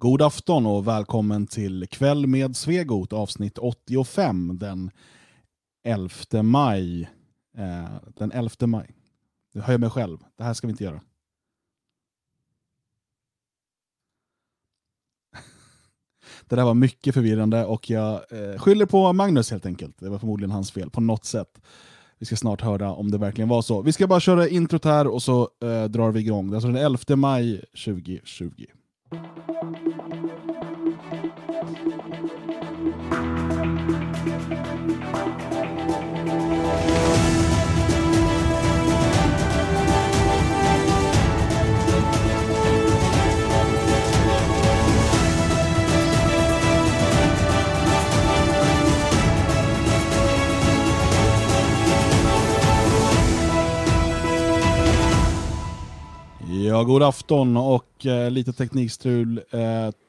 God afton och välkommen till Kväll med Svegot avsnitt 85 den 11 maj. Eh, den 11 maj. Nu hör jag mig själv. Det här ska vi inte göra. Det där var mycket förvirrande och jag eh, skyller på Magnus helt enkelt. Det var förmodligen hans fel på något sätt. Vi ska snart höra om det verkligen var så. Vi ska bara köra introt här och så eh, drar vi igång. Det är alltså den 11 maj 2020. Ja, god afton och eh, lite teknikstrul eh,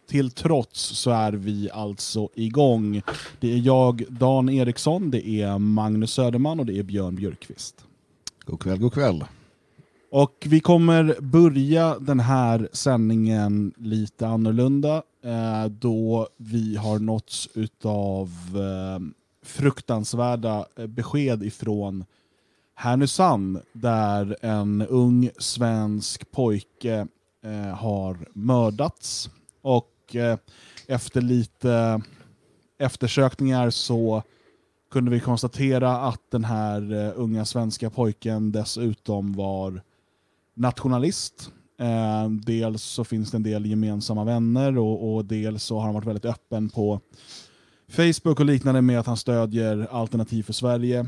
till trots så är vi alltså igång. Det är jag, Dan Eriksson, det är Magnus Söderman och det är Björn Björkqvist. God kväll, god kväll. Och vi kommer börja den här sändningen lite annorlunda eh, då vi har nåtts av eh, fruktansvärda eh, besked ifrån Härnösand där en ung svensk pojke eh, har mördats. Och eh, efter lite eftersökningar så kunde vi konstatera att den här eh, unga svenska pojken dessutom var nationalist. Eh, dels så finns det en del gemensamma vänner och, och dels så har han varit väldigt öppen på Facebook och liknande med att han stödjer Alternativ för Sverige.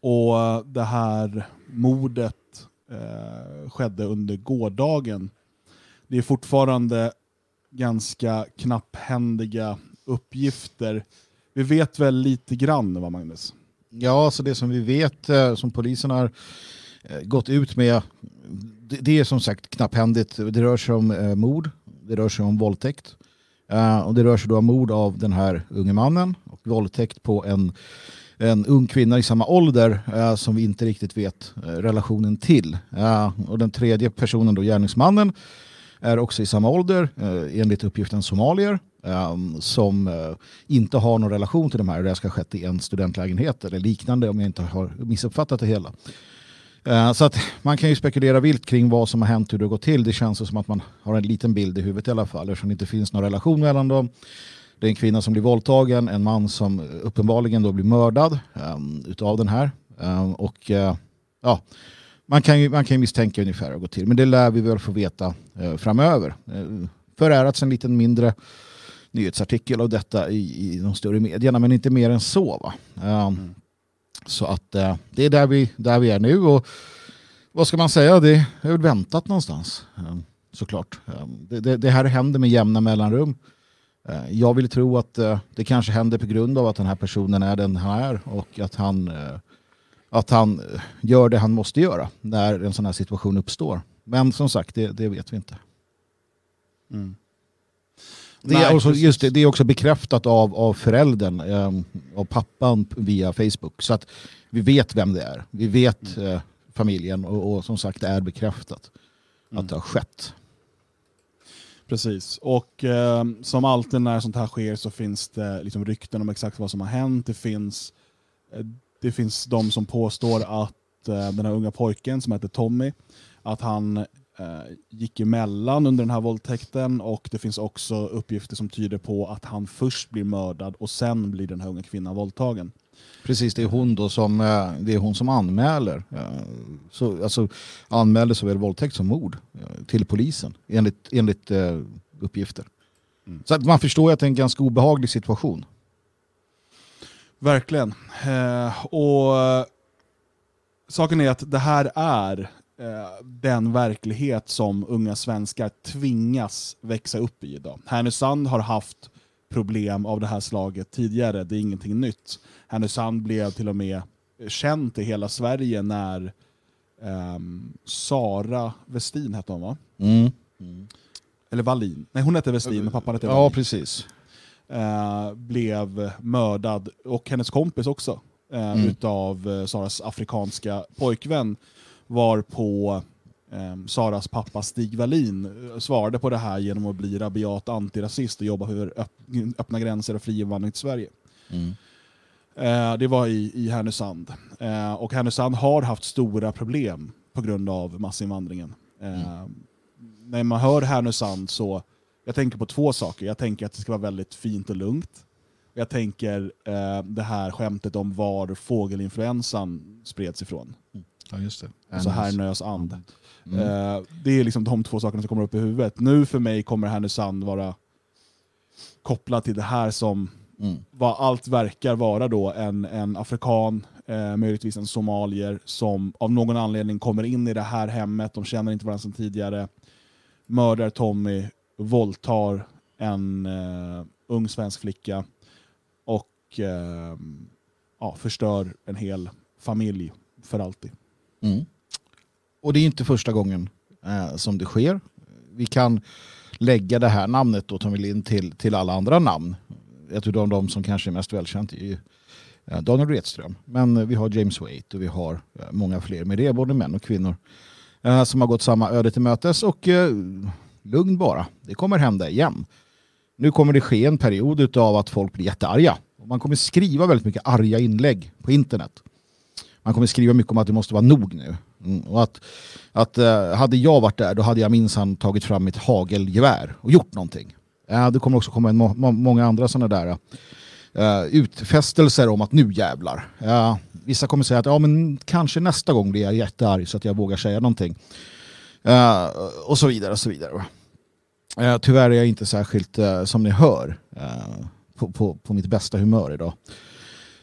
Och det här mordet eh, skedde under gårdagen. Det är fortfarande ganska knapphändiga uppgifter. Vi vet väl lite grann va Magnus? Ja, så det som vi vet, eh, som polisen har eh, gått ut med, det, är som sagt knapphändigt. Det rör sig om eh, mord, det rör sig om våldtäkt. Och det rör sig då om mord av den här unge mannen och våldtäkt på en en ung kvinna i samma ålder eh, som vi inte riktigt vet eh, relationen till. Eh, och den tredje personen, då gärningsmannen, är också i samma ålder, eh, enligt uppgiften somalier, eh, som eh, inte har någon relation till de här. Det ska ha skett i en studentlägenhet eller liknande om jag inte har missuppfattat det hela. Eh, så att man kan ju spekulera vilt kring vad som har hänt, hur det har gått till. Det känns som att man har en liten bild i huvudet i alla fall, eftersom det inte finns någon relation mellan dem. Det är en kvinna som blir våldtagen, en man som uppenbarligen då blir mördad um, utav den här. Um, och uh, ja, man kan, ju, man kan ju misstänka ungefär hur det går till, men det lär vi väl få veta uh, framöver. Uh, förärats en liten mindre nyhetsartikel av detta i, i de större medierna, men inte mer än så. Va? Um, mm. Så att det är där vi, där vi är nu. Och vad ska man säga? Det är väl väntat någonstans. Såklart. Det, det, det, här händer med jämna mellanrum. Eh, jag vill tro att eh, det kanske händer på grund av att den här personen är den han är och att han, eh, att han gör det han måste göra när en sån här situation uppstår. Men som sagt, det, det vet vi inte. Mm. Det, är också, just det, det, är också bekräftat av, av föräldern, eh, av pappan via Facebook. Så att vi vet vem det är. Vi vet mm. familjen och, och, som sagt det är bekräftat mm. att det har skett. Precis, och eh, som alltid när sånt här sker så finns det liksom rykten om exakt vad som har hänt. Det finns, eh, det finns de som påstår att eh, den här unga pojken som heter Tommy, att han eh, gick emellan under den här våldtäkten och det finns också uppgifter som tyder på att han först blir mördad och sen blir den här unga kvinnan våldtagen. Precis, det är hon, då som, eh, det är hon som anmäler. Eh, så, alltså, anmäler såväl våldtäkt som mord eh, till polisen enligt, enligt uppgifter. Mm. Så man förstår att det är en ganska obehaglig situation. Verkligen. Eh, och Saken är att det här är eh, den verklighet som unga svenskar tvingas växa upp i idag. Härnösand har haft problem av det här slaget tidigare, det är ingenting nytt. Härnösand blev till och med känt i hela Sverige när um, Sara Westin hette hon va? Mm. Mm. Eller Wallin. Nej hon hette Westin men pappan hette Wallin. Ja precis. Uh, blev mördad och hennes kompis också. Uh, mm. Utav uh, Saras afrikanska pojkvän var på Eh, Saras pappa Stig Wallin eh, svarade på det här genom att bli rabiat antirasist och jobba för öpp- öppna gränser och fri invandring till Sverige. Mm. Eh, det var i, i Härnösand. Eh, och Härnösand har haft stora problem på grund av massinvandringen. Eh, När man hör Härnösand så, jag tänker på två saker. Jag tänker att det ska vara väldigt fint och lugnt. Jag tänker eh, det här skämtet om var fågelinfluensan spreds ifrån. Ja, just det. Alltså Härnös and. Mm. Eh, det är liksom de två sakerna som kommer upp i huvudet. Nu för mig kommer Härnösand vara kopplat till det här som Mm. vad allt verkar vara då en, en afrikan, eh, möjligtvis en somalier, som av någon anledning kommer in i det här hemmet, de känner inte varandra sedan tidigare, mördar Tommy, våldtar en eh, ung svensk flicka och eh, ja, förstör en hel familj för alltid. Mm. Och det är inte första gången eh, som det sker. Vi kan lägga det här namnet då, Tommy Lind, till, till alla andra namn. Ett av de, som kanske är mest välkänt är ju eh, Daniel Redström. Men eh, vi har James Waite och vi har eh, många fler med det, både män och kvinnor, eh, som har gått samma öde till mötes. Och eh, lugn bara, det kommer hända igen. Nu kommer det ske en period av att folk blir jättearga. Och man kommer skriva väldigt mycket arga inlägg på internet. Man kommer skriva mycket om att det måste vara nog nu. Mm, och att, att eh, hade jag varit där då hade jag minsann tagit fram mitt hagelgevär och gjort någonting. Uh, det kommer också komma en må må många andra sådana där eh, utfästelser om att nu jävlar. Eh, vissa kommer säga att ja, men kanske nästa gång blir jag jättearg så att jag vågar säga någonting. Eh, och så vidare och så vidare. tyvärr är jag inte särskilt, som ni hör, på, på, på mitt bästa humör idag.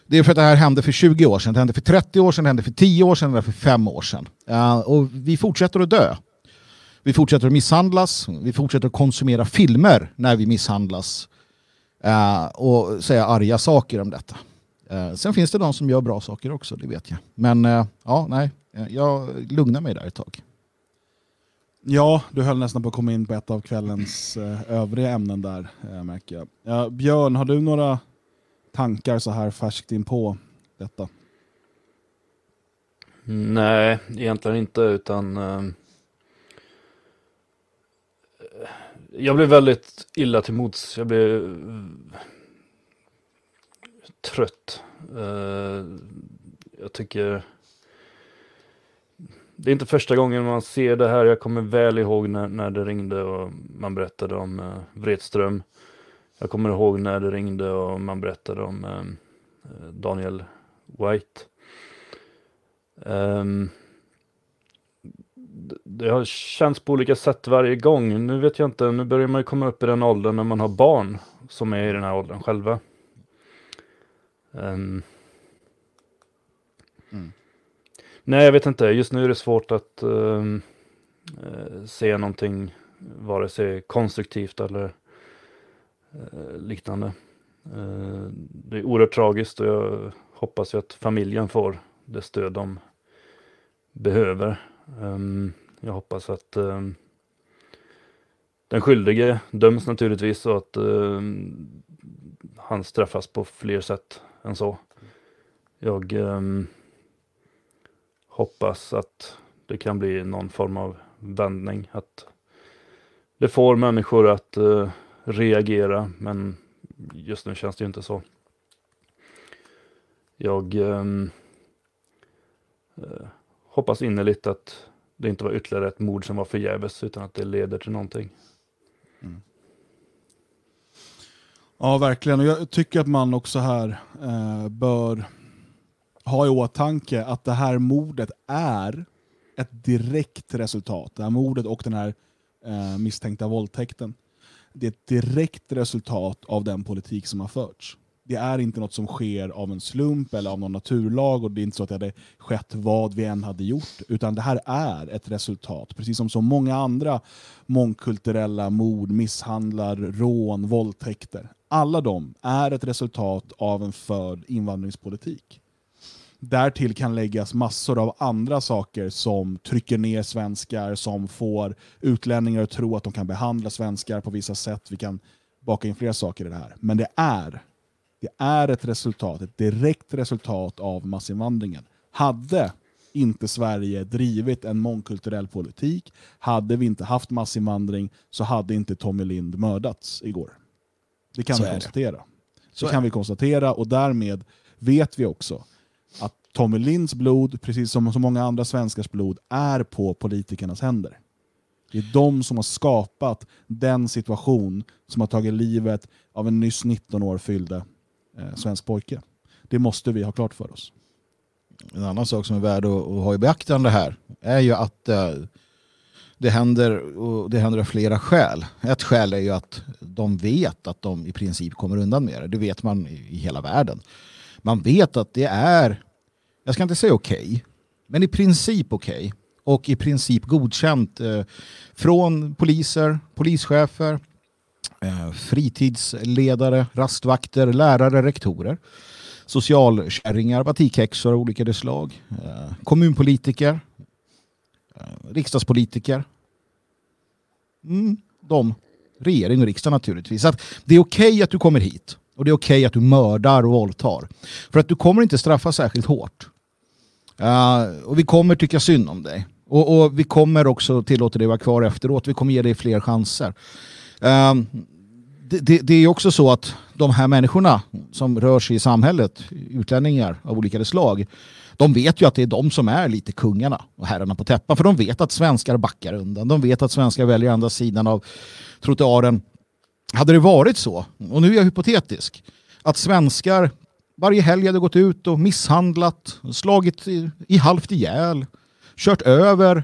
Det är för att det här hände för 20 år sedan, det hände för 30 år sedan, det hände för 10 år sedan, det hände för 5 år sedan. Uh, och vi fortsätter att dö. Vi fortsätter att misshandlas, vi fortsätter att konsumera filmer när vi misshandlas uh, och säga arga saker om detta. Uh, sen finns det de som gör bra saker också, det vet jag. Men ja, nej, jag lugnar mig där ett tag. Ja, du höll nästan på att komma in på ett av kvällens eh, övriga ämnen där, eh, märker jag. Ja, Björn, har du några tankar så här färskt in på detta? Nej, egentligen inte utan eh, Jag blev väldigt illa till mods. Jag blev eh, trött. Eh, jag tycker det är inte första gången man ser det här. Jag kommer väl ihåg när, när det ringde och man berättade om eh, Wretström. Jag kommer ihåg när det ringde och man berättade om eh, Daniel White. Ehm, det- har känts på olika sätt varje gång. Nu vet jag inte, nu börjar man ju komma upp i den åldern när man har barn som är i den här åldern själva. Ehm. Mm. Nej, jag vet inte. Just nu är det svårt att eh, se någonting, vare sig konstruktivt eller Eh, liknande. Eh, det är oerhört tragiskt och jag hoppas ju att familjen får det stöd de behöver. Ehm, jag hoppas att ehm, den skyldige döms naturligtvis och att ehm, han straffas på fler sätt än så. Jag hoppas att det kan bli någon form av vändning. Att det får människor att eh, reagera men just nu känns det ju inte så. Jag ehm, eh, hoppas innerligt att det inte var ytterligare ett mord som var förgäves utan att det leder till någonting. Mm. Ja, verkligen. Och jag tycker att man också här eh, bör ha i åtanke att det här mordet är ett direkt resultat. Det här mordet och den här eh, misstänkta våldtäkten. Det är ett direkt resultat av den politik som har förts. Det är inte något som sker av en slump eller av någon naturlag och det är inte så att det hade skett vad vi än hade gjort. Utan det här är ett resultat, precis som så många andra mångkulturella mord, misshandlar, rån, våldtäkter. Alla de är ett resultat av en förd invandringspolitik. Därtill kan läggas massor av andra saker som trycker ner svenskar, som får utlänningar att tro att de kan behandla svenskar på vissa sätt. Vi kan baka in fler saker i det här. Men det är, det är ett resultat, ett direkt resultat av massinvandringen. Hade inte Sverige drivit en mångkulturell politik. Hade vi inte haft massinvandring så hade inte Tommy Lind mördats igår. Det kan Så vi är det. konstatera. Så är kan vi konstatera och därmed vet vi också att Tommy Linds blod, precis som så många andra svenskars blod, är på politikernas händer. Det är de som har skapat den situation som har tagit livet av en nyss 19 år fyllde eh, svensk pojke. Det måste vi ha klart för oss. En annan sak som är värd att, att ha i beaktande här är ju att eh, det händer, och det händer av flera skäl. Ett skäl är ju att de vet att de i princip kommer undan med det. Det vet man i, i hela världen. Man vet att det är, jag ska inte säga okej, men i princip okej och i princip godkänt eh, från poliser, polischefer, eh, fritidsledare, rastvakter, lärare, rektorer socialkärringar, batikhäxor av olika slag, eh, kommunpolitiker, eh, riksdagspolitiker. Mm, de. Regering och riksdag naturligtvis. Att det är okej att du kommer hit och det är okej att du mördar och våldtar. För att du kommer inte straffa särskilt hårt. Uh, och vi kommer tycka synd om dig. Och, och vi kommer också tillåta dig vara kvar efteråt. Vi kommer ge dig fler chanser. Uh, det, det, det är också så att de här människorna som rör sig i samhället, utlänningar av olika slag, de vet ju att det är de som är lite kungarna och herrarna på täppan. För de vet att svenskar backar undan. De vet att svenskar väljer andra sidan av trottoaren. Hade det varit så, och nu är jag hypotetisk, att svenskar varje helg hade gått ut och misshandlat, slagit i, i halvt ihjäl, kört över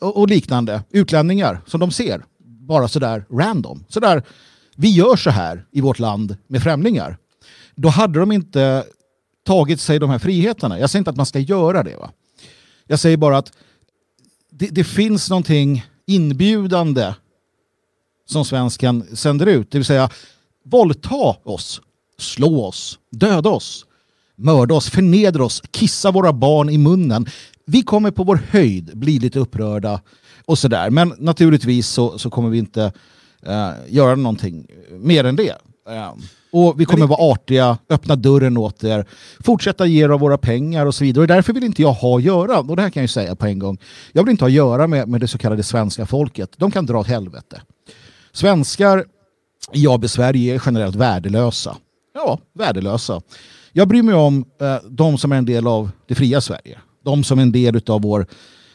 och, och liknande utlänningar som de ser bara sådär random. Sådär, vi gör så här i vårt land med främlingar. Då hade de inte tagit sig de här friheterna. Jag säger inte att man ska göra det. Va? Jag säger bara att det, det finns någonting inbjudande som svenskan sänder ut. Det vill säga våldta oss, slå oss, döda oss, mörda oss, förnedra oss, kissa våra barn i munnen. Vi kommer på vår höjd bli lite upprörda och sådär. Men naturligtvis så, så kommer vi inte eh, göra någonting mer än det. Eh, och vi kommer vara artiga, öppna dörren åt er, fortsätta ge er av våra pengar och så vidare. Och därför vill inte jag ha att göra, och det här kan jag ju säga på en gång, jag vill inte ha att göra med, med det så kallade svenska folket. De kan dra åt helvete. Svenskar i AB Sverige är generellt värdelösa. Ja, värdelösa. Jag bryr mig om eh, de som är en del av det fria Sverige. De som är en del av vår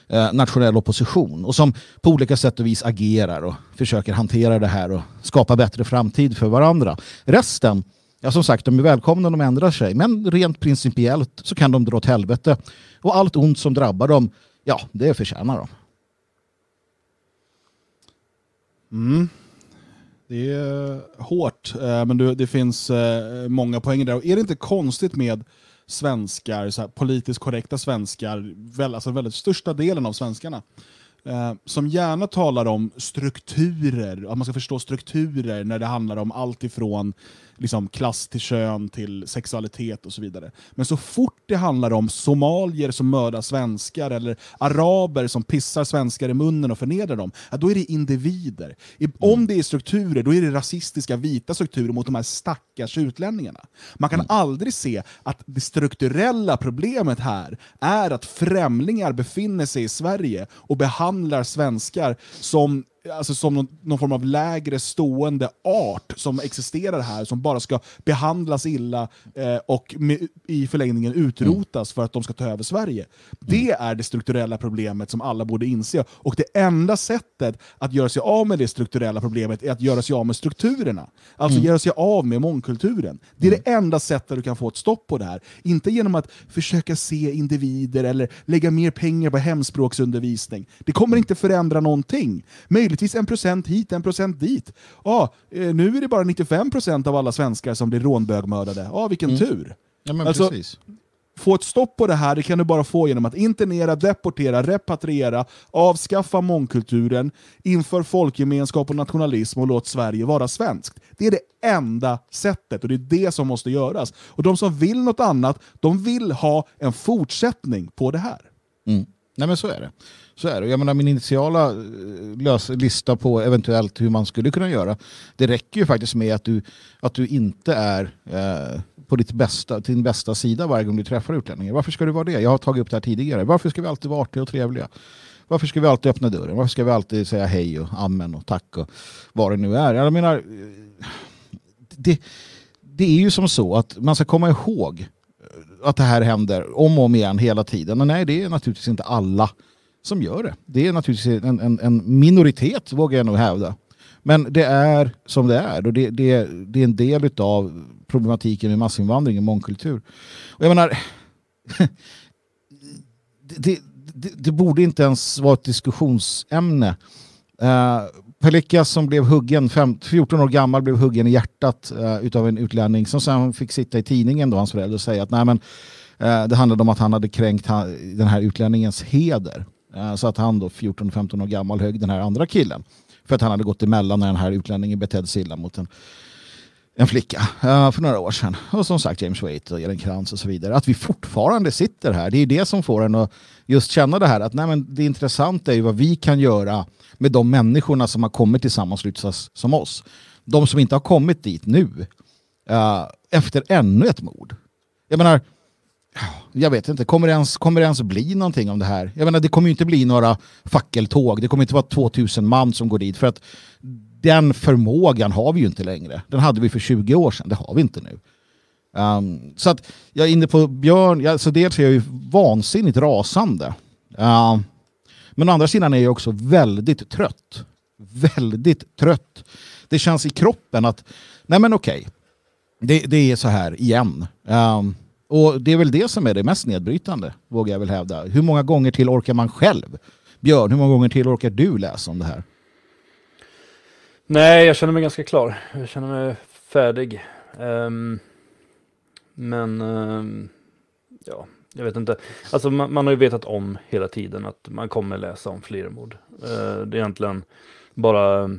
eh, nationella opposition och som på olika sätt och vis agerar och försöker hantera det här och skapa bättre framtid för varandra. Resten, ja som sagt, de är välkomna, de ändrar sig, men rent principiellt så kan de dra åt helvete. Och allt ont som drabbar dem, ja, det förtjänar de. Mm. Det är eh, hårt, eh, men det finns eh, många poänger där. Och är det inte konstigt med svenskar, så här, politiskt korrekta svenskar, väl, alltså väldigt största delen av svenskarna, som gärna talar om strukturer, att man ska förstå strukturer när det handlar om allt ifrån liksom, klass till kön till sexualitet och så vidare. Men så fort det handlar om somalier som mördar svenskar eller araber som pissar svenskar i munnen och förnedrar dem, ja, då är det individer. I, Om det är strukturer, då är det rasistiska vita strukturer mot de här stackars utlänningarna. Man kan aldrig se att det strukturella problemet här är att främlingar befinner sig i Sverige och behandlar svenskar som alltså som någon, någon form av lägre stående art som existerar här, som bara ska behandlas illa eh, och med, i förlängningen utrotas för att de ska ta över Sverige. Det är det strukturella problemet som alla borde inse. Och det enda sättet att göra sig av med det strukturella problemet är att göra sig av med strukturerna. Alltså göra sig av med mångkulturen. Det är det enda sättet du kan få ett stopp på det här. Inte genom att försöka se individer eller lägga mer pengar på hemspråksundervisning. Det kommer inte förändra någonting. Möjligtvis en procent hit, en procent dit. Ah, nu är det bara 95 procent av alla svenskar som blir rånbögmördade. Ah, vilken tur! Ja, Alltså. Få ett stopp på det här det kan du bara få genom att internera, deportera, repatriera, avskaffa mångkulturen, inför folkgemenskap och nationalism och låt Sverige vara svenskt. Det är det enda sättet och det är det som måste göras. Och de som vill något annat, de vill ha en fortsättning på det här. Mm. Nej men så är det. Så är det. Jag menar min initiala eh, lös lista på eventuellt hur man skulle kunna göra. Det räcker ju faktiskt med att du, att du inte är eh, på ditt bästa, din bästa sida varje gång du träffar utlänningar. Varför ska du vara det? Jag har tagit upp det här tidigare. Varför ska vi alltid vara artiga och trevliga? Varför ska vi alltid öppna dörren? Varför ska vi alltid säga hej och amen och tack och vad det nu är? Jag menar, det, det är ju som så att man ska komma ihåg att det här händer om och om igen hela tiden. Och nej, det är naturligtvis inte alla som gör det. Det är naturligtvis en, en, en minoritet, vågar jag nog hävda. Men det är som det är och det, det, det är en del av problematiken med massinvandring och mångkultur. Och jag menar, det, det, det, borde inte ens vara ett diskussionsämne. Eh, uh, Pelikas som blev huggen, 14 år gammal, blev huggen i hjärtat uh, utav en utlänning som sen fick sitta i tidningen då, hans förälder och säga att nej, men, uh, det handlade om att han hade kränkt den här utlänningens heder. Eh, så att han då, 14-15 år gammal, högg den här andra killen. För att han hade gått emellan när den här utlänningen betedde sig illa mot en, en flicka eh, för några år sedan. Och som sagt James Waite och Elin Krantz och så vidare. Att vi fortfarande sitter här, det är det som får en att just känna det här att nej, men det intressanta är ju vad vi kan göra med de människorna som har kommit till samma slutsats som oss. De som inte har kommit dit nu eh, efter ännu ett mord. Jag menar, jag vet inte, kommer det, ens, kommer det ens bli någonting om det här? Jag menar, det kommer ju inte bli några fackeltåg, det kommer inte vara 2000 man som går dit för att den förmågan har vi ju inte längre. Den hade vi för 20 år sedan, det har vi inte nu. Um, så att jag är inne på Björn, ja, så dels är jag ju vansinnigt rasande. Uh, men å andra sidan är jag också väldigt trött. Väldigt trött. Det känns i kroppen att, nej men okej, det, det är så här igen. Um, och det är väl det som är det mest nedbrytande, vågar jag väl hävda. Hur många gånger till orkar man själv? Björn, hur många gånger till orkar du läsa om det här? Nej, jag känner mig ganska klar. Jag känner mig färdig. Um, men, um, ja, jag vet inte. Alltså man, man, har ju vetat om hela tiden att man kommer läsa om fler mord. Uh, eh, det är egentligen bara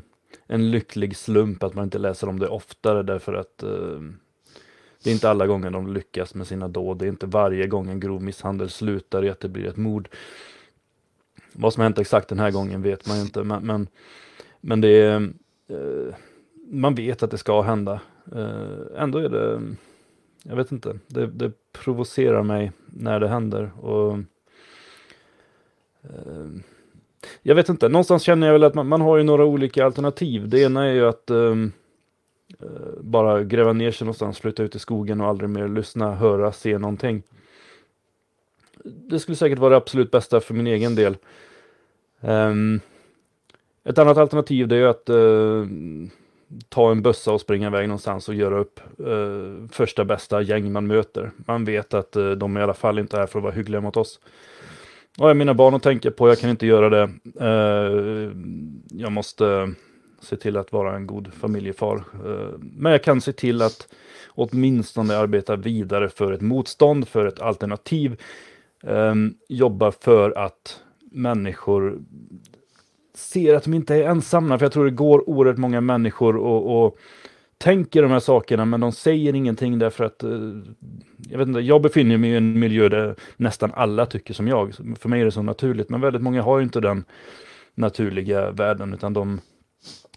en lycklig slump att man inte läser om det oftare därför att uh, det är inte alla gånger de lyckas med sina dåd. Det är inte varje gång en grov misshandel slutar i att det blir ett mord. Vad som har hänt exakt den här gången vet man ju inte, men, men, men det är, eh, man vet att det ska hända. Eh, ändå är det, jag vet inte, det, det provocerar mig när det händer. Och, eh, jag vet inte, någonstans känner jag väl att man, man, har ju några olika alternativ. Det ena är ju att um, Eh, Eh, bara gräva ner sig någonstans, flytta ut i skogen och aldrig mer lyssna, höra, se någonting. Det skulle säkert vara det absolut bästa för min egen del. Um, ett annat alternativ det är att uh, ta en bössa och springa iväg någonstans och göra upp uh, första bästa gäng man möter. Man vet att uh, de är i alla fall inte här för att vara hyggliga mot oss. Och jag har mina barn att tänka på, jag kan inte göra det. jag måste se till att vara en god familjefar. Eh, men jag kan se till att åtminstone arbeta vidare för ett motstånd, för ett alternativ. Ehm, jobba för att människor ser att de inte är ensamma. För jag tror det går oerhört många människor och, och tänker de här sakerna men de säger ingenting därför att eh, jag vet inte, jag befinner mig i en miljö där nästan alla tycker som jag. För mig är det så naturligt men väldigt många har ju inte den naturliga världen utan de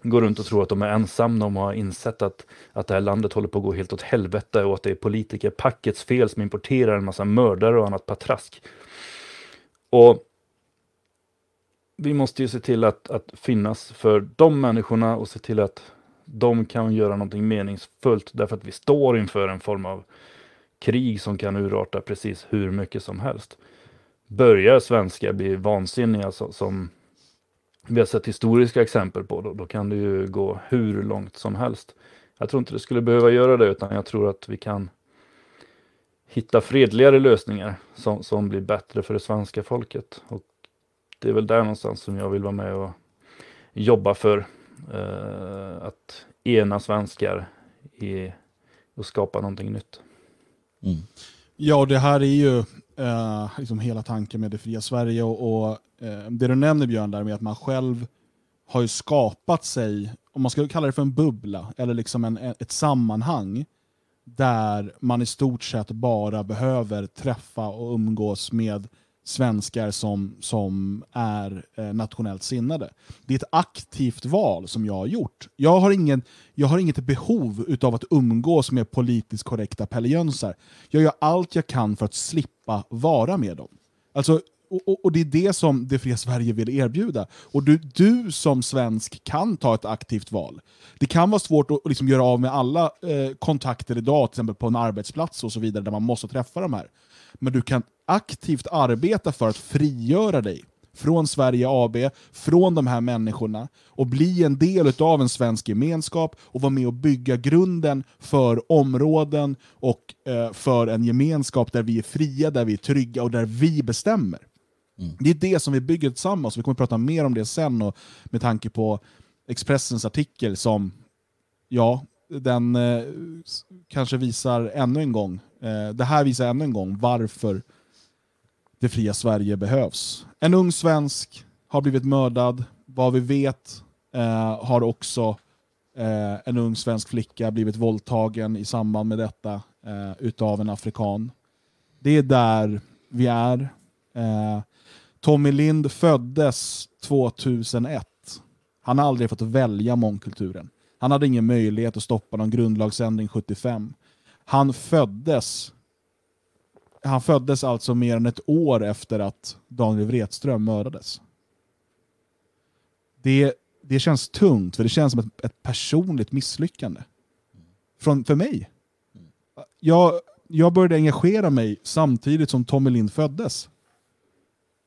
går runt och tror att de är ensamma. De har insett att, att det här landet håller på att gå helt åt helvete och att det är politikerpackets fel som importerar en massa mördare och annat patrask. Och vi måste ju se till att, att finnas för de människorna och se till att de kan göra någonting meningsfullt därför att vi står inför en form av krig som kan urarta precis hur mycket som helst. Börjar svenskar bli vansinniga så, som vi har sett historiska exempel på, då, då kan det ju gå hur långt som helst. Jag tror inte det skulle behöva göra det, utan jag tror att vi kan hitta fredligare lösningar som, som blir bättre för det svenska folket. Och det är väl där någonstans som jag vill vara med och jobba för. Eh, att ena svenskar i, och skapa någonting nytt. Mm. Ja, det här är ju eh, liksom hela tanken med det fria Sverige och, och eh, det du nämner Björn där med att man själv har ju skapat sig, om man ska kalla det för en bubbla, eller liksom en, ett sammanhang där man i stort sett bara behöver träffa och umgås med svenskar som, som är eh, nationellt sinnade. Det är ett aktivt val som jag har gjort. Jag har, ingen, jag har inget behov av att umgås med politiskt korrekta pellejönsar. Jag gör allt jag kan för att slippa vara med dem. Alltså, och, och, och, det är det som Det fria Sverige vill erbjuda. Och du, du som svensk kan ta ett aktivt val. Det kan vara svårt att liksom göra av med alla eh, kontakter idag, till exempel på en arbetsplats och så vidare, där man måste träffa de här. Men du kan aktivt arbeta för att frigöra dig från Sverige AB, från de här människorna och bli en del av en svensk gemenskap och vara med och bygga grunden för områden och eh, för en gemenskap där vi är fria, där vi är trygga och där vi bestämmer. Mm. Det är det som vi bygger tillsammans. Vi kommer att prata mer om det sen och med tanke på Expressens artikel som, ja, den eh, kanske visar ännu en gång, eh, det här visar ännu en gång varför det fria Sverige behövs. En ung svensk har blivit mördad. Vad vi vet eh, har också eh, en ung svensk flicka blivit våldtagen i samband med detta eh, utav en afrikan. Det är där vi är. Eh, Tommy Lind föddes 2001. Han har aldrig fått välja mångkulturen. Han hade ingen möjlighet att stoppa någon grundlagsändring 75. Han föddes han föddes alltså mer än ett år efter att Daniel Wretström mördades. Det, det känns tungt, för det känns som ett, ett personligt misslyckande. Från, för mig. Jag, jag började engagera mig samtidigt som Tommy Lind föddes.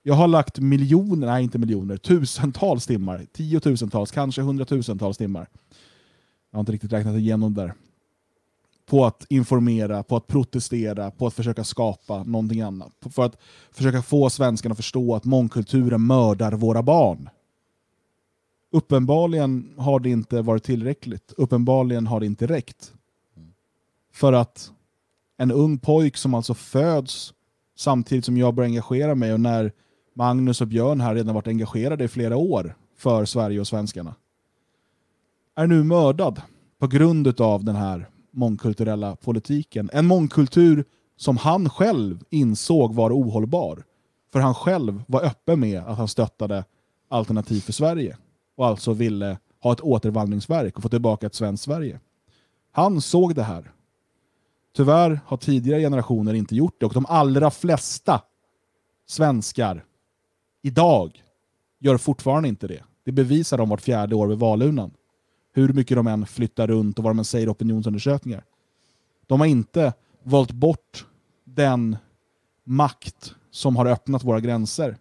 Jag har lagt miljoner, nej inte miljoner, tusentals timmar, tiotusentals, kanske hundratusentals timmar. Jag har inte riktigt räknat igenom det där på att informera, på att protestera, på att försöka skapa någonting annat. För att försöka få svenskarna att förstå att mångkulturen mördar våra barn. Uppenbarligen har det inte varit tillräckligt. Uppenbarligen har det inte räckt. För att en ung pojk som alltså föds samtidigt som jag börjar engagera mig och när Magnus och Björn här redan varit engagerade i flera år för Sverige och svenskarna är nu mördad på grund av den här mångkulturella politiken. En mångkultur som han själv insåg var ohållbar. För han själv var öppen med att han stöttade Alternativ för Sverige och alltså ville ha ett återvandringsverk och få tillbaka ett svenskt Sverige. Han såg det här. Tyvärr har tidigare generationer inte gjort det och de allra flesta svenskar idag gör fortfarande inte det. Det bevisar de vart fjärde år vid valurnan hur mycket de än flyttar runt och vad de än säger i opinionsundersökningar. De har inte valt bort den makt som har öppnat våra gränser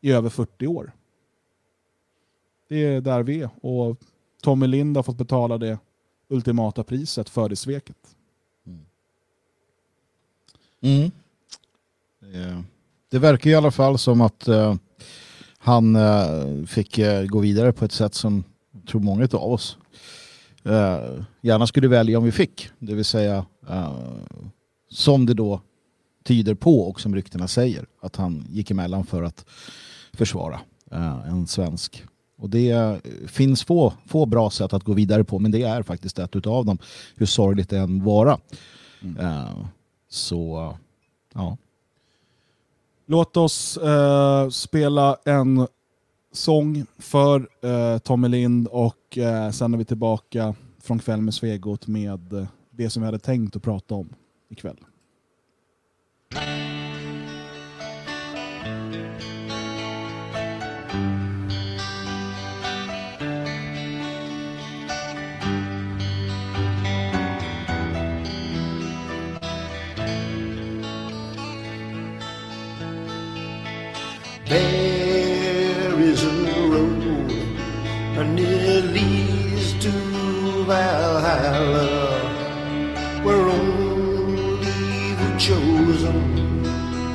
i över 40 år. Det är där vi är och Tommy Lind har fått betala det ultimata priset för det sveket. Mm. Mm. Eh, det verkar i alla fall som att uh, han uh, fick uh, gå vidare på ett sätt som jag tror många av oss uh, gärna skulle välja om vi fick. Det vill säga uh, som det då tyder på och som ryktena säger att han gick emellan för att försvara uh, en svensk. Och det finns få, få bra sätt att gå vidare på men det är faktiskt ett utav dem. Hur sorgligt det än vara. Mm. så ja. Låt oss spela en sång för eh, Tommy Lind och eh, sen är vi tillbaka från kväll med Svegot med eh, det som vi hade tänkt att prata om ikväll.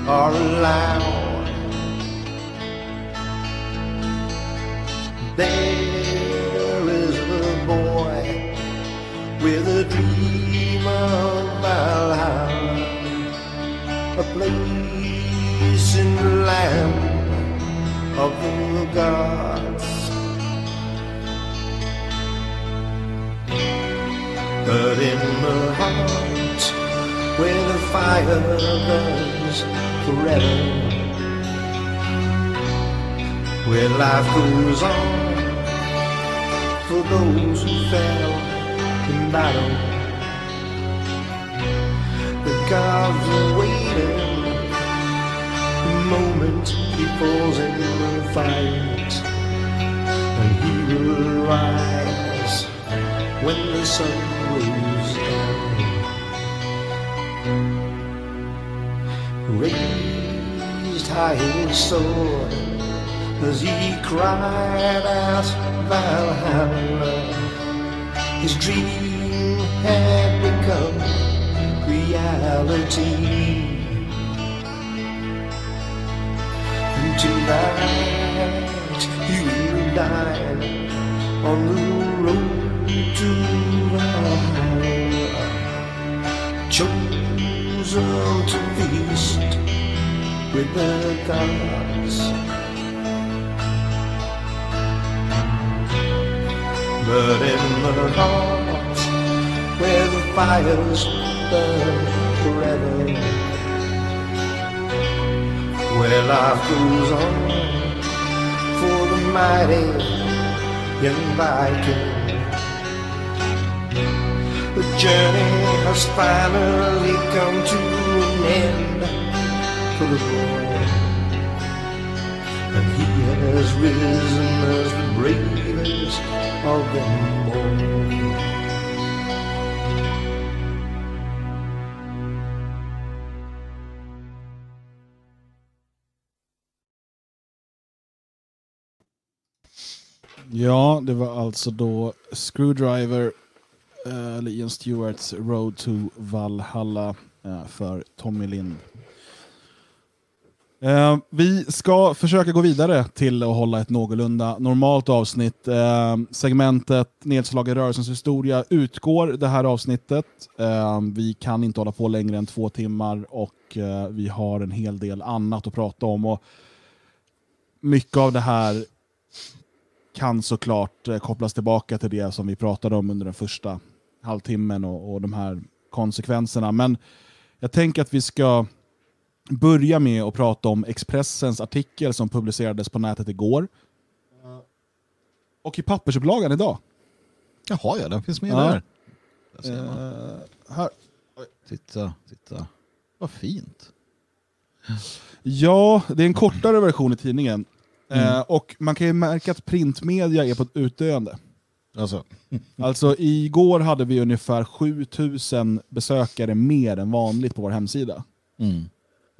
Are allowed. There is a boy with a dream of Valhalla, a place in the land of the gods. But in the heart where the fire burns forever. where life goes on for those who fell in battle. The gods are waiting the moment he falls in the fight, and he will rise when the sun goes down. Raised high his sword as he cried out Valhalla. His dream had become reality. And tonight you will dine on the road. Chosen to feast with the gods. But in the heart where the fires burn forever, where life goes on for the mighty young Viking. The journey has finally come to an end for the boy. And he has risen as the bravest of them all. Ja, det var alltså då Screwdriver, Eh, eller Ian Stewarts Road to Valhalla eh, för Tommy Lind. Eh, vi ska försöka gå vidare till att hålla ett någorlunda normalt avsnitt. Segmentet Nedslag i rörelsens historia utgår det här avsnittet. Vi kan inte hålla på längre än två timmar och vi har en hel del annat att prata om. Och mycket av det här kan såklart kopplas tillbaka till det som vi pratade om under den första halvtimmen och, och de här konsekvenserna. Men jag tänker att vi ska börja med att prata om Expressens artikel som publicerades på nätet igår. Och i pappersupplagan idag. Jaha, ja, den finns med Ja. där. Där. Eh, här. Titta, titta. Vad fint. Ja, det är en kortare version i tidningen. Eh, och man kan ju märka att printmedia är på ett utdöende. Alltså, Alltså igår hade vi ungefär 7000 besökare mer än vanligt på vår hemsida. mm.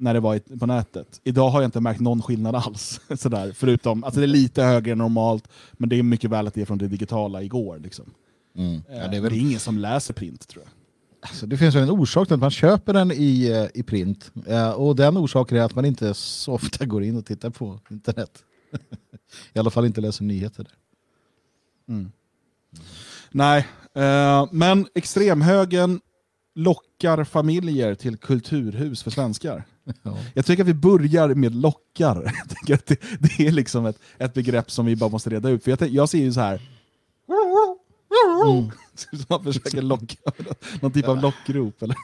När det var i- på nätet. Idag har jag inte märkt någon skillnad alls. Sådär. Förutom, alltså det är lite högre än normalt, men det är mycket väl att det är från det digitala igår. Liksom. Mm. Eh, Ja, det, är det, är väl, ingen som läser print tror jag. alltså, det finns väl en orsak till att man köper den i, eh, i print. Eh, och den orsaken är att man inte så ofta går in och tittar på internet. I alla fall inte läser nyheter där. Nej, eh, men extremhögen lockar familjer till kulturhus för svenskar. Ja. Jag tycker att vi börjar med lockar. Det, det är liksom ett, ett begrepp som vi bara måste reda ut. För jag, jag ser ju så här. Så man försöker locka någon typ av lockrop. Eller?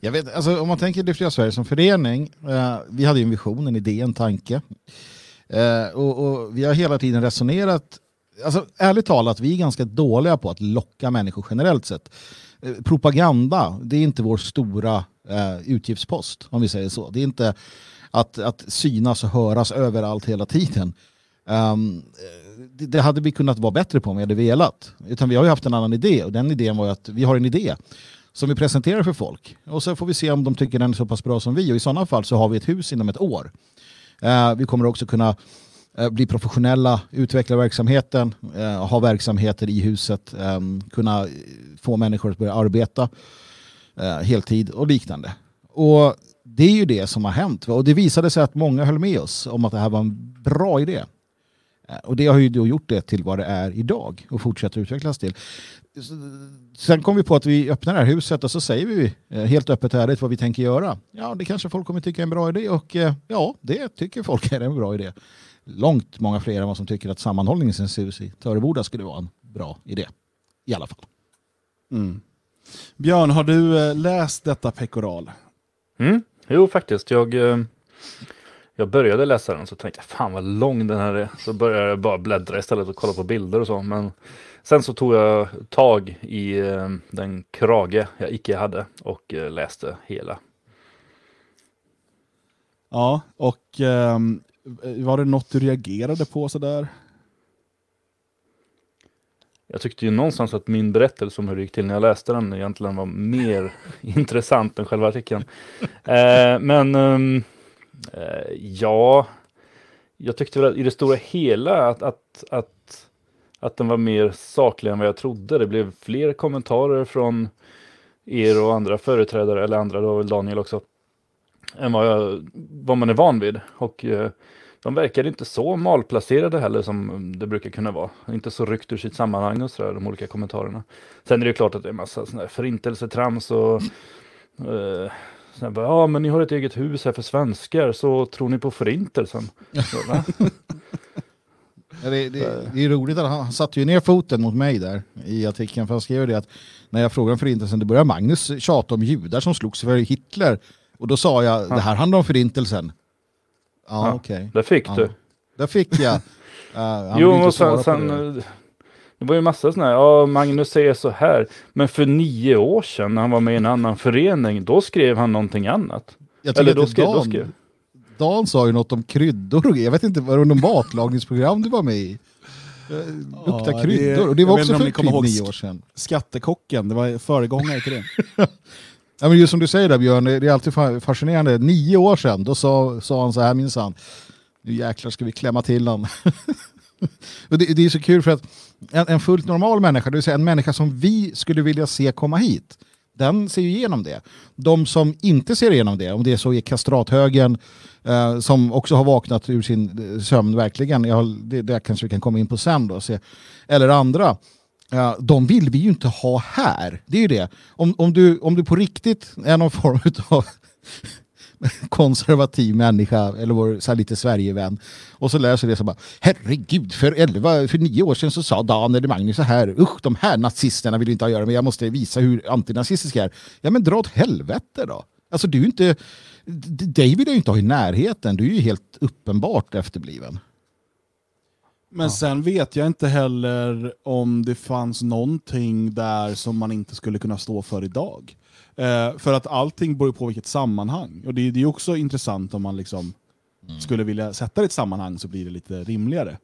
Jag vet, alltså, om man tänker Det fria Sverige som förening, eh, vi hade ju en vision, en idé, en tanke. Eh, och, och vi har hela tiden resonerat, alltså ärligt talat, vi är ganska dåliga på att locka människor generellt sett. Eh, propaganda, det är inte vår stora eh, utgiftspost, om vi säger så. Det är inte att, att synas och höras överallt hela tiden. Um, det, det hade vi kunnat vara bättre på om vi hade velat. Utan vi har ju haft en annan idé och den idén var ju att vi har en idé som vi presenterar för folk. Och så får vi se om de tycker den är så pass bra som vi och i sådana fall så har vi ett hus inom ett år. Uh, vi kommer också kunna Eh, bli professionella, utveckla verksamheten, eh, ha verksamheter i huset, ehm, kunna få människor att börja arbeta eh, heltid och liknande. Och det är ju det som har hänt. Och det visade sig att många höll med oss om att det här var en bra idé. Och det har ju då gjort det till vad det är idag och fortsätter utvecklas till. Sen kom vi på att vi öppnar det här huset och så säger vi helt öppet och ärligt vad vi tänker göra. Ja, det kanske folk kommer tycka är en bra idé och ja, det tycker folk är en bra idé. Långt många fler än vad som tycker att sammanhållningens hus i Töreboda skulle vara en bra idé. I alla fall. Björn, har du eh, läst detta pekoral? Mm. Jo, faktiskt. Jag, eh, jag började läsa den så tänkte jag fan vad lång den här är. Så började jag bara bläddra istället och kolla på bilder och så. Men sen så tog jag tag i eh, den krage jag icke hade och läste hela. Ja, och ehm, var det något du reagerade på sådär? Jag tyckte ju någonstans att min berättelse om hur det gick till när jag läste den egentligen var mer intressant än själva artikeln. Eh, men ehm, eh, ja, jag tyckte väl i det stora hela att, att, att, att den var mer saklig än vad jag trodde. Det blev fler kommentarer från er och andra företrädare, eller andra, då väl Daniel också, än vad, jag, vad man är van vid. Och eh, de verkar inte så malplacerade heller som det brukar kunna vara. Inte så ryckt ur sitt sammanhang och sådär, de olika kommentarerna. Sen är det ju klart att det är massa sådana här förintelsetrams och eh, sådär, bara, ja men ni har ett eget hus här för svenskar, så tror ni på förintelsen? Så? Ja, det, det, det är roligt att han, han satte ju ner foten mot mig där i artikeln. För han skrev det att när jag frågade om förintelsen, det började Magnus tjata om judar som slogs för Hitler. Och då sa jag, det här handlar om förintelsen. Ja, Ja, okej. Där fick Ja. du. Där fick jag. Uh, Jo, och sen, sen det. eh, det var ju massa sådana här, ja Magnus säger så här, men för nio år sedan när han var med i en annan förening, då skrev han någonting annat. Eller då skrev, då Dan, skrev. Dan sa ju något om kryddor. och- Jag vet inte, var det någon matlagningsprogram du var med i? Eh, Lukta Ja, kryddor. Och det var också för ni kommer typ ihåg nio år sedan. Skattekocken, det var föregångare till det. Ja, men just som du säger där Björn, det är alltid fascinerande. Nio år sedan, då sa, sa han så här minsann. Nu jäklar ska vi klämma till honom. och det, det är så kul för att en, en fullt normal människa, det vill säga en människa som vi skulle vilja se komma hit, den ser ju igenom det. De som inte ser igenom det, om det är så är kastrathögen, eh, som också har vaknat ur sin eh, sömn verkligen, jag, har- det, det kanske vi kan komma in på sen då, se. eller andra, Ja, de vill vi ju inte ha här. Det är ju det. Om, om, du, om du på riktigt är någon form av konservativ människa eller vår så här lite Sverigevän och så läser det så bara herregud för, elva, för nio år sedan så sa Dan eller Magnus så här usch de här nazisterna vill inte ha att göra med jag måste visa hur antinazistiska jag är. Ja men dra åt helvete då. Alltså du är inte dig vill jag ju inte ha i närheten. Du är ju helt uppenbart efterbliven. Men sen vet jag inte heller om det fanns någonting där som man inte skulle kunna stå för idag. Eh, för att allting beror på vilket sammanhang. Och det, det är också intressant om man liksom skulle vilja sätta det i ett sammanhang så blir det lite rimligare.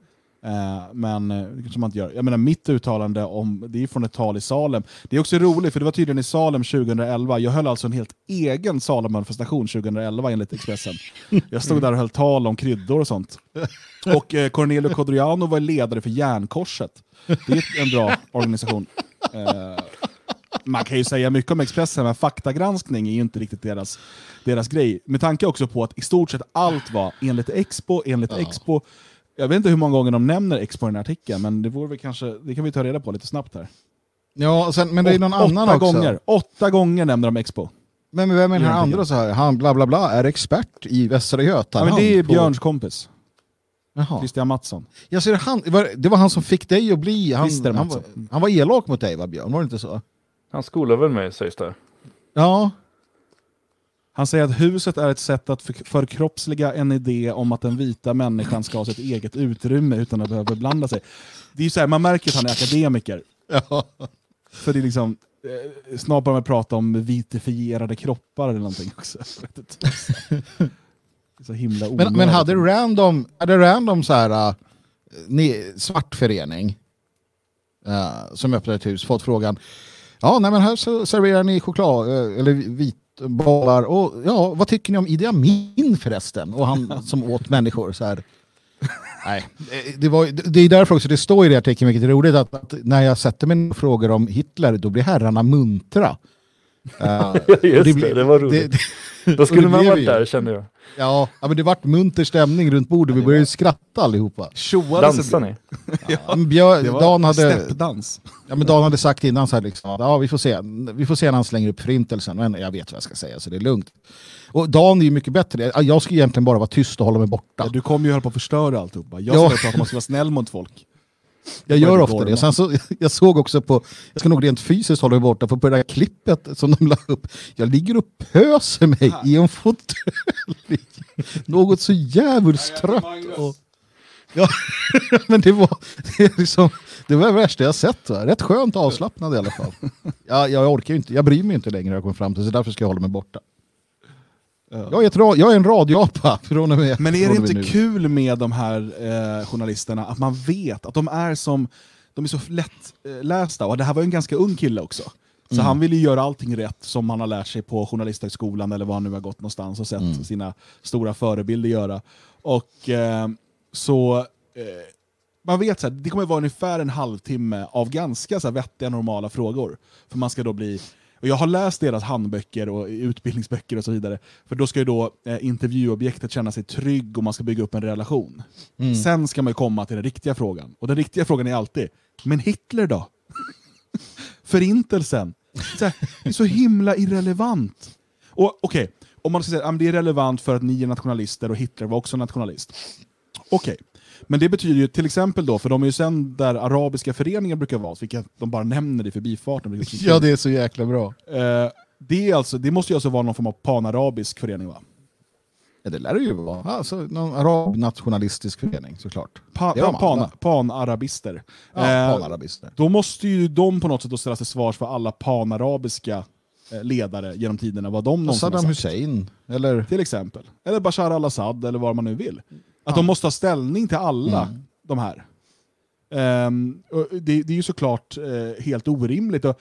Eh, men eh, det kanske man inte gör. Jag menar mitt uttalande om, det är från ett tal i Salem. Det är också roligt för det var tydligen i Salem 2011. Jag höll alltså en helt egen Salem-manifestation 2011 enligt Expressen. Jag stod där och höll tal om kryddor och sånt. Och eh, Cornelio Codriano var ledare för Järnkorset. Det är en bra organisation. Eh, man kan ju säga mycket om Expressen, men faktagranskning är ju inte riktigt deras, deras grej. Med tanke också på att i stort sett allt var enligt Expo, enligt Expo. Jag vet inte hur många gånger de nämner Expo i den här artikeln, men det, vore väl kanske, det kan vi ta reda på lite snabbt här. Ja, och sen, men det är någon Åt- annan åtta också. Gånger, åtta gånger nämner de Expo. Men vem är den här andra så här? Han bla bla bla är expert i Västra Ja, Götaland. men det är på- Björns kompis, Jaha. Christian Mattsson. Jag ser han, var- det var han som fick dig att bli... Han, Christer han, var, han var elak mot dig va Björn? Var det inte så? Han skolar väl mig sägs det. Ja. Han säger att huset är ett sätt att för- förkroppsliga en idé om att den vita människan ska ha sitt eget utrymme utan att behöva blanda sig. Det är ju så här, man märker att han är akademiker. ja. För det är liksom, eh, snart börjar man prata om vitifierade kroppar eller någonting också. Så himla Men, men hade Random, hade Random så här, uh, ne, svart förening uh, som öppnade ett hus fått frågan Ja, nej, men här serverar ni choklad uh, eller vitbollar och ja, vad tycker ni om Idi Amin förresten? Och han som åt människor så här. Nej, det- det, var, det är därför också det står i det artikeln, vilket är roligt, att, att när jag sätter mig och frågar om Hitler, då blir herrarna muntra. Uh, Just det, det var roligt. Då skulle man ju. där kände jag. Ja, ja, men det vart munter stämning runt bordet. Vi började skratta allihopa. Det. ni? Ja, men Björ, Dan, hade, steppdans. ja, men Dan hade sagt innan så här liksom, ja, vi, får se. vi får se när han slänger upp förintelsen. Men jag vet vad jag ska säga så det är lugnt. Och Dan är ju mycket bättre. Jag ska egentligen bara vara tyst och hålla mig borta. Ja, du kommer ju hålla på att förstöra alltihopa. Jag Ja. ska prata om att man ska vara snäll mot folk. Jag gör ofta det. Sen så, jag såg också på, jag ska nog rent fysiskt hålla mig borta, för på det där klippet som de la upp, jag ligger och pöser mig i en fåtölj. Något så jävligt trött. Och, ja, men det var, det, liksom, det var det värsta jag sett. Va? Rätt skönt avslappnad i alla fall. Ja, jag orkar ju inte, jag bryr mig inte längre jag kommer fram till så därför ska jag hålla mig borta. Jag är, ett, jag är en radioapa från och med Men är det inte nu. kul med de här eh, journalisterna att man vet att de är som de är så lättlästa och det här var ju en ganska ung kille också. Så Mm. han vill ju göra allting rätt som han har lärt sig på journalisthögskolan eller var han nu har gått någonstans och sett Mm. sina stora förebilder göra. Och eh, så eh, man vet så här, det kommer vara ungefär en halvtimme av ganska så här, vettiga normala frågor. För man ska då bli och jag har läst deras handböcker och utbildningsböcker och så vidare. För då ska ju då eh, intervjuobjektet känna sig trygg och man ska bygga upp en relation. Mm. Sen ska man komma till den riktiga frågan. Och den riktiga frågan är alltid, men Hitler då? Förintelsen? Så här, det är så himla irrelevant. Och okej, om man ska säga att det är relevant för att ni är nationalister och Hitler var också nationalist. Okej, men det betyder ju till exempel då, för de är ju sen där arabiska föreningar brukar vara, vilket de bara nämner i förbifarten. Ja, det är så jäkla bra. Eh, det, är alltså, det måste ju alltså vara någon form av panarabisk förening va? Ja, det lär det ju vara. Alltså, någon arabnationalistisk förening såklart. Pa, man, pan, panarabister. Ja, Eh, panarabister. Då måste ju de på något sätt då ställas till svars för alla panarabiska eh, ledare genom tiderna, vad de Saddam. Hussein, eller... Till exempel. Eller Bashar al-Assad, eller vad man nu vill. Att de måste ta ställning till alla Mm. de här. Och det, det är ju såklart eh, helt orimligt. Och,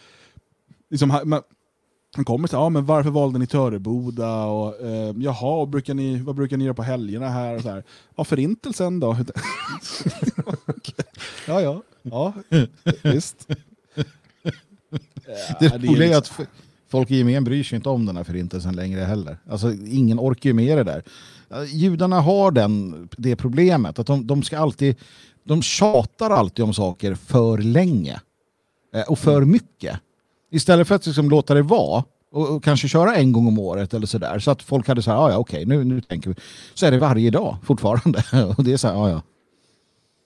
liksom, man, man kommer till, ja men varför valde ni Töreboda? Och, eh, jaha, och brukar ni, vad brukar ni göra på helgerna här? Och så här. Ja, förintelsen då? ja, ja. Ja, visst. Det roliga är liksom- att f- folk i gemen bryr sig inte om den här förintelsen längre heller. Alltså, ingen orkar ju med det där. Judarna har den, det problemet att de, de ska alltid, de tjatar alltid om saker för länge eh, och för mycket. Istället för att liksom låta det vara och, och kanske köra en gång om året eller sådär så att folk hade så här, "Ah, ja okej nu, nu tänker vi. Så är det varje dag fortfarande. och det är så här, ja ja.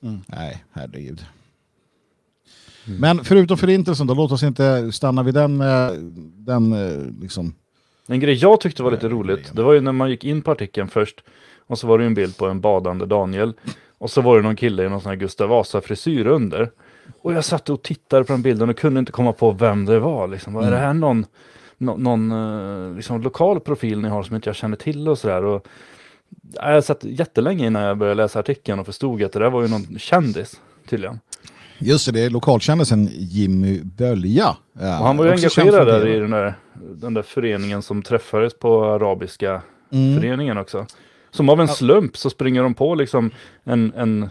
Mm. Nej, herregud. Men förutom förintelsen då, låt oss inte stanna vid den, eh, den eh, liksom. En grej jag tyckte var lite roligt, det var ju när man gick in på artikeln först. Och så var det en bild på en badande Daniel. Och så var det någon kille i någon sån här Gustav Vasa-frisyr under. Och jag satt och tittade på den bilden och kunde inte komma på vem det var. Liksom. Var är det här någon, nå- någon eh, liksom, lokal profil ni har som inte jag känner till och sådär. Jag satt jättelänge innan jag började läsa artikeln och förstod att det där var ju någon kändis tydligen. Just det, det är lokalkändisen Jimmy Bölja. Ja, Och han var ju engagerad där i den där, den där föreningen som träffades på arabiska Mm. föreningen också. Som av en slump så springer de på liksom en, en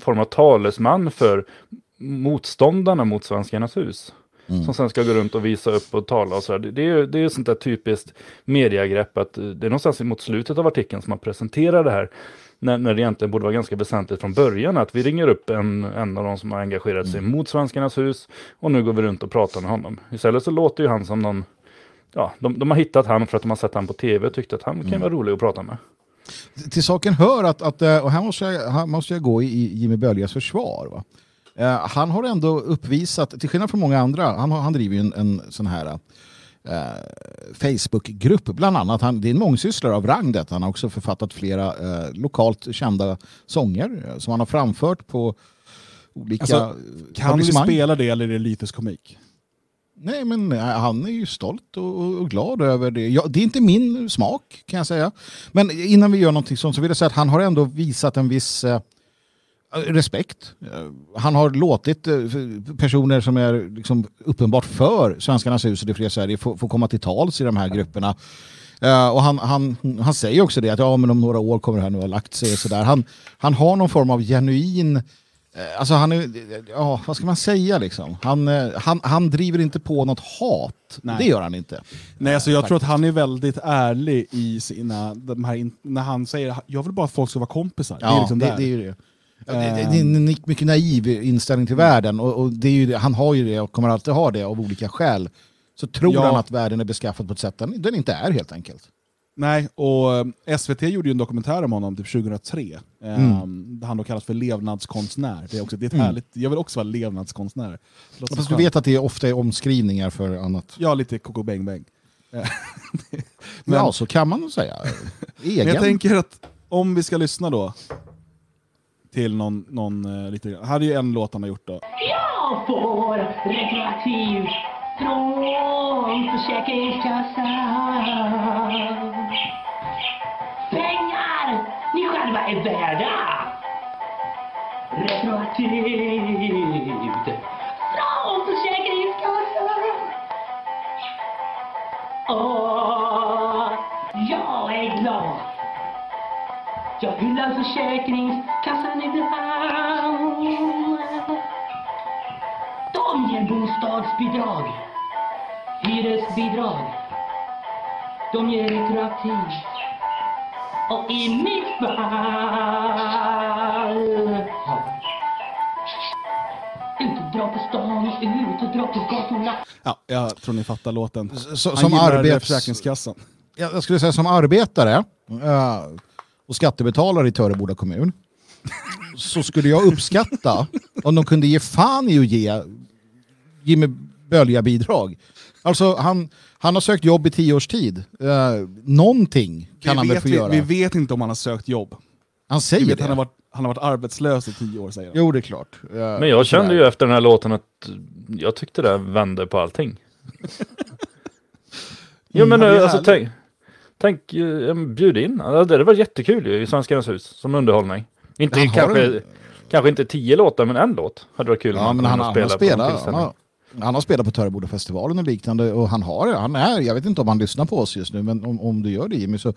form av talesman för motståndarna mot Svenskarnas hus. Mm. Som sen ska gå runt och visa upp och tala och sådär. Det, det är ju det är ju sånt där typiskt mediagrepp att eh, det är någonstans mot slutet av artikeln som man presenterar det här. När, när det egentligen borde vara ganska väsentligt från början att vi ringer upp en, en av de som har engagerat sig mot Svenskarnas hus och nu går vi runt och pratar med honom. Istället så låter ju han som någon Ja, de, de har hittat han för att de har sett han på tv och tyckt att han kan vara rolig att prata med. Till saken hör att, att eh, och här måste jag, här måste jag gå i- i Jimmy Böljas försvar. Va? Eh, han har ändå uppvisat, till skillnad från många andra, han, har, han driver ju en, en sån här eh, Facebookgrupp bland annat. Han, det är en mångsysslare av rang detta. Han har också författat flera eh, lokalt kända sånger eh, som han har framfört på olika Alltså, eh, Kan vi spela det eller är det lyteskomik? Nej, men eh, han är ju stolt och, glad över det. Ja, det är inte min smak kan jag säga. Men innan vi gör någonting sånt så vill jag säga att han har ändå visat en viss eh, respekt. Han har låtit eh, personer som är liksom uppenbart för Svenskarnas hus och det fria Sverige få, få komma till tals i de här grupperna. Eh, och han, han, han säger också det att ja, men om några år kommer det här nu ha lagt sig och sådär. Han, han har någon form av genuin Eh, Alltså han är, ja vad ska man säga liksom? Han, han, han driver inte på något hat. Nej. Det gör han inte. Nej, alltså jag tror att han är väldigt ärlig i sina, de här, när han säger jag vill bara att folk ska vara kompisar. det är liksom det, där. det är ju det. Ja, det, det, är en ni- mycket naiv inställning till världen och, och det är ju han har ju det och kommer alltid ha det av olika skäl. Så tror Ja. han att världen är beskaffad på ett sätt den, den inte är helt enkelt. Nej, och eh, SVT gjorde ju en dokumentär om honom typ 2003. eh, Mm. Där han då kallas för levnadskonstnär. Det är, också, det är ett härligt, jag vill också vara levnadskonstnär. Låter Fast du vet att det ofta är omskrivningar för annat. Ja, lite koko bang bang. Eh, Men- ja, så kan man nog säga. egen. Men jag tänker att om vi ska lyssna då till någon, någon eh, lite grann. Här är ju en låt han har gjort då. Jag får rekreativ från Försäkringskassan. Pengar ni själva är värda. Retroaktivt från Försäkringskassan. Åh, jag är glad. Jag hyllar Försäkringskassan ibland. De ger bostadsbidrag, hyresbidrag. De ger retroaktivt. Och i mitt fall... Dra på stan, ut och dra på gatorna. Ja, jag tror ni fattar låten. Så, Han som, gillar arbets, Försäkringskassan. jag jag skulle säga som arbetare eh, och skattebetalare i Töreboda kommun så skulle jag uppskatta om de kunde ge fan i att ge Jimmy Bölja bidrag. Alltså han, han har sökt jobb i tio års tid. Uh, någonting kan vi han väl vet, få vi, göra. vi vet inte om han har sökt jobb. han säger vet det. han, har varit, han har varit arbetslös i tio år säger han. Jo det är klart. Eh, Men jag kände ju efter den här låten att jag tyckte det vände på allting. Jo men Mm, det är eh, alltså tänk, tänk eh, bjud in. Det hade varit jättekul ju i Svenskarnas hus som underhållning. Inte Han kanske, en- kanske inte tio låtar men en låt hade varit kul. Ja, men han, kunde han, spelat, han, har, han har spelat på Töreboda-festivalen och liknande och han har, han är, jag vet inte om han lyssnar på oss just nu, men om, om du gör det Jimmy så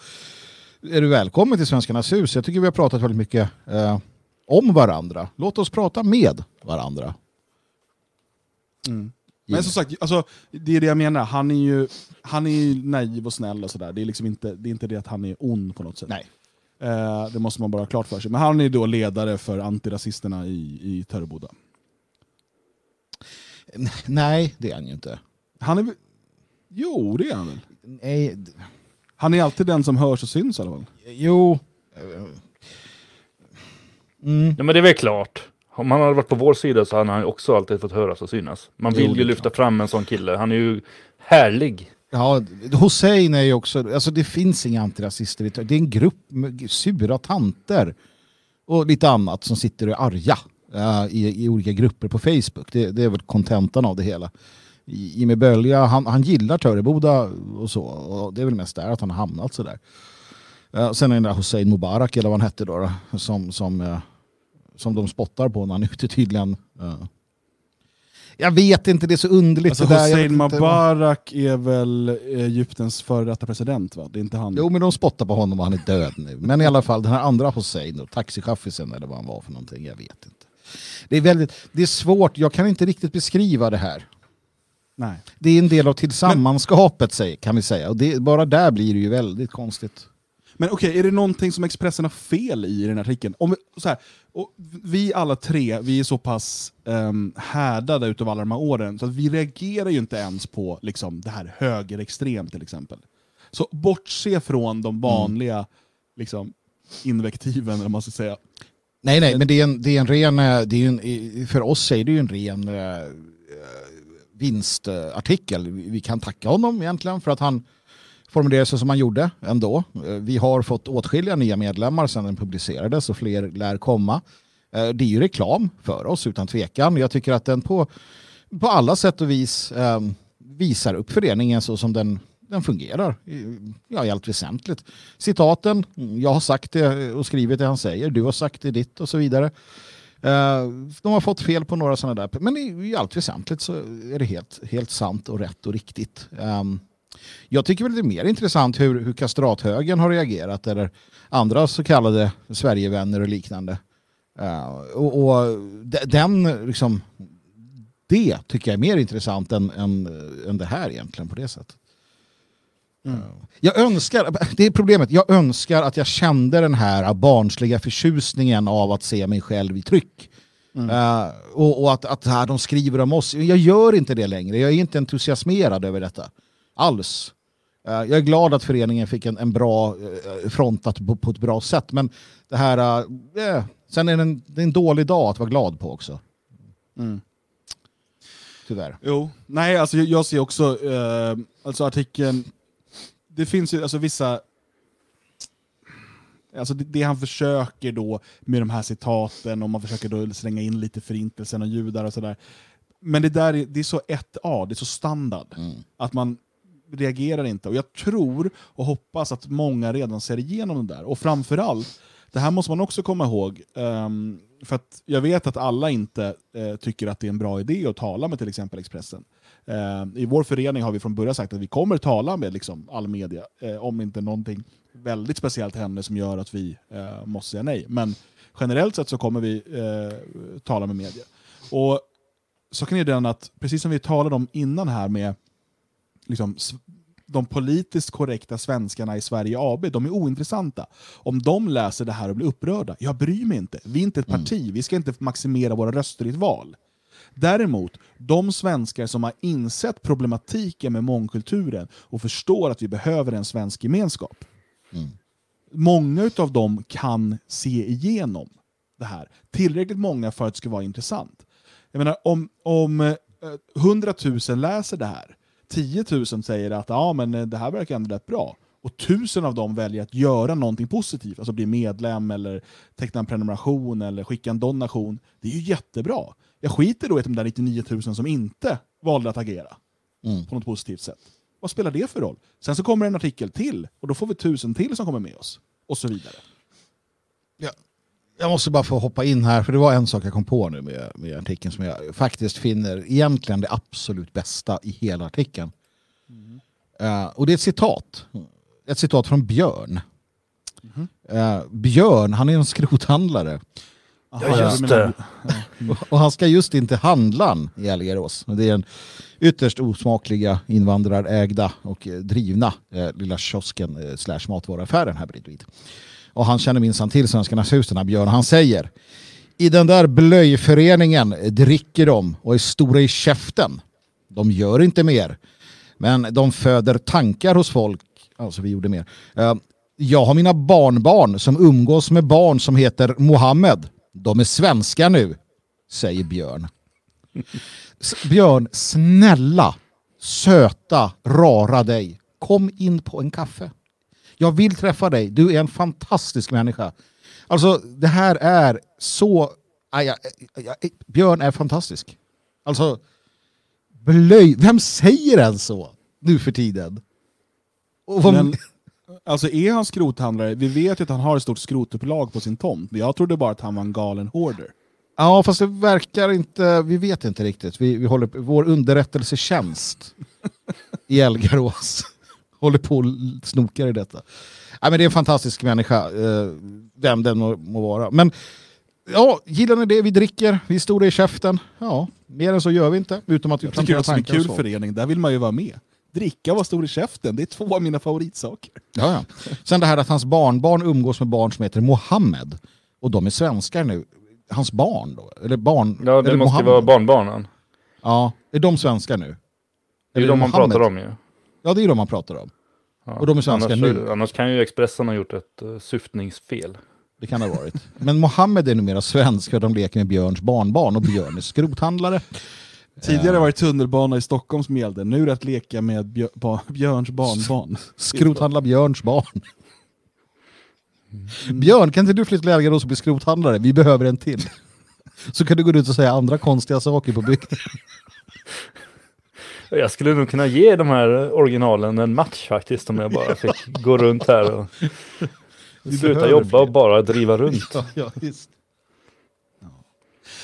är du välkommen till Svenskarnas hus. Jag tycker vi har pratat väldigt mycket eh, om varandra. Låt oss prata med varandra. Men som sagt, alltså, det är det jag menar. Han är ju, han är ju naiv och snäll och sådär. Det är liksom inte det, är inte det att han är ond på något sätt. Nej. Eh, det måste man bara ha klart för sig. Men han är då ledare för antirasisterna i, i Töreboda. Nej, det är han ju inte. Han är Jo, det är han väl? Nej, Han är alltid den som hörs och syns i alla fall. jo. eh, Mm. Ja men det är väl klart. Om han hade varit på vår sida så hade han också alltid fått höras och synas. Man vill ju lyfta klart. fram en sån kille. Han är ju härlig. Ja, Hussein är ju också, alltså det finns inga antirasister. i Det är en grupp med sura tanter och lite annat som sitter och är arga eh, i, i olika grupper på Facebook. Det, det är väl kontentan av det hela. Jimmy Bölja, han, han gillar Töreboda och så. Och det är väl mest där att han har hamnat sådär. Uh, sen är det där Hussein Mubarak eller vad han hette då, då som, som, eh, som de spottar på när han är ute tydligen. eh. Jag vet inte, det är så underligt Alltså, det där. Hussein inte Mubarak är väl Egyptens före detta president va? Det är inte han? Jo, men de spottar på honom och han är död nu. Men i alla fall, den här andra Hussein, taxichaffisen eller vad han var för någonting, jag vet inte. Det är, väldigt, det är svårt, jag kan inte riktigt beskriva det här. Nej. Det är en del av tillsammanskapet kan vi säga. Och det, bara där blir det ju väldigt konstigt. Men okej, är det någonting som Expressen har fel i i den här artikeln? Om vi, så här, och vi alla tre, vi är så pass um, härdade utav alla de här åren, så att vi reagerar ju inte ens på liksom, det här högerextremt till exempel. Så bortse från de vanliga liksom, invektiven, eller vad man ska säga. Nej, nej, men det är en, det är en ren, eh, det är en, för oss är det ju en ren eh, vinstartikel. Vi vi kan tacka honom egentligen för att han formulera sig som han gjorde ändå. Eh, vi har fått åtskilliga nya medlemmar sedan den publicerades och fler lär komma. Eh, det är ju reklam för oss utan tvekan. Jag tycker att den på, på alla sätt och vis ehm, visar upp föreningen så som den, den fungerar. I- Ja, i allt väsentligt. Citaten, jag har sagt det och skrivit det han säger, du har sagt det ditt och så vidare. Eh, de har fått fel på några sådana där, men i, i allt väsentligt så är det helt, helt sant och rätt och riktigt. Ehm, jag tycker väl det är mer intressant hur, hur kastrathögen har reagerat eller andra så kallade Sverigevänner och liknande. Eh, och, och de- den, liksom, det tycker jag är mer intressant än, än, än det här egentligen på det sättet. Jag önskar, det är problemet, jag önskar att jag kände den här barnsliga förtjusningen av att se mig själv i tryck. Eh, och, och att, att här, de skriver om oss. Jag gör inte det längre, jag är inte entusiasmerad över detta. Alls. Eh, jag är glad att föreningen fick en, en bra eh, frontat på, på ett bra sätt. Men det här, eh, sen är det, en, det är en dålig dag att vara glad på också. Mm. Tyvärr. Jo, nej alltså jag, ser också, eh, alltså artikeln, det finns ju alltså vissa, Alltså det, det han försöker då med de här citaten, och man försöker då slänga in lite förintelsen och judar och sådär. Men det där är, det är så 1A, det är så standard. Att man reagerar inte. Och jag tror och hoppas att många redan ser igenom det där. Och framförallt, det här måste man också komma ihåg, um, för att jag vet att alla inte uh, tycker att det är en bra idé att tala med till exempel Expressen. Ehm, I vår förening har vi från början sagt att vi kommer tala med liksom, all media, eh, om inte någonting väldigt speciellt händer som gör att vi eh, måste säga nej. Men generellt sett så kommer vi tala med media. Och så kan ju den att, precis som vi talade om innan här med liksom, de politiskt korrekta svenskarna i Sverige AB, de är ointressanta. Om de läser det här och blir upprörda, jag bryr mig inte. Vi är inte ett parti, vi ska inte maximera våra röster i ett val. Däremot, de svenskar som har insett problematiken med mångkulturen och förstår att vi behöver en svensk gemenskap, många av dem kan se igenom det här. Tillräckligt många för att det ska vara intressant. Jag menar, om, om eh, 100 000 läser det här, 10 000 säger att ja, men eh, det här verkar ändå rätt bra, och tusen av dem väljer att göra någonting positivt, alltså bli medlem, eller teckna en prenumeration, eller skicka en donation, det är ju jättebra. Jag skiter då i de där 99 000 som inte valde att agera på något positivt sätt. Vad spelar det för roll? Sen så kommer en artikel till, och då får vi tusen till som kommer med oss. Och så vidare. Jag måste bara få hoppa in här, för det var en sak jag kom på nu med, med artikeln som jag faktiskt finner egentligen det absolut bästa i hela artikeln. Eh, och det är ett citat. Ett citat från Björn. Eh, Björn, han är en skrothandlare. Aha, just det. Och- han ska just in till handlaren i Algerås. Det är den ytterst osmakliga invandrarägda och drivna eh, lilla kiosken eh, slash matvaruaffären här bredvid. Och han känner minsann till Svenskarnas hus den här Björn. Han säger i den där blöjföreningen dricker de och är stora i käften. De gör inte mer. Men de föder tankar hos folk. Alltså vi gjorde mer. Eh, Jag har mina barnbarn som umgås med barn som heter Mohammed. De är svenskar nu, säger Björn. S- Björn, snälla, söta, rara dig. Kom in på en kaffe. Jag vill träffa dig. Du är en fantastisk människa. Alltså, det här är så... Aj, aj, aj, Björn är fantastisk. Alltså, blöj... Vem säger ens så nu för tiden? Och vad... Men, alltså är han skrothandlare? Vi vet ju att han har ett stort skrotupplag på sin tomt. Jag trodde bara att han var en galen hoarder. Ja, fast det verkar inte... Vi vet inte riktigt. Vi, vi håller, vår underrättelsetjänst i Elgarås håller på och snokar i detta. Ja, men det är en fantastisk människa, eh, vem den må, må vara. Men ja, gillar ni det? Vi dricker, vi är stora i käften. Ja, mer än så gör vi inte. Utom att vi Jag tycker det är en kul förening, där vill man ju vara med. Dricka och vara stor i käften, det är två av mina favoritsaker. Ja, ja. Sen det här att hans barnbarn umgås med barn som heter Mohammed. Och de är svenskar nu. Hans barn då? Eller barn? Ja, det eller måste Mohammed? vara barnbarnen. Ja, är de svenskar nu? Det är Eller de man Mohammed? pratar om ju. Ja, det är de man pratar om. Ja. Och de är svenskar annars, nu. Annars kan ju Expressen ha gjort ett uh, syftningsfel. Det kan det ha varit. Men Mohammed är numera svensk för de leker med Björns barnbarn och Björn är skrothandlare. Tidigare var det tunnelbana i Stockholm som gällde, nu är det att leka med Björ, ba, Björns barnbarn. Skrothandla Björns barn. Björn, kan inte du flytta till Elgarås och bli skrothandlare? Vi behöver en till. Så kan du gå ut och säga andra konstiga saker på bygden. Jag skulle nog kunna ge de här originalen en match faktiskt om jag bara fick gå runt här och sluta jobba fler. och bara driva runt. Ja, ja, visst.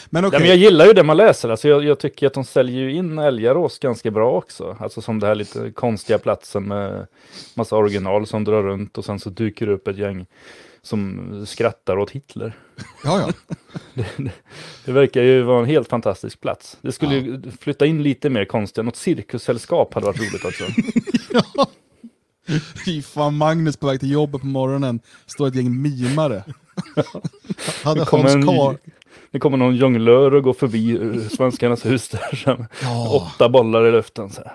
Men Ja, okej, men jag gillar ju det man läser. Alltså jag, jag tycker att de säljer ju in Älgarås ganska bra också. Alltså som det här lite konstiga platsen med massa original som drar runt och sen så dyker det upp ett gäng som skrattar åt Hitler. Ja, ja. Det verkar ju vara en helt fantastisk plats. Det skulle ju flytta in lite mer konstiga, något cirkussällskap hade varit roligt också. fy fan Magnus på väg till jobbet på morgonen, står ett gäng mimare. Hade Det Hans en, Karl... det kommer någon jonglör och går förbi eh, svenskarnas hus där. Så Ja. Åtta bollar i luften så här.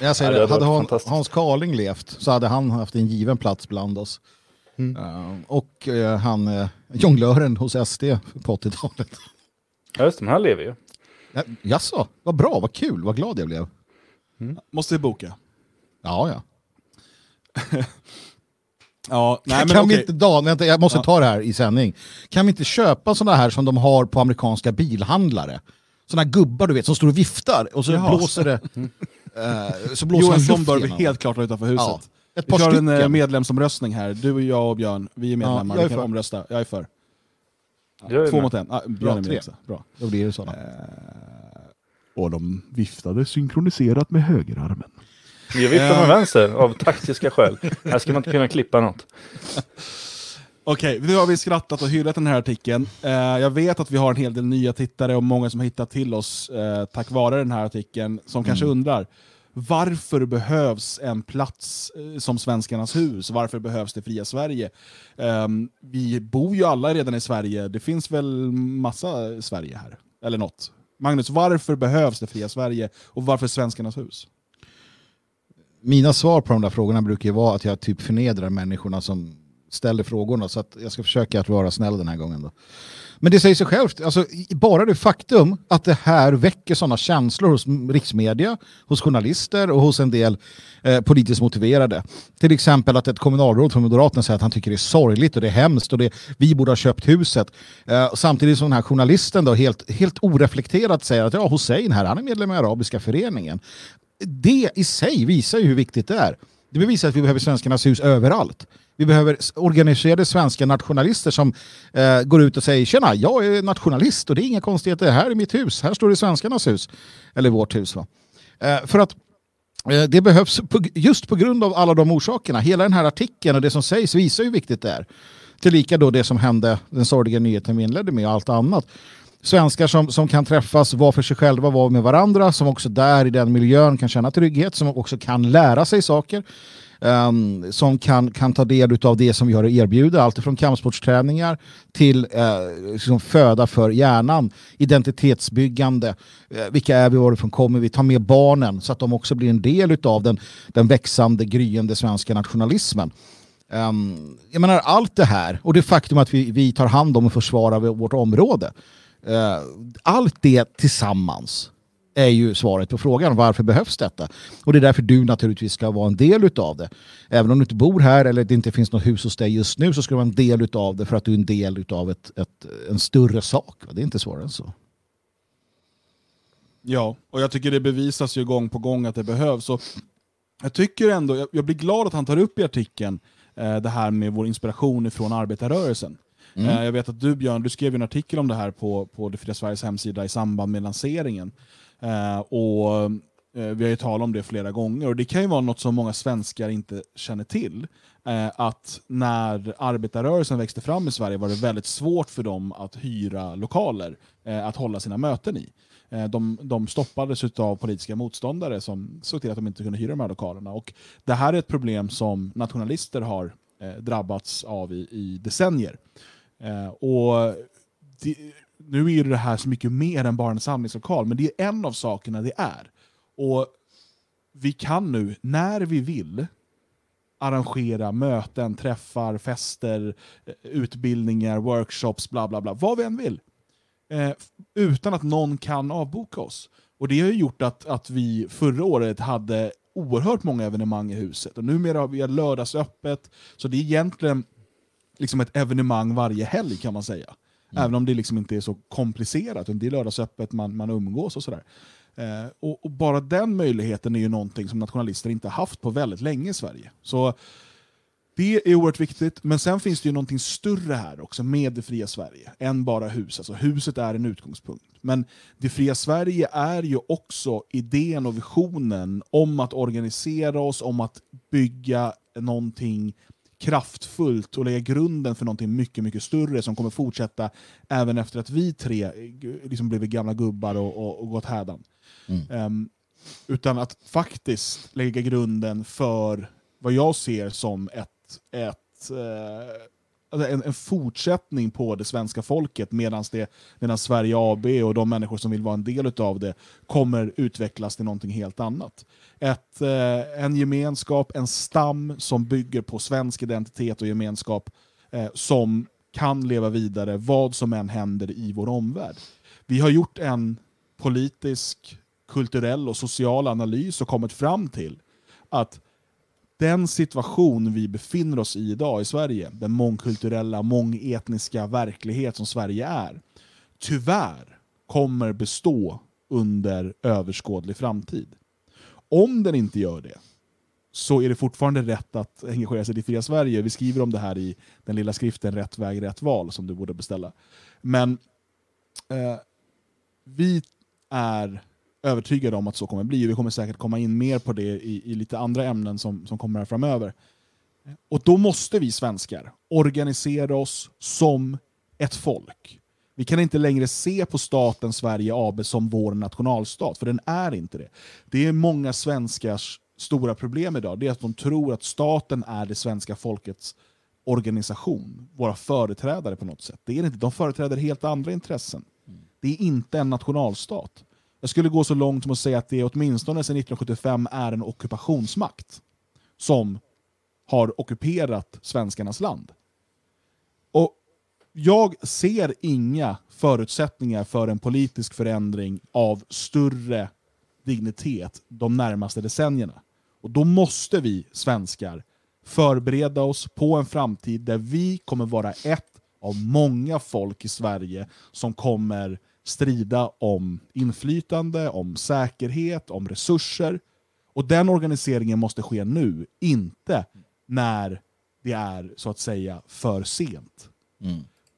Jag säger Ja, det det, hade Hans, Carling levt så hade han haft en given plats bland oss. Eh, och eh, han, uh, jonglören hos SD på 80-talet. Ja just det, men han lever ju. Ja, Jaså, vad bra, vad kul, vad glad jag blev. Måste vi boka. Ja, ja. Ja, nej, men kan vi inte, Dan, vänta, jag måste Ja. ta det här i sändning. Kan vi inte köpa sådana här som de har på amerikanska bilhandlare? Sådana här gubbar du vet som står och viftar och så Jaha. blåser det. så blåser Jo, en en sån luft bör vi helt klart ha utanför huset. Ja, ett Vi par kör en eh, stycken. medlemsomröstning här. Du och jag och Björn, vi är medlemmar. Ja, jag är vi kan för. omrösta. Jag är för. Jag är Två med. mot en. Ah, Björn är med tre. också. Bra. Då blir det sådana. Eh, och de viftade synkroniserat med högerarmen. Jag viftar med vänster av taktiska skäl. Här ska man inte kunna klippa något. Okej, nu har vi skrattat och hyllat den här artikeln. Eh, jag vet att vi har en hel del nya tittare och många som har hittat till oss eh, tack vare den här artikeln, som kanske undrar varför behövs en plats eh, som Svenskarnas hus? Varför behövs det fria Sverige? Um, vi bor ju alla redan i Sverige, det finns väl massa Sverige här? Eller något. Magnus, varför behövs det fria Sverige och varför Svenskarnas hus? Mina svar på de där frågorna brukar ju vara att jag typ förnedrar människorna som ställer frågorna så att jag ska försöka att vara snäll den här gången. Då. Men det säger sig självt, alltså, bara det faktum att det här väcker sådana känslor hos riksmedia, hos journalister och hos en del eh, politiskt motiverade. Till exempel att ett kommunalråd från Moderaterna säger att han tycker det är sorgligt och det är hemskt och det, vi borde ha köpt huset. Eh, samtidigt som den här journalisten då helt, helt oreflekterat säger att ja, Hussein här, han är medlem i Arabiska föreningen. Det i sig visar ju hur viktigt det är. Det bevisar att vi behöver Svenskarnas hus överallt. Vi behöver organiserade svenska nationalister som eh, går ut och säger tjena, jag är nationalist och det är inga konstigheter, här är mitt hus, här står det Svenskarnas hus. Eller vårt hus. Va? Eh, för att eh, det behövs på, just på grund av alla de orsakerna. Hela den här artikeln och det som sägs visar hur viktigt det är. Tillika då det som hände, den sorgliga nyheten vi inledde med och allt annat. Svenskar som, som kan träffas, vara för sig själva, vara med varandra, som också där i den miljön kan känna trygghet, som också kan lära sig saker um, som kan, kan ta del av det som vi har att erbjuda, allt från kampsportsträningar till uh, liksom föda för hjärnan, identitetsbyggande, Uh, vilka är vi, varifrån kommer vi, ta med barnen så att de också blir en del av den, den växande, gryende svenska nationalismen. Um, jag menar allt det här och det faktum att vi, vi tar hand om och försvarar vårt område. Uh, allt det tillsammans är ju svaret på frågan varför behövs detta? Och det är därför du naturligtvis ska vara en del utav det. Även om du inte bor här eller det inte finns något hus hos dig just nu så ska du vara en del utav det för att du är en del utav ett, ett, en större sak. Det är inte svårare än så. Ja, och jag tycker det bevisas ju gång på gång att det behövs. Och jag tycker ändå, jag, blir glad att han tar upp i artikeln eh, det här med vår inspiration från arbetarrörelsen. Eh, jag vet att du Björn, du skrev en artikel om det här på, på Det fria Sveriges hemsida i samband med lanseringen. Eh, och eh, Vi har ju talat om det flera gånger och det kan ju vara något som många svenskar inte känner till. Eh, att när arbetarrörelsen växte fram i Sverige var det väldigt svårt för dem att hyra lokaler eh, att hålla sina möten i. Eh, de, de stoppades av politiska motståndare som såg till att de inte kunde hyra de här lokalerna. Och det här är ett problem som nationalister har eh, drabbats av i, i decennier. Eh, och nu är ju det här så mycket mer än bara en samlingslokal, men det är en av sakerna det är. Och vi kan nu, när vi vill, arrangera möten, träffar, fester, eh, utbildningar, workshops, bla bla bla, vad vi än vill. Eh, utan att någon kan avboka oss. Och det har ju gjort att, att vi förra året hade oerhört många evenemang i huset. Och numera har vi lördagsöppet, så det är egentligen liksom ett evenemang varje helg kan man säga. Mm. Även om det liksom inte är så komplicerat, det är lördagsöppet, man, man umgås och sådär. Eh, och, och bara den möjligheten är ju någonting som nationalister inte haft på väldigt länge i Sverige. Så det är oerhört viktigt, men sen finns det ju någonting större här också med det fria Sverige, än bara hus. Alltså huset är en utgångspunkt. Men det fria Sverige är ju också idén och visionen om att organisera oss, om att bygga någonting kraftfullt och lägga grunden för någonting mycket, mycket större som kommer fortsätta även efter att vi tre eh, liksom blivit gamla gubbar och, och, och gått hädan. Ehm, utan att faktiskt lägga grunden för vad jag ser som ett, ett, alltså Alltså, en, en fortsättning på det svenska folket medan Sverige AB och de människor som vill vara en del av det kommer utvecklas till någonting helt annat. Ett, eh, en gemenskap, en stam som bygger på svensk identitet och gemenskap eh, som kan leva vidare vad som än händer i vår omvärld. Vi har gjort en politisk, kulturell och social analys och kommit fram till att den situation vi befinner oss i idag i Sverige, den mångkulturella, mångetniska verklighet som Sverige är, tyvärr kommer bestå under överskådlig framtid. Om den inte gör det, så är det fortfarande rätt att engagera sig i det fria Sverige. Vi skriver om det här i den lilla skriften Rätt väg, rätt val som du borde beställa. Men eh, vi är övertygade om att så kommer bli. Vi kommer säkert komma in mer på det i, i lite andra ämnen som, som kommer här framöver. Och då måste vi svenskar organisera oss som ett folk. Vi kan inte längre se på staten Sverige AB som vår nationalstat, för den är inte det. Det är många svenskars stora problem idag, det är att de tror att staten är det svenska folkets organisation, våra företrädare på något sätt. Det är inte. De företräder helt andra intressen. Det är inte en nationalstat. Jag skulle gå så långt som att säga att det åtminstone sedan 1975 är en ockupationsmakt som har ockuperat svenskarnas land. Och jag ser inga förutsättningar för en politisk förändring av större dignitet de närmaste decennierna. Och då måste vi svenskar förbereda oss på en framtid där vi kommer vara ett av många folk i Sverige som kommer strida om inflytande, om säkerhet, om resurser. Och den organiseringen måste ske nu, inte när det är så att säga för sent.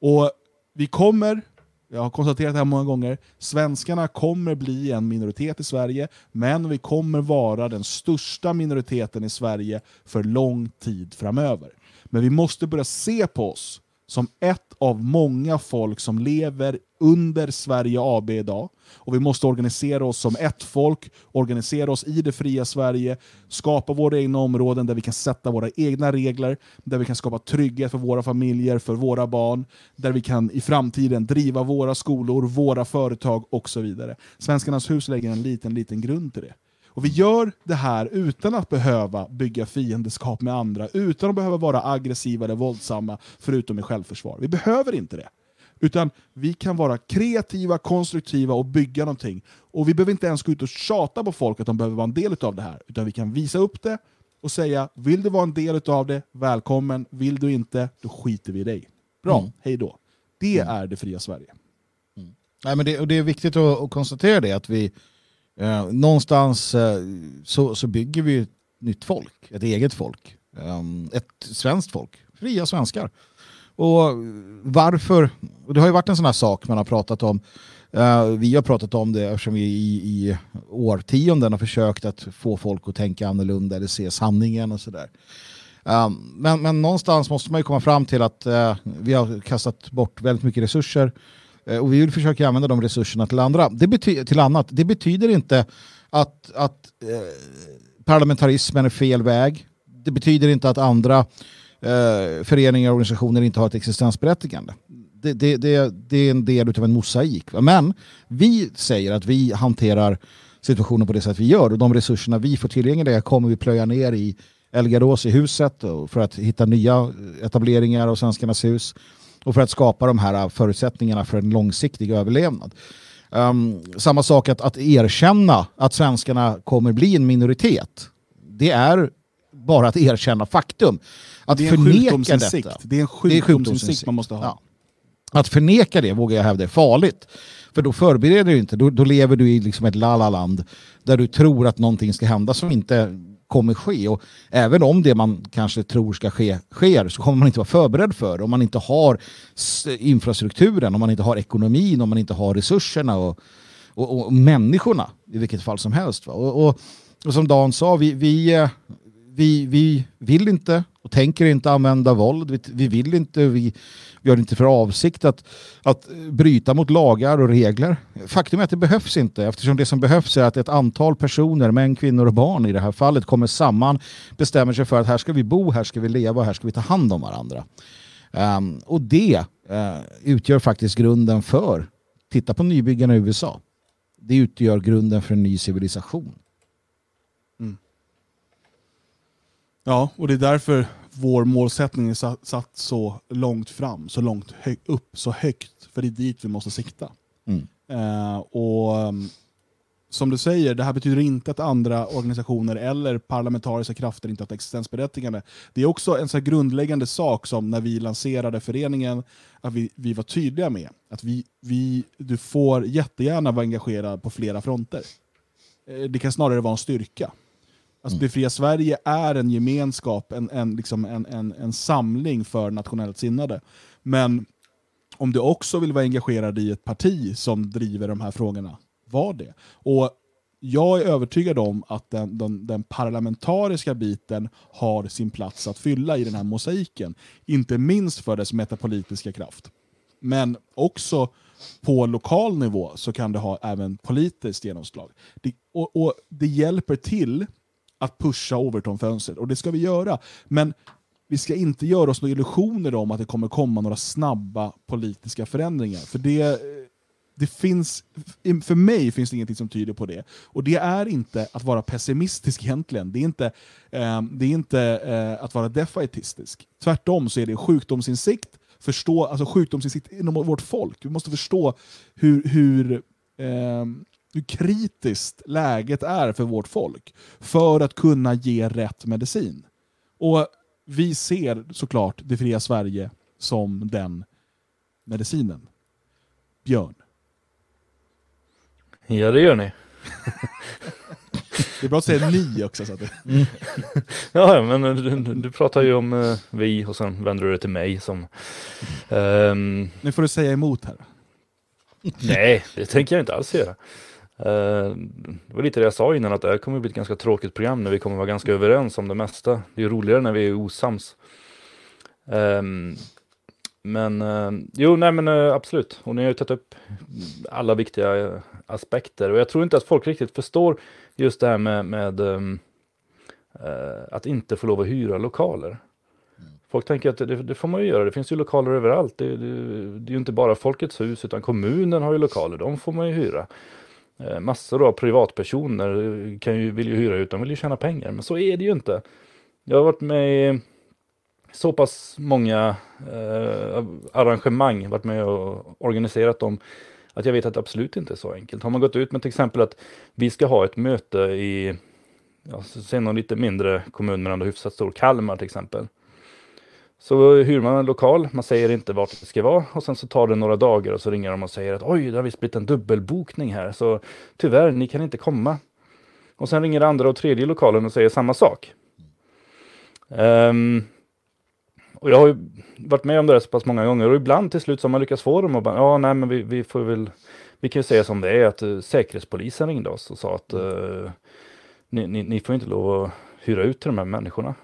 Och vi kommer, jag har konstaterat det här många gånger, svenskarna kommer bli en minoritet i Sverige, men vi kommer vara den största minoriteten i Sverige för lång tid framöver. Men vi måste börja se på oss som ett av många folk som lever under Sverige AB idag. Och vi måste organisera oss som ett folk, organisera oss i det fria Sverige, skapa våra egna områden där vi kan sätta våra egna regler, där vi kan skapa trygghet för våra familjer, för våra barn, där vi kan i framtiden driva våra skolor, våra företag och så vidare. Svenskarnas hus lägger en liten, liten grund till det. Och vi gör det här utan att behöva bygga fiendeskap med andra, utan att behöva vara aggressiva eller våldsamma, förutom i självförsvar. Vi behöver inte det. Utan vi kan vara kreativa, konstruktiva och bygga någonting. Och vi behöver inte ens gå ut och tjata på folk att de behöver vara en del av det här. Utan vi kan visa upp det och säga, vill du vara en del av det, välkommen. Vill du inte, då skiter vi i dig. Bra, Mm. hej då. Det är det fria Sverige. Nej, men det, och det är viktigt att, att konstatera det, att vi eh, någonstans eh, så, så bygger vi ett nytt folk, ett eget folk. Um, ett svenskt folk, fria svenskar. Och varför, och det har ju varit en sån här sak man har pratat om, Uh, vi har pratat om det eftersom vi i, i årtionden har försökt att få folk att tänka annorlunda eller se sanningen och sådär. Um, men, men någonstans måste man ju komma fram till att uh, vi har kastat bort väldigt mycket resurser och vi vill försöka använda de resurserna till, andra. Det bety- till annat. Det betyder inte att, att parlamentarismen är fel väg. Det betyder inte att andra eh, föreningar och organisationer inte har ett existensberättigande. Det, det, det, det är en del av en mosaik. va. Men vi säger att vi hanterar situationen på det sätt vi gör och de resurserna vi får tillgängliga kommer vi plöja ner i Elgarås i huset för att hitta nya etableringar av Svenskarnas hus och för att skapa de här förutsättningarna för en långsiktig överlevnad. Um, samma sak att, att erkänna att svenskarna kommer bli en minoritet. Det är bara att erkänna faktum. Att det är en förneka detta. Det är en Det är sjukdomsinsikt man måste ha. Ja. Att förneka det vågar jag hävda är farligt. För då förbereder du inte, då, då lever du i liksom ett lalaland där du tror att någonting ska hända som inte kommer ske. Och även om det man kanske tror ska ske sker så kommer man inte vara förberedd för det. Om man inte har infrastrukturen, om man inte har ekonomin, om man inte har resurserna och, och, och människorna i vilket fall som helst. Och, och, och som Dan sa, vi, vi, eh, vi, vi vill inte och tänker inte använda våld. Vi, vi vill inte, vi, vi har inte för avsikt att, att bryta mot lagar och regler. Faktum är att det behövs inte eftersom det som behövs är att ett antal personer, män, kvinnor och barn i det här fallet, kommer samman, bestämmer sig för att här ska vi bo, här ska vi leva, här ska vi ta hand om varandra. Um, och det uh, utgör faktiskt grunden för, titta på nybyggarna i USA, det utgör grunden för en ny civilisation. Ja, och det är därför vår målsättning är satt, satt så långt fram, så långt upp, så högt. För det är dit vi måste sikta. Mm. Eh, och um, som du säger, det här betyder inte att andra organisationer eller parlamentariska krafter inte har ett existensberättigande. Det är också en så grundläggande sak som när vi lanserade föreningen, att vi, vi var tydliga med att vi, vi, du får jättegärna vara engagerad på flera fronter. Eh, Det kan snarare vara en styrka. Alltså, Det fria Sverige är en gemenskap, en, en, liksom en, en, en samling för nationellt sinnade. Men om du också vill vara engagerad i ett parti som driver de här frågorna, var det. Och jag är övertygad om att den, den, den parlamentariska biten har sin plats att fylla i den här mosaiken. Inte minst för dess metapolitiska kraft. Men också på lokal nivå så kan det ha även politiskt genomslag. Det, och, och det hjälper till att pusha Overton-fönstret, och det ska vi göra. Men vi ska inte göra oss några illusioner om att det kommer komma några snabba politiska förändringar. För det, det finns, för mig finns det ingenting som tyder på det. Och det är inte att vara pessimistisk egentligen. Det är inte, eh, det är inte eh, att vara defaitistisk. Tvärtom så är det sjukdomsinsikt, förstå, alltså sjukdomsinsikt inom vårt folk. Vi måste förstå hur, hur, eh, hur kritiskt läget är för vårt folk för att kunna ge rätt medicin. Och vi ser såklart det fria Sverige som den medicinen. Björn. Ja, det gör ni. Det är bra att säga ni också. Så att det... Ja, ja, men du, du- pratar ju om eh, vi och sen vänder du det till mig som... Ehm, Nu får du säga emot här. nej, det tänker jag inte alls göra. Eh, det var lite det jag sa innan, att det här kommer bli ett ganska tråkigt program när vi kommer vara ganska överens om det mesta. Det är roligare när vi är osams. Ehm, men eh, jo, nej men eh, absolut. Och ni har ju tagit upp alla viktiga aspekter. Och jag tror inte att folk riktigt förstår just det här med, med ehm, att inte få lov att hyra lokaler. Folk tänker att det, det får man ju göra, det finns ju lokaler överallt. Det, det, det är ju inte bara Folkets hus, utan kommunen har ju lokaler, de får man ju hyra. Eh, massor av privatpersoner kan ju, vill ju hyra ut, de vill ju tjäna pengar, men så är det ju inte. Jag har varit med i så pass många eh, arrangemang, varit med och organiserat dem, att jag vet att det absolut inte är så enkelt. Har man gått ut med till exempel att vi ska ha ett möte i, ja, säg någon lite mindre kommun men ändå hyfsat stor, Kalmar till exempel. Så hyr man en lokal, man säger inte vart det ska vara och sen så tar det några dagar och så ringer de och säger att oj, det har visst blivit en dubbelbokning här så tyvärr, ni kan inte komma. Och sen ringer andra och tredje lokalen och säger samma sak. Ehm, och jag har ju varit med om det här så pass många gånger och ibland till slut så har man lyckats få dem och bara, ja nej men vi, vi får väl, vi kan ju säga som det är att uh, Säkerhetspolisen ringde oss och sa att uh, ni, ni, ni får inte lov att hyra ut till de här människorna.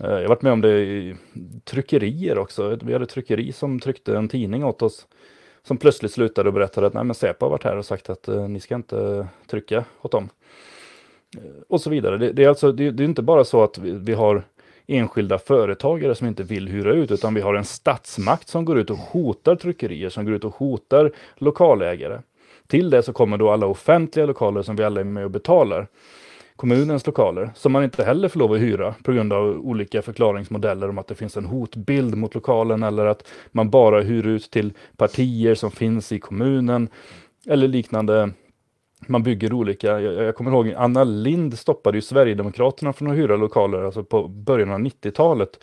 Eh, jag har varit med om det i tryckerier också. Vi hade ett tryckeri som tryckte en tidning åt oss. Som plötsligt slutade och berättade att Nej, men Säpo har varit här och sagt att eh, ni ska inte trycka åt dem. Eh, och så vidare. Det, det är alltså, det, det är inte bara så att vi, vi har enskilda företagare som inte vill hyra ut, utan vi har en statsmakt som går ut och hotar tryckerier, som går ut och hotar lokalägare. Till det så kommer då alla offentliga lokaler som vi alla är med och betalar kommunens lokaler som man inte heller får lov att hyra på grund av olika förklaringsmodeller om att det finns en hotbild mot lokalen eller att man bara hyr ut till partier som finns i kommunen eller liknande. Man bygger olika, jag, jag kommer ihåg Anna Lind stoppade ju Sverigedemokraterna från att hyra lokaler alltså på början av 90-talet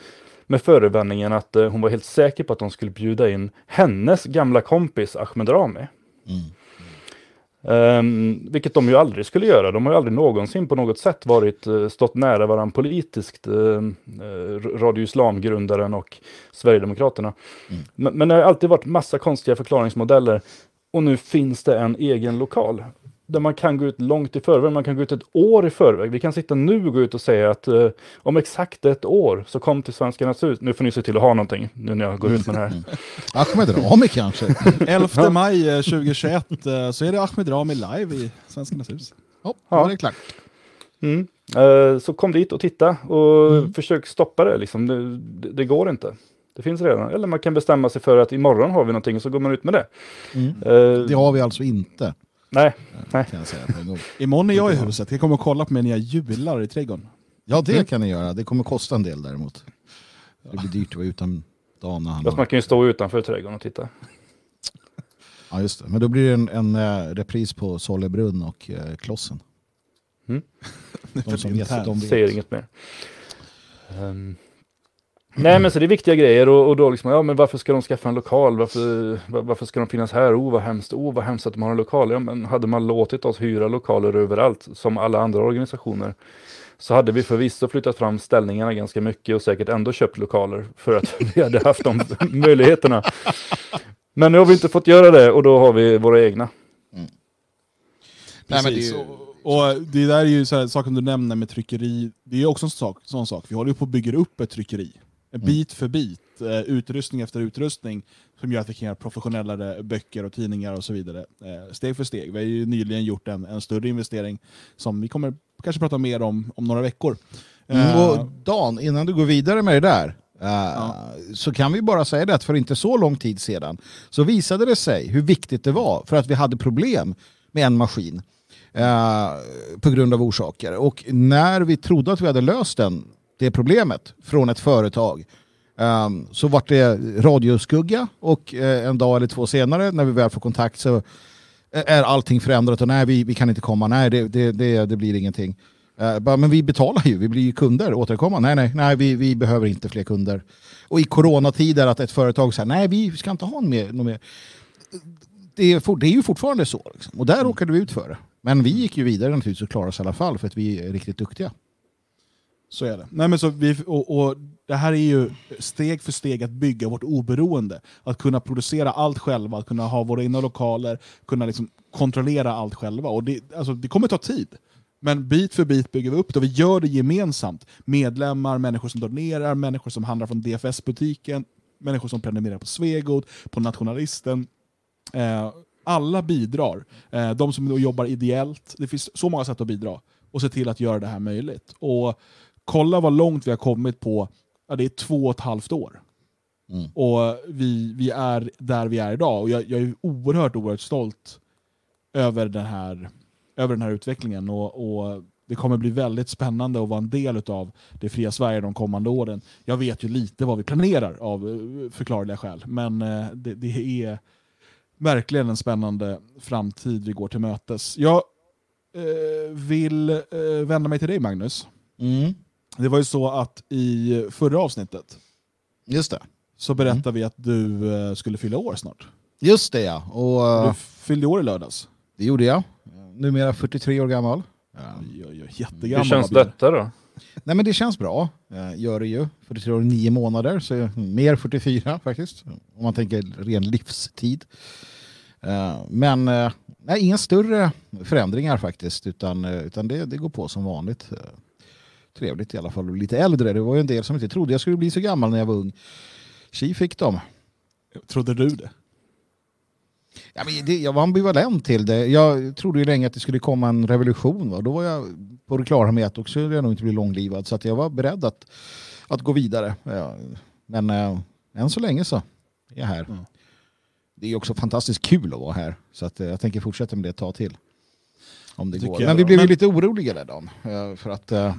med förevändningen att eh, hon var helt säker på att de skulle bjuda in hennes gamla kompis Ahmed Rami. Mm. Ehm, vilket de ju aldrig skulle göra. De har ju aldrig någonsin på något sätt varit, eh, stått nära varandra politiskt. Uh, Radio Islam-grundaren och Sverigedemokraterna. Men, men det har alltid varit massa konstiga förklaringsmodeller. Och nu finns det en egen lokal. Där man kan gå ut långt i förväg, man kan gå ut ett år i förväg. Vi kan sitta nu och gå ut och säga att eh, om exakt ett år så kom till Svenskarnas hus. Nu får ni se till att ha någonting nu när jag går ut med det här. Ahmed Rami kanske? 11 maj eh, 2021 eh, så är det Ahmed Rami live i Svenskarnas hus. Ja, Ja. det är klart. Mm. Eh, så kom dit och titta och försök stoppa det. Liksom. Det, det. det går inte. Det finns redan. Eller man kan bestämma sig för att imorgon har vi någonting och så går man ut med det. Eh, Det har vi alltså inte, Nej, kan jag säga på en gång. Imorgon är jag i huset, jag kommer att kolla på mig när jag jular i trädgården. Ja, det kan ni göra. Det kommer kosta en del däremot. Det blir dyrt att vara utan Dan när han fast har... man kan ju stå utanför trädgården och titta. Ja, just det. Men då blir det en, en eh, repris på Sollebrunn och eh, Klossen. Mm. De som internt. de vet. Säger inget mer. Ehm, nej men så det är viktiga grejer och, och då liksom, ja men varför ska de skaffa en lokal? Varför, var- varför ska de finnas här? Oh vad hemskt, oh vad hemskt att de har en lokal. Ja men hade man låtit oss hyra lokaler överallt som alla andra organisationer så hade vi förvisso flyttat fram ställningarna ganska mycket och säkert ändå köpt lokaler för att vi hade haft de möjligheterna. Men nu har vi inte fått göra det och då har vi våra egna. Nej, men det är ju- Och, det där är ju så här, saken du nämner med tryckeri, det är också en sak, sån sak. Vi håller ju på att bygga upp ett tryckeri. Mm. Bit för bit, eh, utrustning efter utrustning, som gör att vi kan göra professionellare böcker och tidningar och så vidare. Eh, steg för steg. Vi har ju nyligen gjort en, en större investering som vi kommer kanske prata mer om om några veckor. Mm, Eh, och Dan, innan du går vidare med det där, eh, så kan vi bara säga det att för inte så lång tid sedan så visade det sig hur viktigt det var för att vi hade problem med en maskin eh, på grund av orsaker. Och när vi trodde att vi hade löst den, det problemet från ett företag Um, så vart det radioskugga och uh, en dag eller två senare när vi väl får kontakt så eh, är allting förändrat och nej vi, vi kan inte komma, nej det, det, det, det blir ingenting. Uh, bara, men vi betalar ju, vi blir ju kunder, återkomma. Nej, nej, nej vi, vi behöver inte fler kunder. Och i coronatider att ett företag säger nej vi ska inte ha mer. Någon mer. Det, är for, det är ju fortfarande så. Liksom. Och där råkade vi ut för det. Men vi gick ju vidare naturligtvis och klarade oss i alla fall för att vi är riktigt duktiga. Så är det. Nej, men så vi, och, och det här är ju steg för steg att bygga vårt oberoende. Att kunna producera allt själva, att kunna ha våra egna lokaler, kunna liksom kontrollera allt själva. Och det, alltså, det kommer ta tid. Men bit för bit bygger vi upp det och vi gör det gemensamt. Medlemmar, människor som donerar, människor som handlar från DFS-butiken, människor som prenumererar på Svegot, på Nationalisten. Eh, alla bidrar. Eh, de som jobbar ideellt. Det finns så många sätt att bidra och se till att göra det här möjligt. Och kolla vad långt vi har kommit på ja, det är två och ett halvt år. Mm. Och vi, vi är där vi är idag. Och jag, jag är oerhört, oerhört stolt över den här, över den här utvecklingen. Och, och Det kommer bli väldigt spännande att vara en del av det fria Sverige de kommande åren. Jag vet ju lite vad vi planerar av eh, förklarliga skäl, men eh, det, det är verkligen en spännande framtid vi går till mötes. Jag eh, vill eh, vända mig till dig Magnus. Mm. Det var ju så att i förra avsnittet Just det. så berättade vi att du eh, skulle fylla år snart. Just det ja. Och Du uh, fyllde år i lördags. det gjorde jag. Numera 43 år gammal. Ja. Oj, oj, oj, Hur känns Björn. detta då? Nej men det känns bra. Uh, gör det ju. 43 år och 9 månader. Så är mer 44 faktiskt. Om man tänker ren livstid. Eh, men eh, nej, inga större förändringar faktiskt. Utan, eh, utan det, det går på som vanligt. Eh, trevligt i alla fall. Lite äldre. Det var ju en del som inte trodde jag skulle bli så gammal när jag var ung. Tji fick de. Trodde du det? Ja, men det, jag var ambivalent till det. Jag trodde ju länge att det skulle komma en revolution. Va? Då var jag på det klara med att då skulle jag nog inte bli långlivad. Så att jag var beredd att, att gå vidare. Ja, men äh, än så länge så är jag här. Mm. Det är också fantastiskt kul att vara här. Så att, äh, jag tänker fortsätta med det ett tag till. Om det Tycker går. Men vi blev ju lite oroliga där Dan. äh, För att äh,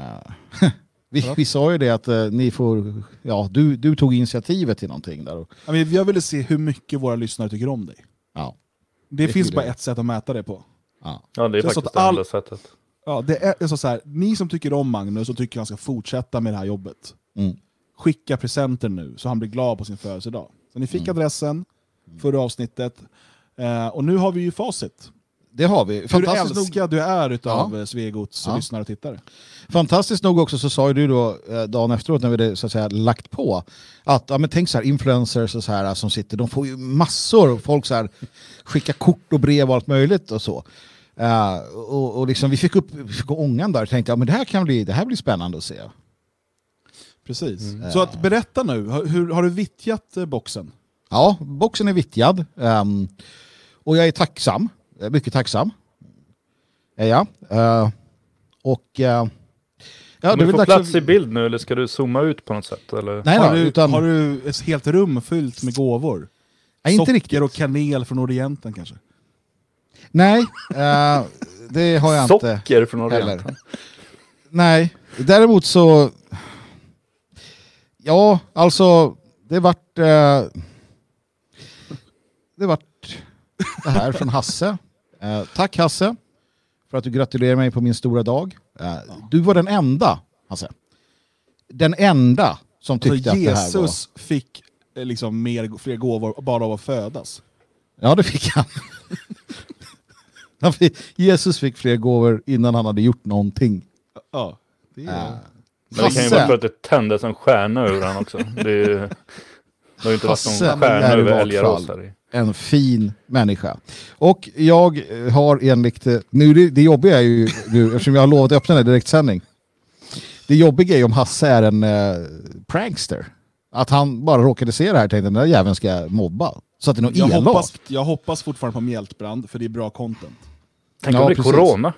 vi, vi sa ju det att äh, ni får, ja, du, du tog initiativet till någonting där. Och, Ja, men Jag ville se hur mycket våra lyssnare tycker om dig. ja, Det, Det finns bara jag. ett sätt att mäta det på. ja. Ja, det är Det så faktiskt att det all- enda sättet. Ja, det är alltså så här, ni som tycker om Magnus och tycker han ska fortsätta med det här jobbet, Mm. skicka presenter nu så han blir glad på sin födelsedag. Så ni fick Mm. adressen, förra avsnittet, eh, och nu har vi ju facit. Det har vi. Hur Fantastiskt nog, älskad du är utav Ja. ja. Svegots Ja. lyssnare och tittare. fantastiskt nog också så sa ju du då eh, dagen efteråt när vi så att säga lagt på att ja, men tänk så här influencers och så här som sitter, de får ju massor av folk så här skicka kort och brev och allt möjligt och så. Eh, och, och liksom vi fick upp vi fick ångan där och tänkte ja, men det här kan bli, det här blir spännande att se. Precis. Så att berätta nu, har- hur, har du vittjat eh, boxen? Ja, boxen är vittjad ehm, och jag är tacksam, Jag är mycket tacksam. Är jag. Eh, och eh, ja, du dags plats att- i bild nu eller ska du zooma ut på något sätt? Eller? Nej, har, då, du, utan, har du ett helt rum fyllt med gåvor? nej, inte Socker riktigt. och kanel från Orienten kanske? Nej, eh, det har jag inte. Socker från heller. Orienten. Nej, däremot så... Ja, alltså det vart... Eh, det vart det här från Hasse. Eh, tack Hasse för att du gratulerar mig på min stora dag. Eh, du var den enda, Hasse. Den enda som Så tyckte att det här var... Jesus fick eh, liksom mer, fler gåvor bara av att födas. Ja, det fick han. han fick, Jesus fick fler gåvor innan han hade gjort någonting. Ja, det är... Eh, Men det kan ju vara för att det tändes en stjärna ur han också. Det, är ju, det har ju inte varit någon stjärna över i. en fin människa. Och jag har enligt... eh, Nu det, det jobbiga är ju nu, eftersom jag har lovat att öppna den här direktsändning. Det jobbiga är ju om Hasse är en eh, prankster. Att han bara råkade se det här och tänkte den där jäveln ska jag mobba. Så att det är något jag, elakt. hoppas, jag hoppas fortfarande på mjältbrand, för det är bra content. Tänk Ja, om det är corona.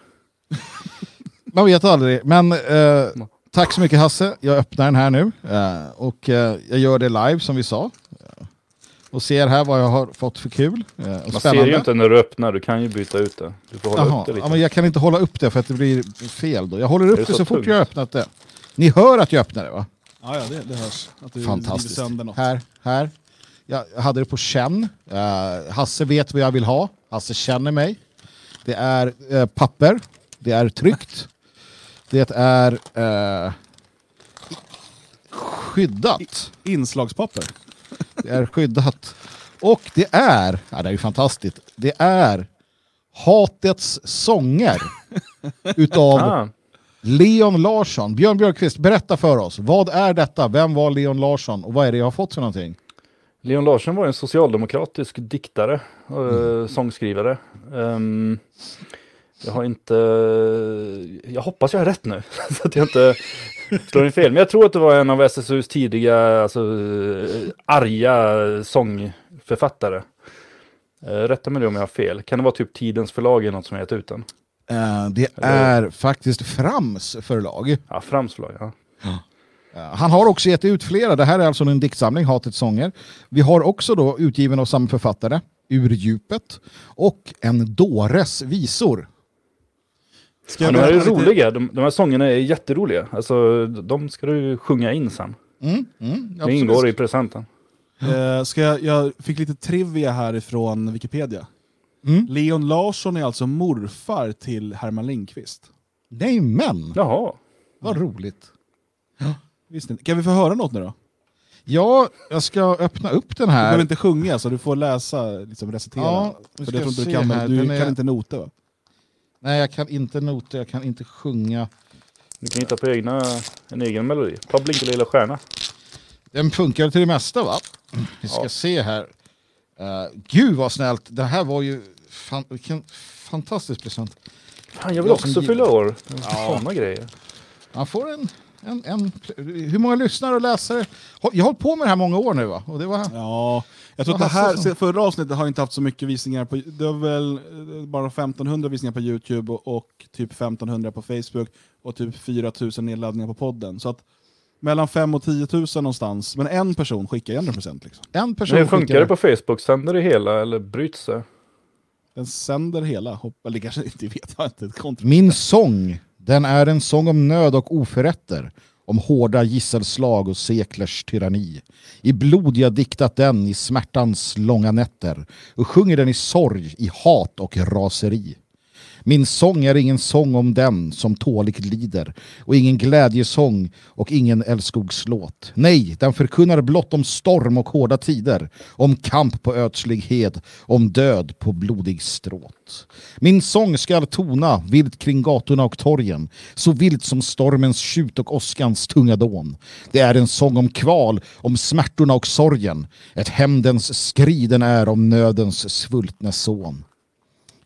Man vet aldrig. Men eh, tack så mycket Hasse. Jag öppnar den här nu. Eh, och eh, jag gör det live som vi sa. Eh, Och ser här vad jag har fått för kul. Eh, och Man spännande. ser ju inte när du öppnar, du kan ju byta ut det. Du får hålla Jaha, upp det lite. ja, men jag kan inte hålla upp det för att det blir fel då. Jag håller upp Det så, så fort jag har öppnat det. Ni hör att jag öppnar det va? Ja, ja det, det hörs. Att du Fantastiskt. Här, här. Jag hade det på känn. Eh, Hasse vet vad jag vill ha. Hasse känner mig. Det är eh, papper. Det är tryckt. Det är eh, skyddat. Inslagspapper. Det är skyddat. Och det är, ja, det är ju fantastiskt, det är Hatets sånger utav Ah, Leon Larsson. Björn Björkqvist, berätta för oss. Vad är detta? Vem var Leon Larsson? Och vad är det jag har fått för någonting? Leon Larsson var en socialdemokratisk diktare och Mm. sångskrivare. Ehm, jag har inte, jag hoppas jag har rätt nu, så att jag inte slår in fel. Men jag tror att det var en av SSUs tidiga, alltså arga sångförfattare. Eh, rätta mig om jag har fel. Kan det vara typ Tidens förlag eller något som har gett ut den? Eh, det är faktiskt Frams förlag. Ja, Frams förlag, ja. Eh, han har också gett ut flera. Det här är alltså en diktsamling, Hatets sånger. Vi har också då utgiven av samma författare, Ur djupet, och En dåres visor. Ska ja de här är roliga, de, de här sångerna är jätteroliga. Alltså, de ska du sjunga in sen. Mm, mm, Det ingår i presenten. Eh, ska jag, jag fick lite trivia härifrån Wikipedia. Mm. Leon Larsson är alltså morfar till Herman Lindqvist. Nej men, Jaha. vad roligt. Visst inte. Kan vi få höra något nu då? Ja, jag ska öppna upp den Du behöver här. inte sjunga, så du får läsa, liksom recitera. Ja, För jag tror inte du kan, här. du Den kan är- inte noter va? Nej, jag kan inte nota, jag kan inte sjunga. Du kan hitta på egna, en egen melodi. Ta Blinka lilla stjärna. Den funkar till det mesta va? Vi ska Ja. se här. Uh, gud vad snällt. Det här var ju fan, vilken fantastisk present. Fan, jag vill Jag också fylla år. Sådana grejer. Man får en, en, en... Hur många lyssnare och läsare? Jag har hållit på med det här många år nu va? Och det var... Ja, jag tror att det här, sa. förra avsnittet har inte haft så mycket visningar på, det var väl eh, bara 1500 visningar på Youtube och, och typ 1500 på Facebook och typ 4000 nedladdningar på podden. Så att mellan 5 och 10 000 någonstans, men en person skickar 100% liksom. En person Men hur funkar skickar- det på Facebook? Sänder det hela eller bryts det? Den sänder hela, eller kanske inte vet jag inte. Min sång, den är en sång om nöd och oförrätter, om hårda gisselslag och seklers tyranni. I blod jag diktat den i smärtans långa nätter och sjunger den i sorg, i hat och raseri. Min sång är ingen sång om den som tåligt lider och ingen glädjesång och ingen älskogslåt. Nej, den förkunnar blott om storm och hårda tider, om kamp på ödslighet, om död på blodig stråt. Min sång skall tona vilt kring gatorna och torgen, så vilt som stormens tjut och åskans tunga dån. Det är en sång om kval, om smärtorna och sorgen, ett hämndens skriden är om nödens svultne son.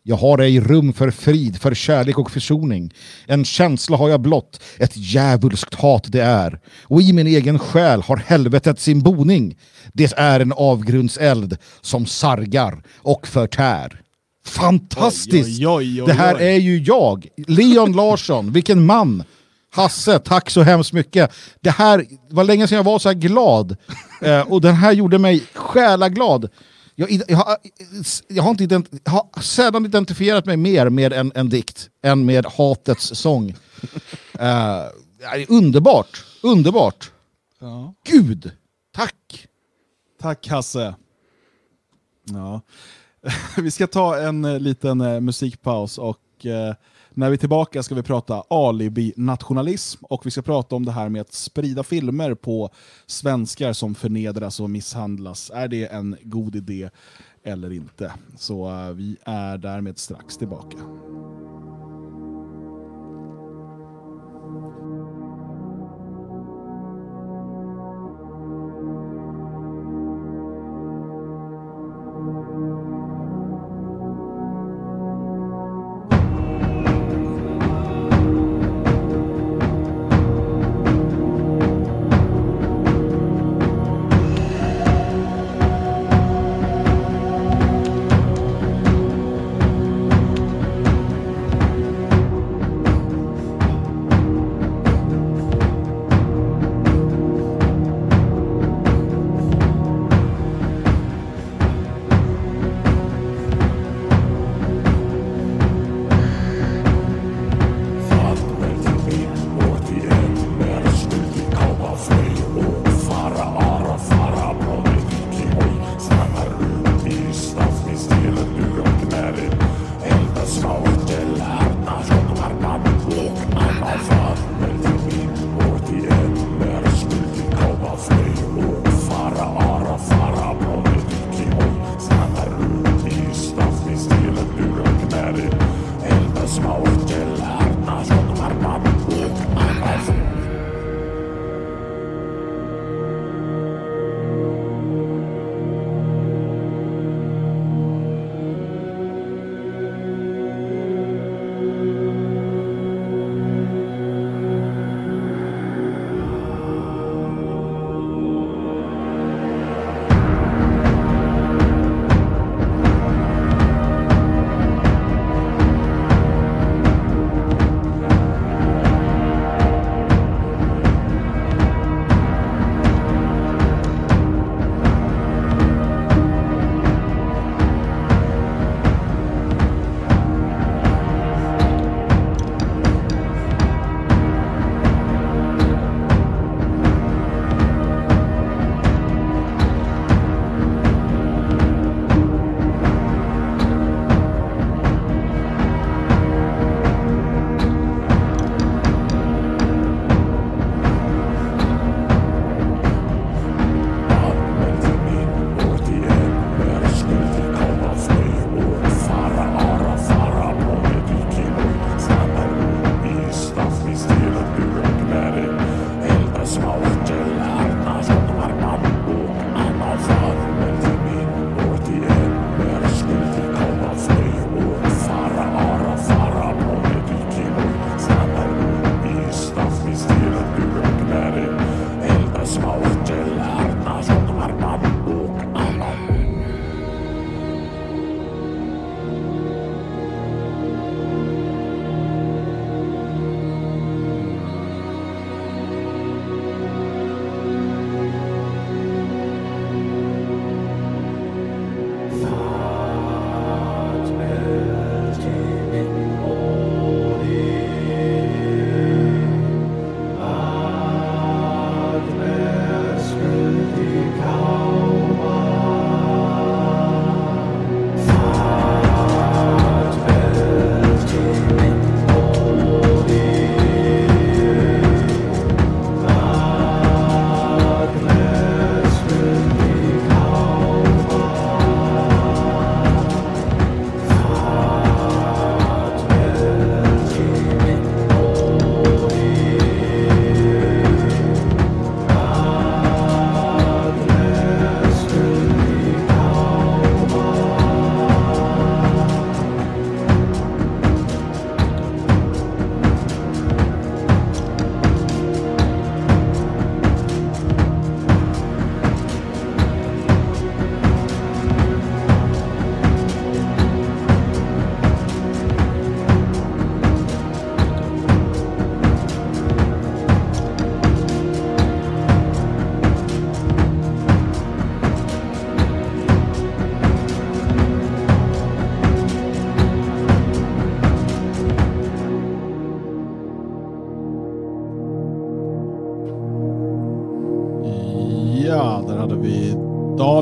Jag har ej rum för frid, för kärlek och försoning. En känsla har jag blott, ett djävulskt hat det är. Och i min egen själ har helvetet sin boning. Det är en avgrundseld som sargar och förtär. Fantastiskt! Oj, oj, oj, det här är ju jag, Leon Larsson, vilken man! Hasse, tack så hemskt mycket. Det här var länge sedan jag var så här glad. Eh, och den här gjorde mig själaglad. Jag, jag, har, jag, har inte ident, jag har sällan identifierat mig mer med en, en dikt än med hatets sång. Är underbart, underbart. Ja. Gud, tack! Tack Hasse. Ja. Vi ska ta en eh, liten eh, musikpaus och när vi är tillbaka ska vi prata alibi-nationalism och vi ska prata om det här med att sprida filmer på svenskar som förnedras och misshandlas. Är det en god idé eller inte? Så eh, vi är därmed strax tillbaka.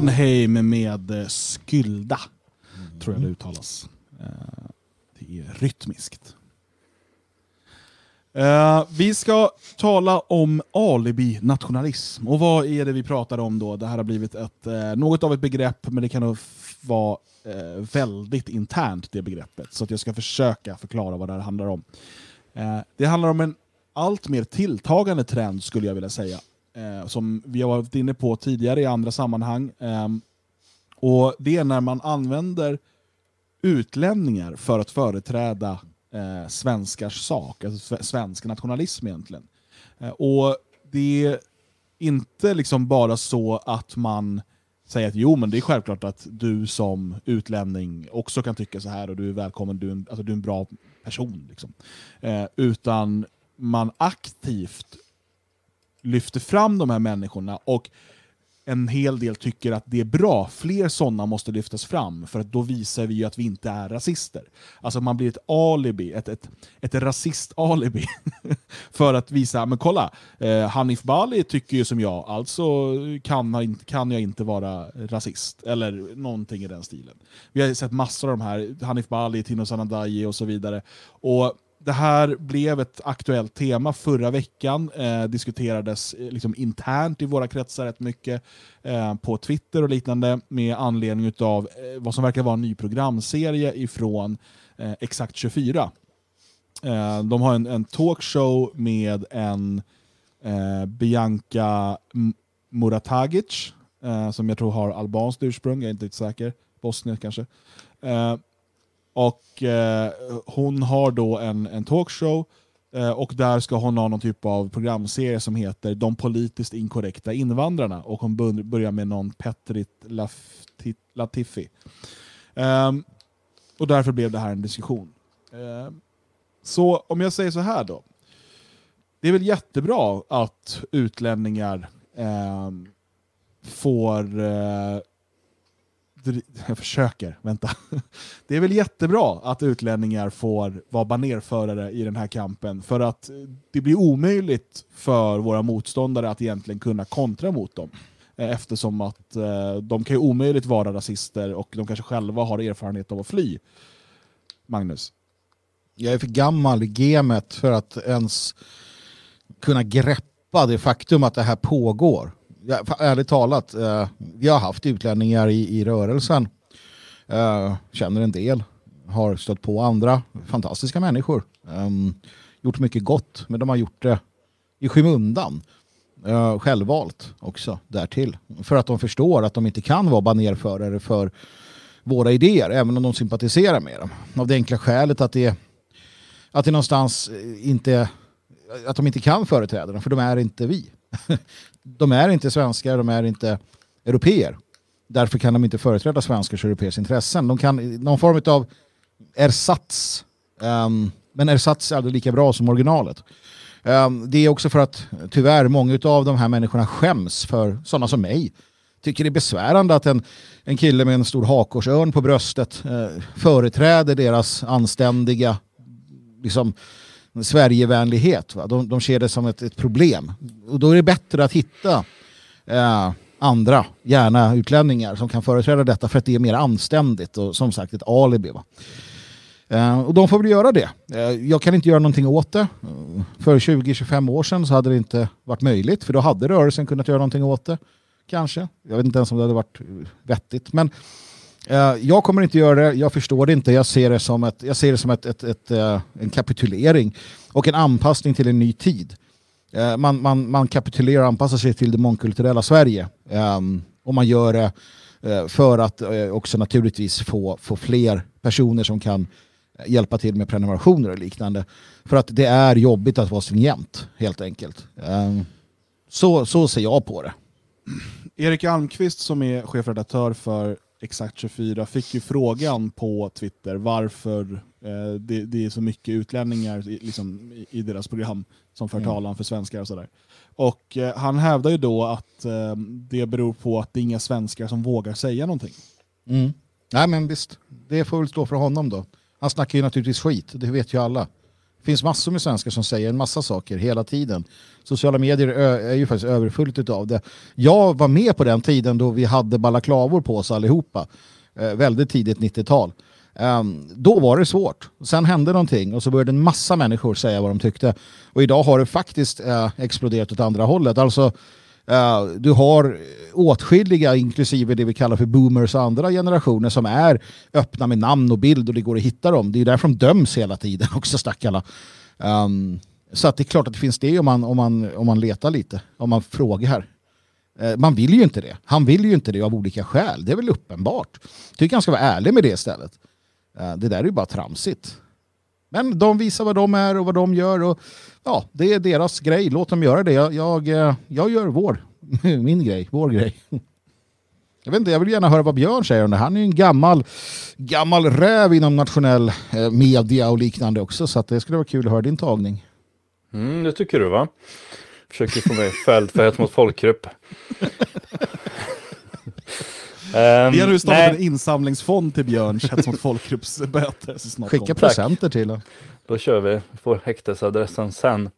Danheim med eh, Skylda, tror jag det uttalas. Eh, Det är rytmiskt. Eh, vi ska tala om alibi-nationalism. Och vad är det vi pratar om då? Det här har blivit ett, något av ett begrepp, men det kan vara väldigt internt, det begreppet. Så att jag ska försöka förklara vad det här handlar om. Det handlar om en allt mer tilltagande trend, skulle jag vilja säga. Eh, som vi har varit inne på tidigare i andra sammanhang. Eh, och Det är när man använder utlänningar för att företräda eh, svenskars sak, alltså svensk nationalism egentligen. Eh, och Det är inte liksom bara så att man säger att jo, men det är självklart att du som utlänning också kan tycka så här och du är välkommen, du är en, alltså, du är en bra person. Liksom. Eh, utan man aktivt lyfter fram de här människorna och en hel del tycker att det är bra. Fler sådana måste lyftas fram, för att då visar vi ju att vi inte är rasister. Alltså man blir ett alibi, ett, ett, ett rasist-alibi. för att visa, men kolla, eh, Hanif Bali tycker ju som jag, alltså kan, kan jag inte vara rasist. Eller någonting i den stilen. Vi har sett massor av de här, Hanif Bali, Tino Sanandaji och så vidare. Och det här blev ett aktuellt tema förra veckan. Eh, diskuterades eh, liksom internt i våra kretsar rätt mycket eh, på Twitter och liknande med anledning av eh, vad som verkar vara en ny programserie ifrån eh, Exakt 24. Eh, de har en, en talkshow med en eh, Bianca Muratagic eh, som jag tror har albanskt ursprung, jag är inte riktigt säker. Bosnien kanske. Eh, och eh, Hon har då en, en talkshow eh, och där ska hon ha någon typ av programserie som heter De politiskt inkorrekta invandrarna och hon börjar med någon Petrit Lafti- Latifi. Ehm, och därför blev det här en diskussion. Ehm, så om jag säger så här då. Det är väl jättebra att utlänningar ehm, får eh, jag försöker, vänta. Det är väl jättebra att utlänningar får vara banerförare i den här kampen för att det blir omöjligt för våra motståndare att egentligen kunna kontra mot dem. Eh, eftersom att eh, de kan ju omöjligt vara rasister och de kanske själva har erfarenhet av att fly. Magnus? Jag är för gammal i gamet för att ens kunna greppa det faktum att det här pågår ja, för- ärligt talat, eh, vi har haft utlänningar i, i rörelsen. Eh, känner en del. Har stött på andra fantastiska människor. Eh, gjort mycket gott, men de har gjort det i skymundan. Eh, självvalt också därtill. För att de förstår att de inte kan vara banerförare för våra idéer, även om de sympatiserar med dem. Av det enkla skälet att det, att det någonstans inte att de inte kan företräda dem, för de är inte vi. De är inte svenskar, de är inte europeer. Därför kan de inte företräda svenskars och europeers intressen. De kan någon form av ersats. Um, ehm, men ersats är aldrig lika bra som originalet. Um, det är också för att tyvärr många av de här människorna skäms för sådana som mig. Tycker det är besvärande att en, en kille med en stor hakkorsörn på bröstet eh, företräder deras anständiga liksom, Sverigevänlighet. Va? De, de ser det som ett, ett problem. Och då är det bättre att hitta eh, andra, gärna utlänningar, som kan företräda detta för att det är mer anständigt och som sagt ett alibi. Va? Eh, och de får väl göra det. Eh, jag kan inte göra någonting åt det. För 20-25 år sedan så hade det inte varit möjligt för då hade rörelsen kunnat göra någonting åt det. Kanske. Jag vet inte ens om det hade varit eh, vettigt. Men Eh, jag kommer inte göra det. Jag förstår det inte. Jag ser det som, ett, jag ser det som ett, ett, ett, eh, en kapitulering och en anpassning till en ny tid. Eh, man, man, man kapitulerar och anpassar sig till det mångkulturella Sverige. Ehm, och man gör det för att också naturligtvis få, få fler personer som kan hjälpa till med prenumerationer och liknande. För att det är jobbigt att vara stringent helt enkelt. Ehm, så, så ser jag på det. Erik Almqvist som är chefredaktör för Exakt 24 fick ju frågan på Twitter varför eh, det, det är så mycket utlänningar i, liksom, i, i deras program som för Mm. talan för svenskar och sådär. Och eh, han hävdar ju då att eh, det beror på att det är inga svenskar som vågar säga någonting. Mm. Nej men visst, det får väl stå för honom då. Han snackar ju naturligtvis skit, det vet ju alla. Det finns massor med svenskar som säger en massa saker hela tiden. Sociala medier är ju faktiskt överfullt av det. Jag var med på den tiden då vi hade balaklavor på oss allihopa. Eh, väldigt tidigt 90-tal. Um, ehm, då var det svårt. Sen hände någonting och så började en massa människor säga vad de tyckte. Och idag har det faktiskt eh, exploderat åt andra hållet. Alltså, Eh, du har åtskilliga, inklusive det vi kallar för boomers och andra generationer som är öppna med namn och bild och det går att hitta dem. Det är därför de döms hela tiden också, stackarna. Um, så att det är klart att det finns det om man, om man, om man letar lite, om man frågar. Uh, Man vill ju inte det. Han vill ju inte det av olika skäl. Det är väl uppenbart. Jag tycker han ska vara ärlig med det istället. Uh, Det där är ju bara tramsigt. Men de visar vad de är och vad de gör. Och, ja, det är deras grej. Låt dem göra det. Jag, jag, eh, jag gör vår. Min grej. Vår grej. Jag, vet inte, jag vill gärna höra vad Björn säger om det. Han är ju en gammal, gammal räv inom nationell eh, media och liknande också. Så att det skulle vara kul att höra din tagning. Mm, det tycker du va? Försöker få mig fälld för hets mot folkgrupp. Ehm, Vi har nu startat nej, en insamlingsfond till Björns hets mot folkgruppsböter. Skicka presenter till honom. Då kör vi. Får häktesadressen sen.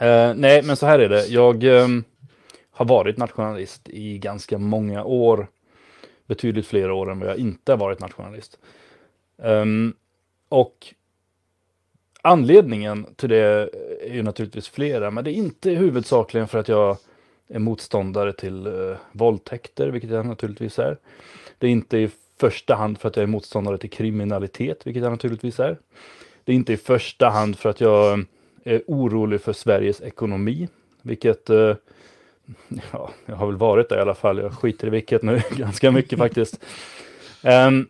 Eh, nej, men så här är det. Jag ehm, har varit nationalist i ganska många år. Betydligt fler år än vad jag inte har varit nationalist. Ehm, och anledningen till det är ju naturligtvis flera, men det är inte huvudsakligen för att jag är motståndare till uh, våldtäkter, vilket jag naturligtvis är. Det är inte i första hand för att jag är motståndare till kriminalitet, vilket jag naturligtvis är. Det är inte i första hand för att jag eh, är orolig för Sveriges ekonomi, vilket eh, ja, jag har väl varit där i alla fall. Jag skiter i vilket nu ganska mycket faktiskt. Um,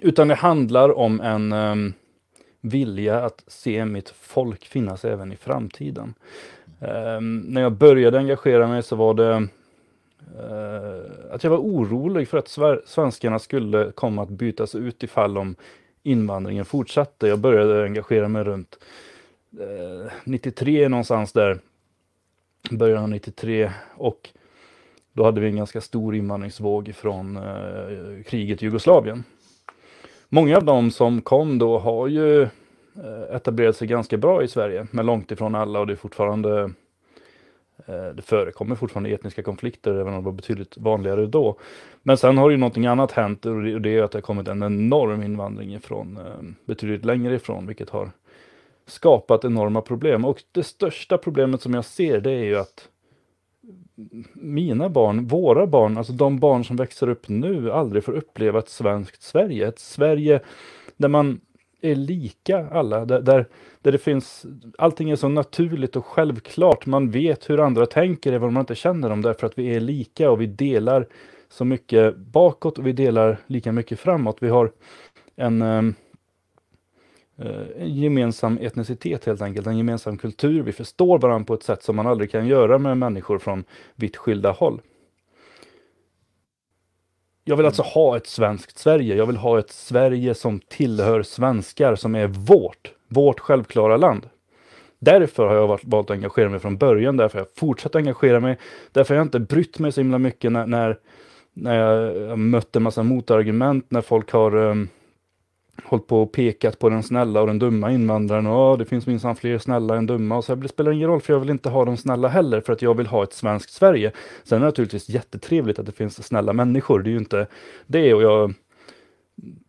utan det handlar om en um, vilja att se mitt folk finnas även i framtiden. Um, när jag började engagera mig så var det uh, att jag var orolig för att sver- svenskarna skulle komma att bytas ut ifall de invandringen fortsatte. Jag började engagera mig runt eh, 93 någonstans där, början av 93 och då hade vi en ganska stor invandringsvåg från eh, kriget i Jugoslavien. Många av dem som kom då har ju eh, etablerat sig ganska bra i Sverige, men långt ifrån alla och det är fortfarande eh, Eh, det förekommer fortfarande etniska konflikter, även om det var betydligt vanligare då. Men sen har ju någonting annat hänt och det är att det har kommit en enorm invandring ifrån eh, betydligt längre ifrån, vilket har skapat enorma problem. Och det största problemet som jag ser det är ju att mina barn, våra barn, alltså de barn som växer upp nu aldrig får uppleva ett svenskt Sverige. Ett Sverige där man är lika alla, där, där, där det finns, allting är så naturligt och självklart. Man vet hur andra tänker även om man inte känner dem därför att vi är lika och vi delar så mycket bakåt och vi delar lika mycket framåt. Vi har en, ehm, eh, en gemensam etnicitet helt enkelt, en gemensam kultur. Vi förstår varandra på ett sätt som man aldrig kan göra med människor från vitt skilda håll. Jag vill alltså ha ett svenskt Sverige. Jag vill ha ett Sverige som tillhör svenskar, som är vårt, vårt självklara land. Därför har jag varit- valt att engagera mig från början, därför har jag fortsatt engagera mig, därför har jag inte brytt mig så himla mycket när, när, när jag mött en massa motargument, när folk har um, hållit på och pekat på den snälla och den dumma invandraren. Och det finns minsann fler snälla än dumma. Och så här, det spelar ingen roll för jag vill inte ha de snälla heller för att jag vill ha ett svenskt Sverige. Sen är det naturligtvis jättetrevligt att det finns snälla människor. Det är ju inte det. Och jag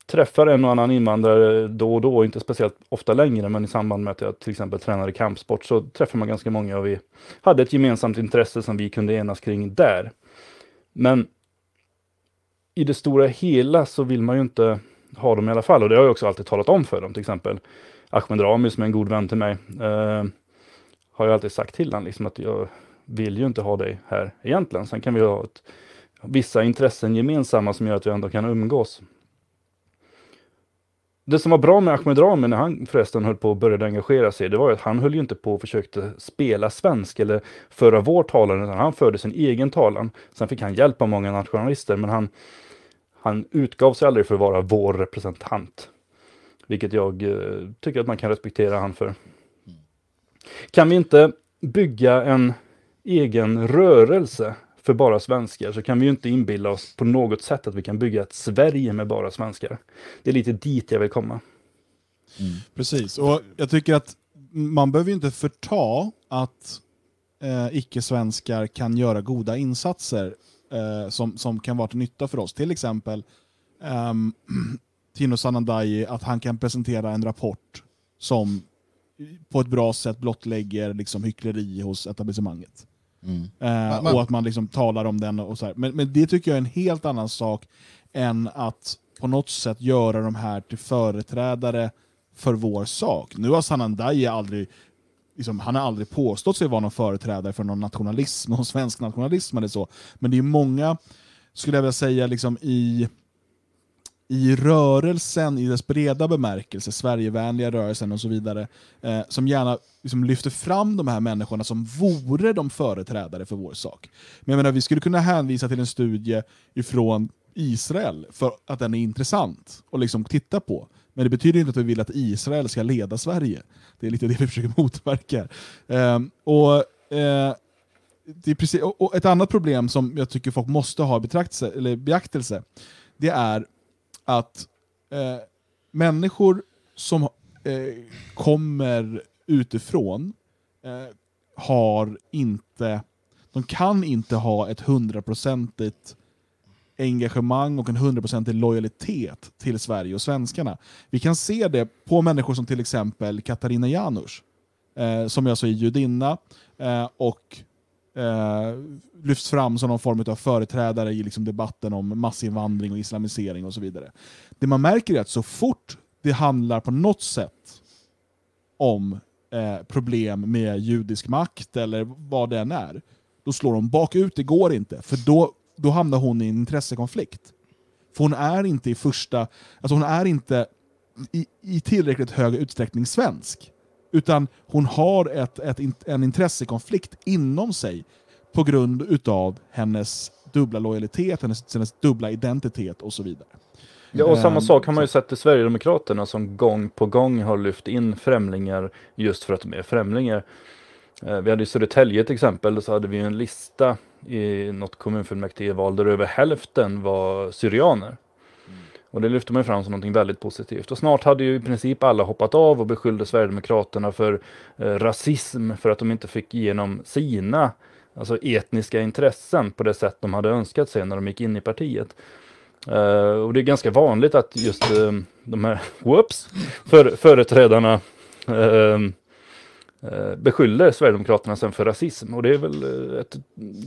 träffar en och annan invandrare då och då, inte speciellt ofta längre, men i samband med att jag till exempel tränade kampsport så träffar man ganska många och vi hade ett gemensamt intresse som vi kunde enas kring där. Men i det stora hela så vill man ju inte ha dem i alla fall. Och det har jag också alltid talat om för dem. Till exempel Ahmed Rami som är en god vän till mig. Eh, har jag alltid sagt till honom liksom, att jag vill ju inte ha dig här egentligen. Sen kan vi ha ett, vissa intressen gemensamma som gör att vi ändå kan umgås. Det som var bra med Ahmed Rami när han förresten höll på att började engagera sig, det var att han höll ju inte på och försökte spela svensk eller föra vår talan, utan han förde sin egen talan. Sen fick han hjälp av många nationalister, men han, han utgav sig aldrig för att vara vår representant. Vilket jag eh, tycker att man kan respektera han för. Kan vi inte bygga en egen rörelse för bara svenskar så kan vi ju inte inbilla oss på något sätt att vi kan bygga ett Sverige med bara svenskar. Det är lite dit jag vill komma. Mm. Precis, och jag tycker att man behöver ju inte förta att eh, icke-svenskar kan göra goda insatser eh, som, som kan vara till nytta för oss. Till exempel ehm, Tino Sanandaji, att han kan presentera en rapport som på ett bra sätt blottlägger liksom, hyckleri hos etablissemanget. Mm. Eh, och att man liksom talar om den. och så här. Men, men det tycker jag är en helt annan sak än att på något sätt göra de här till företrädare för vår sak. Nu har Sanandaji aldrig, liksom, han har aldrig påstått sig vara någon företrädare för någon nationalism, någon svensk nationalism eller så. Men det är många, skulle jag vilja säga, liksom i i rörelsen i dess breda bemärkelse, Sverigevänliga rörelsen och så vidare, eh, som gärna liksom lyfter fram de här människorna som vore de företrädare för vår sak. Men jag menar, vi skulle kunna hänvisa till en studie ifrån Israel för att den är intressant att liksom titta på. Men det betyder inte att vi vill att Israel ska leda Sverige. Det är lite det vi försöker motverka. Um, och, uh, det är precis, och och ett annat problem som jag tycker folk måste ha i betraktelse, eller beaktelse, det är att uh, människor som uh, kommer utifrån har inte, de kan inte ha ett hundraprocentigt engagemang och en hundraprocentig lojalitet till Sverige och svenskarna. Vi kan se det på människor som till exempel Katarina Janouch, eh, som alltså är judinna eh, och eh, lyfts fram som någon form av företrädare i liksom debatten om massinvandring och islamisering och så vidare. Det man märker är att så fort det handlar på något sätt om eh, problem med judisk makt eller vad det än är, då slår de bakut, det går inte. För då, då hamnar hon i en intressekonflikt. För hon är inte i första, alltså hon är inte i, i tillräckligt hög utsträckning svensk. Utan hon har ett, ett, en intressekonflikt inom sig på grund utav hennes dubbla lojalitet, hennes, hennes dubbla identitet och så vidare. Ja, och samma Ehm, sak har man ju sett i Sverigedemokraterna som gång på gång har lyft in främlingar just för att de är främlingar. Eh, Vi hade i Södertälje till exempel, så hade vi en lista i något kommunfullmäktigeval där över hälften var syrianer. Och det lyfte man fram som någonting väldigt positivt. Och snart hade ju i princip alla hoppat av och beskyllde Sverigedemokraterna för eh, rasism för att de inte fick igenom sina alltså etniska intressen på det sätt de hade önskat sig när de gick in i partiet. Eh, och det är ganska vanligt att just eh, de här whoops, för, företrädarna eh, Eh, beskyller Sverigedemokraterna sen för rasism. Och det är väl eh, ett,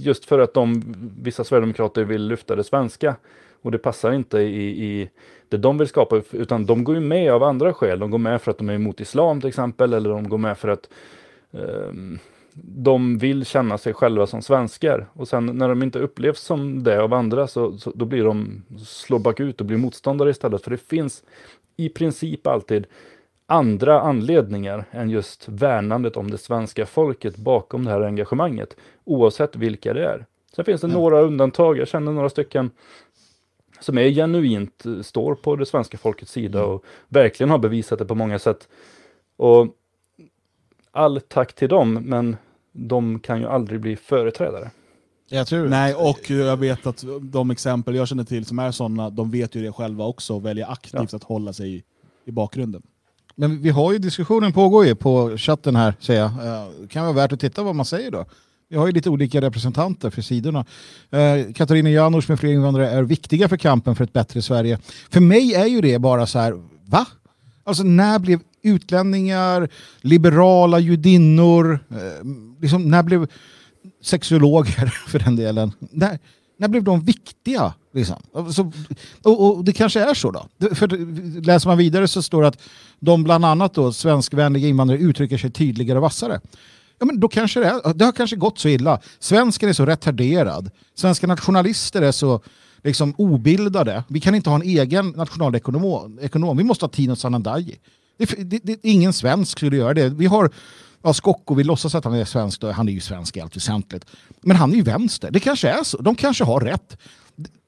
just för att de, vissa Sverigedemokrater vill lyfta det svenska. Och det passar inte i, i det de vill skapa, utan de går ju med av andra skäl. De går med för att de är emot islam till exempel, eller de går med för att ehm, de vill känna sig själva som svenskar. Och sen när de inte upplevs som det av andra så, så då blir de, slår bakut och blir motståndare istället. För det finns i princip alltid andra anledningar än just värnandet om det svenska folket bakom det här engagemanget. Oavsett vilka det är. Sen finns det några undantag, jag känner några stycken som är genuint eh, står på det svenska folkets sida och verkligen har bevisat det på många sätt. Och all tack till dem, men de kan ju aldrig bli företrädare. Jag tror Nej, och jag vet att de exempel jag känner till som är sådana, de vet ju det själva också och väljer aktivt att hålla sig i, i bakgrunden. Men vi har ju diskussionen pågår ju på chatten här, säger jag. Det kan vara värt att titta vad man säger då. Vi har ju lite olika representanter för sidorna. Eh, Katarina Janouch med fler invandrare är viktiga för kampen för ett bättre Sverige. För mig är ju det bara så här, va? Alltså när blev utlänningar, liberala judinnor, eh, liksom, när blev sexologer för den delen, när, när blev de viktiga? Liksom? Alltså, och, och det kanske är så då. För läser man vidare så står det att de bland annat då, svenskvänliga invandrare uttrycker sig tydligare och vassare. Ja, men då kanske det, är, det har kanske gått så illa. Svensken är så retarderad. Svenska nationalister är så liksom, obildade. Vi kan inte ha en egen nationalekonom. Ekonom. Vi måste ha Tino Sanandaji. Det, det, det, ingen svensk skulle göra det. Vi har ja, Skocko, vi låtsas att han är svensk. Då. Han är ju svensk i allt väsentligt. Men han är ju vänster. Det kanske är så. De kanske har rätt.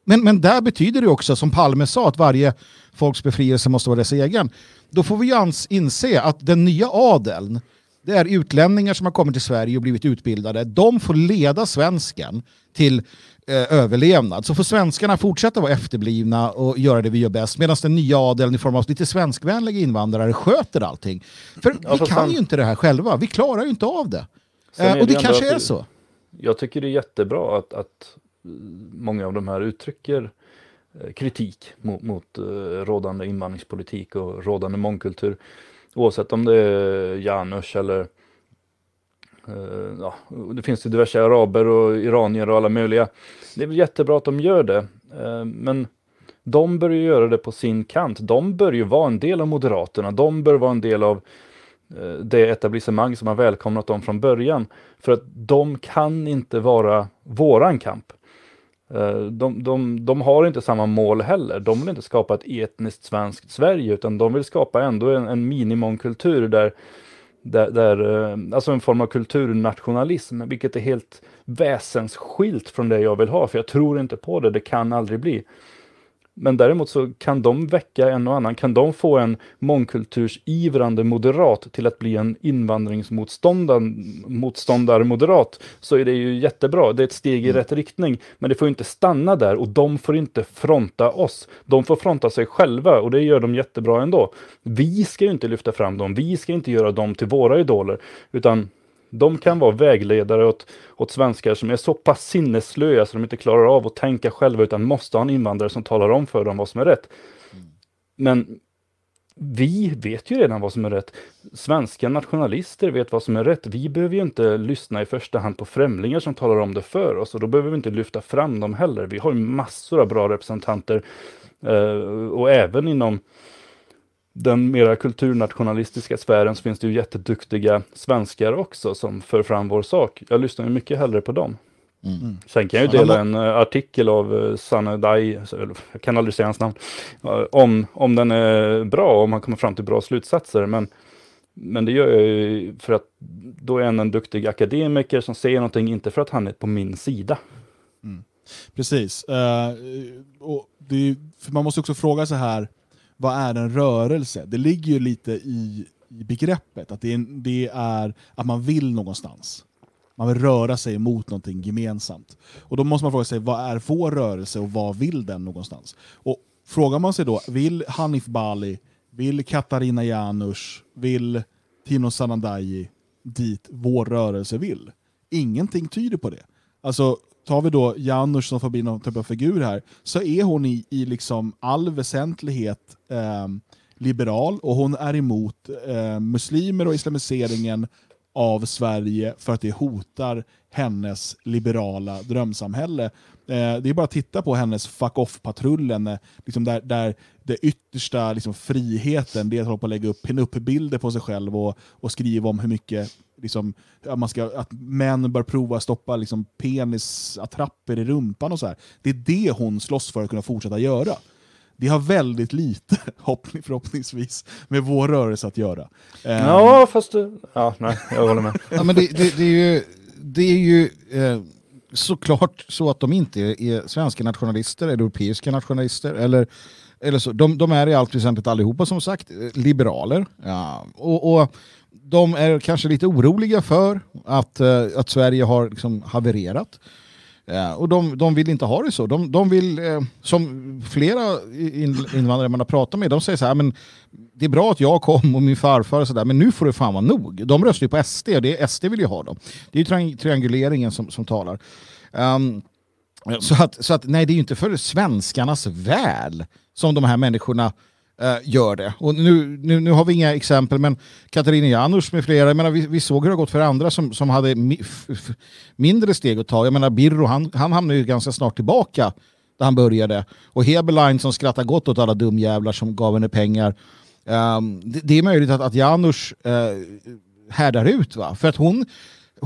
Men, men där betyder det också, som Palme sa, att varje folks befrielse måste vara dess egen. Då får vi ju inse att den nya adeln Det är utlänningar som har kommit till Sverige och blivit utbildade. De får leda svensken till eh, överlevnad. Så får svenskarna fortsätta vara efterblivna och göra det vi gör bäst medan den nya adeln i form av lite svenskvänliga invandrare sköter allting. För Ja, vi kan han- ju inte det här själva. Vi klarar ju inte av det. Sen Eh, och det det kanske är så. Jag tycker det är jättebra att, att många av de här uttrycker Eh, kritik mot, mot rådande invandringspolitik och rådande mångkultur. Oavsett om det är Janush eller eh, ja, det finns ju diverse araber och iranier och alla möjliga. Det är väl jättebra att de gör det. Men de bör ju göra det på sin kant. De bör ju vara en del av Moderaterna. De bör vara en del av det etablissemang som har välkomnat dem från början. För att de kan inte vara våran kamp. Eh, de, de, de har inte samma mål heller. De vill inte skapa ett etniskt svenskt Sverige utan de vill skapa ändå en, en minimumkultur där, där, där, eh, alltså en form av kulturnationalism, vilket är helt väsensskilt från det jag vill ha, för jag tror inte på det, det kan aldrig bli. Men däremot så kan de väcka en och annan, kan de få en mångkultursivrande moderat till att bli en invandringsmotståndare-moderat så är det ju jättebra. Det är ett steg i rätt riktning. Men det får inte stanna där och de får inte fronta oss. De får fronta sig själva och det gör de jättebra ändå. Vi ska ju inte lyfta fram dem. Vi ska inte göra dem till våra idoler. Utan de kan vara vägledare åt, åt svenskar som är så pass sinnesslöa så de inte klarar av att tänka själva utan måste ha en invandrare som talar om för dem vad som är rätt. Men vi vet ju redan vad som är rätt. Svenska nationalister vet vad som är rätt. Vi behöver ju inte lyssna i första hand på främlingar som talar om det för oss och då behöver vi inte lyfta fram dem heller. Vi har ju massor av bra representanter eh, och även inom den mera kulturnationalistiska sfären så finns det ju jätteduktiga svenskar också som för fram vår sak. Jag lyssnar ju mycket hellre på dem. Mm. Sen kan jag ju dela en eh, artikel av uh, Sanne Dai, jag kan aldrig säga hans namn, eh, om, om den är bra, om han kommer fram till bra slutsatser. Men, men det gör jag ju för att då är han en duktig akademiker som säger någonting, inte för att han är på min sida. Precis. Eh, och det är, för man måste också fråga så här, vad är en rörelse? Det ligger ju lite i, i begreppet, att det är, det är att man vill någonstans. Man vill röra sig mot någonting gemensamt. Och då måste man fråga sig, vad är vår rörelse och vad vill den någonstans? Och frågar man sig då, vill Hanif Bali, vill Katarina Janouch, vill Tino Sanandaji dit vår rörelse vill? Ingenting tyder på det. Alltså, tar vi då Janouch som får bli någon typ av figur här, så är hon i, i liksom all väsentlighet eh, liberal och hon är emot eh, muslimer och islamiseringen av Sverige för att det hotar hennes liberala drömsamhälle. Eh, det är bara att titta på hennes fuck off-patrullen, eh, liksom där, där det yttersta liksom, friheten det är att hålla på att lägga upp pin-up-bilder på sig själv och, och skriva om hur mycket liksom, att, man ska, att män bör prova att stoppa liksom, penisattrapper i rumpan och så här. Det är det hon slåss för att kunna fortsätta göra. Det har väldigt lite, hopp- förhoppningsvis, med vår rörelse att göra. Eh, Ja, fast det, ja, nej, jag håller med. Ja, men det, det, det är ju, det är ju eh, såklart så att de inte är, svenska nationalister eller europeiska nationalister. Eller, eller så. De, de är i allt väsentligt allihopa som sagt liberaler. Ja, och, och de är kanske lite oroliga för att, eh, att Sverige har liksom havererat. Eh, och de, de vill inte ha det så. De, de vill, eh, som flera in, invandrare man har pratat med, de säger så här, men det är bra att jag kom och min farfar och sådär, men nu får det fan vara nog. De röstar ju på SD och det är SD vill ju ha dem. Det är ju triang- trianguleringen som, som talar. Um, så, att, så att nej, det är ju inte för svenskarnas väl som de här människorna eh, gör det. Och nu, nu, nu har vi inga exempel, men Katarina Janouch med flera, jag menar, vi, vi såg hur det har gått för andra som, som hade mi, f, f, mindre steg att ta. Jag menar, Birro, han, han hamnade ju ganska snart tillbaka där han började. Och Heberlein som skrattar gott åt alla dumjävlar som gav henne pengar. Ehm, det, det är möjligt att, att Janouch uh, härdar ut, va? för att hon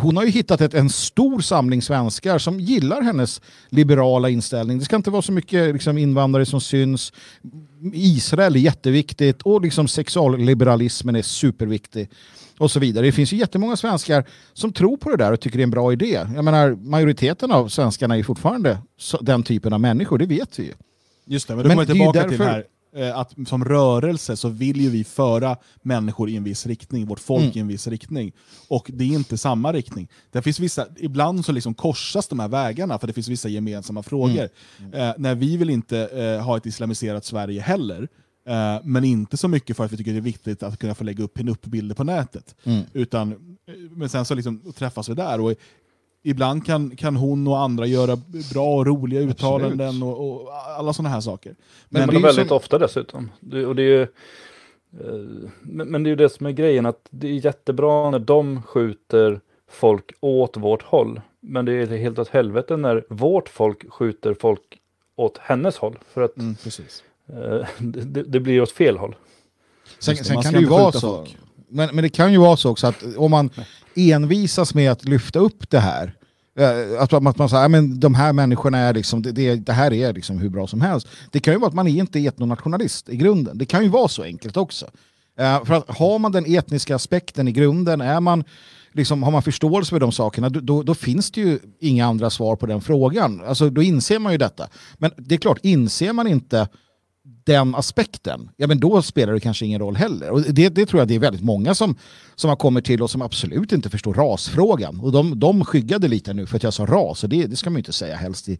hon har ju hittat ett, en stor samling svenskar som gillar hennes liberala inställning. Det ska inte vara så mycket liksom, invandrare som syns. Israel är jätteviktigt och liksom sexualliberalismen är superviktig. Och så vidare. Det finns ju jättemånga svenskar som tror på det där och tycker det är en bra idé. Jag menar, majoriteten av svenskarna är fortfarande den typen av människor, det vet vi ju. Just det, men då kommer jag tillbaka till därför- här. Eh, att som rörelse så vill ju vi föra människor i en viss riktning, vårt folk Mm. i en viss riktning. Och det är inte samma riktning. Det finns vissa, ibland så liksom korsas de här vägarna för det finns vissa gemensamma frågor. Eh, när vi vill inte eh, ha ett islamiserat Sverige heller, eh, men inte så mycket för att vi tycker det är viktigt att kunna få lägga upp pin-up-bilder på nätet. Mm. Utan, eh, men sen så liksom träffas vi där. Och Ibland kan, kan hon och andra göra bra och roliga uttalanden och, och alla sådana här saker. Men, Men det är ju väldigt som- ofta dessutom. Det, och det är ju, eh, men, men det är ju det som är grejen, att det är jättebra när de skjuter folk åt vårt håll. Men det är helt åt helvete när vårt folk skjuter folk åt hennes håll. För att Mm, precis. eh, det, det- blir åt fel håll. Sen, sen kan det ju vara så. folk. Men, men det kan ju vara så också att om man envisas med att lyfta upp det här, Eh, att man, att man säger att men de här människorna är liksom, det, det, det här är liksom hur bra som helst. Det kan ju vara att man är inte etnonationalist i grunden. Det kan ju vara så enkelt också. Eh, för att har man den etniska aspekten i grunden, är man, liksom, har man förståelse för de sakerna, då, då, då finns det ju inga andra svar på den frågan. Alltså, då inser man ju detta. Men det är klart, inser man inte den aspekten, ja men då spelar det kanske ingen roll heller. Och det, det tror jag det är väldigt många som, som har kommit till och som absolut inte förstår rasfrågan. Och de, de skyggade lite nu för att jag sa ras, och det, det ska man ju inte säga helst i,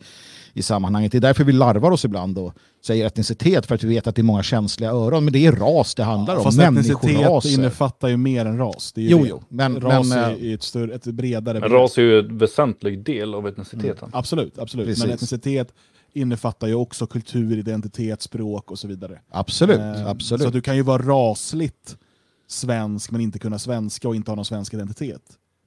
i sammanhanget. Det är därför vi larvar oss ibland och säger etnicitet, för att vi vet att det är många känsliga öron. Men det är ras det handlar om, Fast etnicitet innefattar ju mer än ras. Det är ju Jo, det. jo, men- ras men, är, eh, ett, större, ett bredare Men ras är ju en väsentlig del av etniciteten. Absolut, absolut. Precis. men etnicitet innefattar ju också kultur, identitet, språk och så vidare. Absolut, Eh, absolut. Så du kan ju vara rasligt svensk men inte kunna svenska och inte ha någon svensk identitet.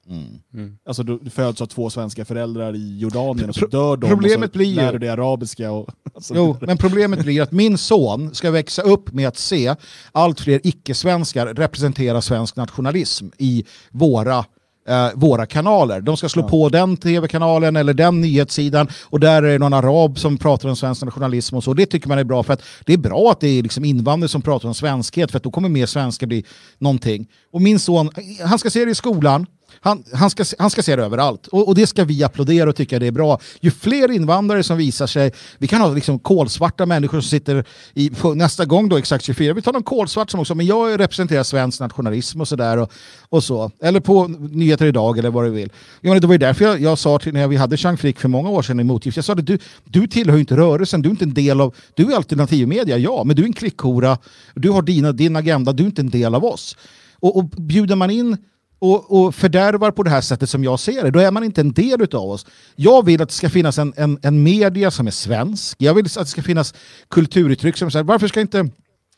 Mm. Mm. Alltså du, du föds av två svenska föräldrar i Jordanien och så dör de problemet och så blir ju- lär du dig arabiska. Och, alltså, Jo, men problemet blir att min son ska växa upp med att se allt fler icke-svenskar representera svensk nationalism i våra eh, våra kanaler. De ska slå Ja. på den tv-kanalen eller den nyhetssidan och där är det någon arab som pratar om svensk nationalism och så. Det tycker man är bra för att det är bra att det är liksom invandrare som pratar om svenskhet för att då kommer mer svenskar bli någonting. Och min son, han ska se det i skolan, han, han, ska, se- han ska se det överallt. Och, och det ska vi applådera och tycka det är bra. Ju fler invandrare som visar sig, vi kan ha liksom kolsvarta människor som sitter i, på nästa gång då exakt 24, vi tar någon kolsvart som också, men jag representerar svensk nationalism och sådär. Och, och så. Eller på Nyheter Idag eller vad du vill. Jag menar, det var ju därför jag, jag sa till när vi hade Jean Frick för många år sedan i motgift, jag sa att du, du tillhör inte rörelsen, du är inte en del av, du är alternativmedia, ja, men du är en klickhora, du har dina, din agenda, du är inte en del av oss. Och, och bjuder man in och, och fördärvar på det här sättet som jag ser det, då är man inte en del av oss. Jag vill att det ska finnas en, en, en media som är svensk. Jag vill att det ska finnas kulturuttryck som säger varför ska inte,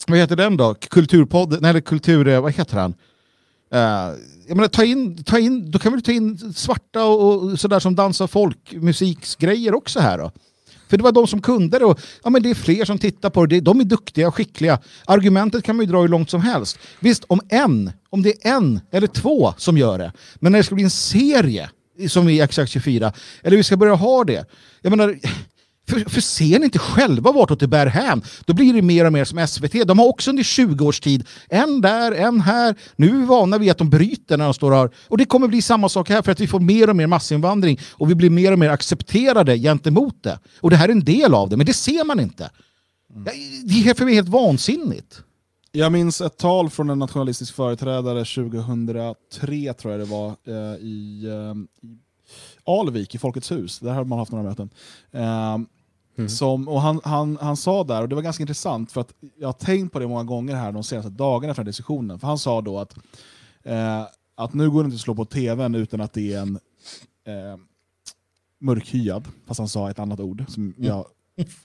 vad heter den då? Kulturpodden, eller kultur, eh, vad heter han? Uh, jag menar, ta in, ta in, då kan vi ta in svarta och, och sådär som dansar folkmusiksgrejer också här då. För det var de som kunde det och ja, men det är fler som tittar på det. De är duktiga och skickliga. Argumentet kan man ju dra hur långt som helst. Visst, om en, om det är en eller två som gör det, men när det ska bli en serie som i Exakt 24, eller vi ska börja ha det. Jag menar, för, för ser ni inte själva vartåt det bär hän, då blir det mer och mer som SVT. De har också under 20 års tid, en där, en här. Nu är vi vana vid att de bryter när de står här. Och det kommer bli samma sak här för att vi får mer och mer massinvandring och vi blir mer och mer accepterade gentemot det. Och det här är en del av det, men det ser man inte. Det är för mig helt vansinnigt. Jag minns ett tal från en nationalistisk företrädare 2003, tror jag det var, eh, i eh, Alvik, i Folkets hus. Där har man haft några möten. Eh, som, och han, han, han sa där, och det var ganska intressant, för att jag har tänkt på det många gånger här de senaste dagarna här diskussionen. För han sa då att, eh, att nu går det inte att slå på tvn utan att det är en eh, mörkhyad, fast han sa ett annat ord som jag är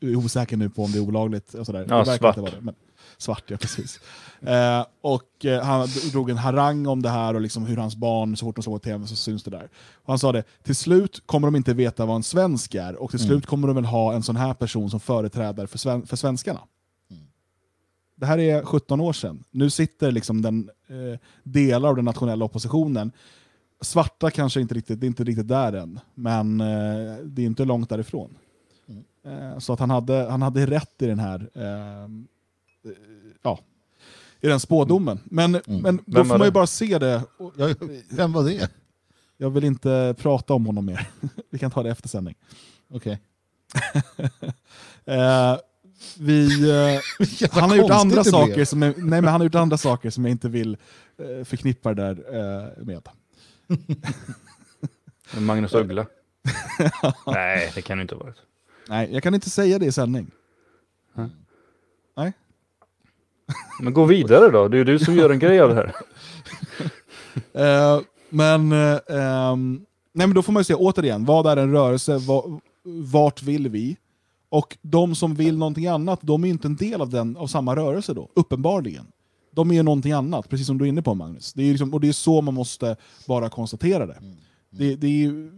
osäker nu på om det är olagligt. Och sådär. Ja, svart. inte vara det, men, svart, ja precis. Eh, och eh, han drog en harang om det här och liksom hur hans barn, så fort de såg på tv så syns det där. Och han sa det, till slut kommer de inte veta vad en svensk är och till slut kommer de väl ha en sån här person som företrädare för, sven för svenskarna. Det här är 17 år sedan. Nu sitter liksom den, eh, delar av den nationella oppositionen Svarta kanske inte riktigt, det är inte riktigt där än, men eh, det är inte långt därifrån. Eh, så att han hade, han hade rätt i den här eh, ja, i den spådomen. Men, men då Vem får man ju det? bara se det. Vem var det? Jag vill inte prata om honom mer. Vi kan ta det efter sändning. Okej. Eh, vi, eh, han har gjort andra saker som jag, nej, men han har gjort andra saker som jag inte vill eh, förknippa det där eh, med. Magnus Uggla. Nej, det kan det inte ha varit. Nej, jag kan inte säga det i sändning. Nej. Men gå vidare då, det är ju du som gör en grej av det här. Eh, men, ehm, nej, men då får man ju se återigen, vad är en rörelse, Va- vart vill vi? Och de som vill någonting annat, de är inte en del av, den, av samma rörelse då, uppenbarligen. De är ju någonting annat, precis som du är inne på Magnus. Det är liksom, och det är så man måste bara konstatera det. det, det är,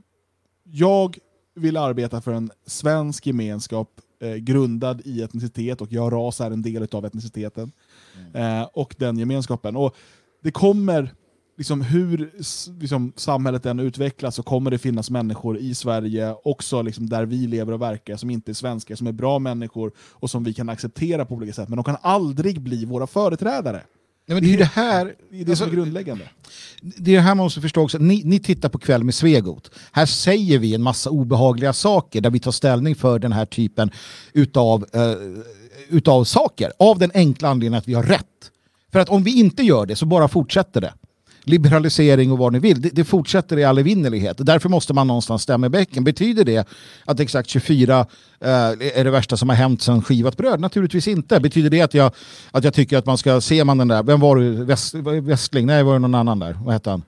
jag vill arbeta för en svensk gemenskap eh, grundad i etnicitet, och jag ras är en del av etniciteten. Eh, och den gemenskapen. Och det kommer, liksom hur liksom, samhället än utvecklas så kommer det finnas människor i Sverige, också liksom, där vi lever och verkar, som inte är svenskar, som är bra människor och som vi kan acceptera på olika sätt. Men de kan aldrig bli våra företrädare. Nej, men det är det här, Det är det som är grundläggande. det är det här man måste förstå också. Ni, ni tittar på Kväll med Svegot. Här säger vi en massa obehagliga saker där vi tar ställning för den här typen utav, eh, utav saker. Av den enkla anledningen att vi har rätt. För att om vi inte gör det så bara fortsätter det. Liberalisering och vad ni vill, det, det fortsätter i all evinnerlighet. Därför måste man någonstans stämma i bäcken. Betyder det att exakt 24 eh, är det värsta som har hänt sedan skivat bröd? Naturligtvis inte. Betyder det att jag, att jag tycker att man ska, ser man den där, vem var det, Väst, Westling? Nej, var det någon annan där? Vad hette han?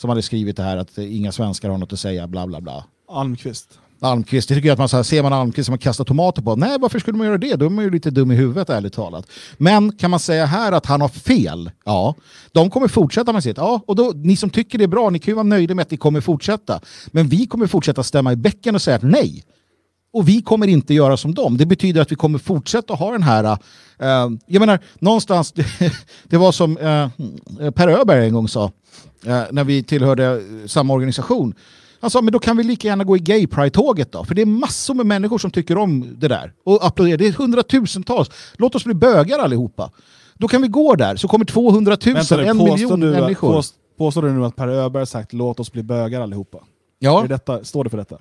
Som hade skrivit det här att inga svenskar har något att säga, bla bla bla. Almqvist. Almqvist, det tycker jag att man så här, ser man Almqvist som man kastar tomater på, nej varför skulle man göra det? Då är man ju lite dum i huvudet ärligt talat. Men kan man säga här att han har fel? Ja, de kommer fortsätta med sitt. Ja, och då, ni som tycker det är bra, ni kan ju vara nöjda med att ni kommer fortsätta. Men vi kommer fortsätta stämma i bäcken och säga att nej. Och vi kommer inte göra som dem. Det betyder att vi kommer fortsätta ha den här... Uh, jag menar, någonstans, det var som uh, Per Öberg en gång sa, uh, när vi tillhörde samma organisation. Han sa, men då kan vi lika gärna gå i Gay Pride-tåget då. För det är massor med människor som tycker om det där. Och applåderar. Det är hundratusentals. Låt oss bli bögar allihopa. Då kan vi gå där, så kommer 200 000, Vänta en miljon du, människor. påst- påstår du nu att Per Öberg sagt låt oss bli bögar allihopa? Ja, Är detta, står det för detta?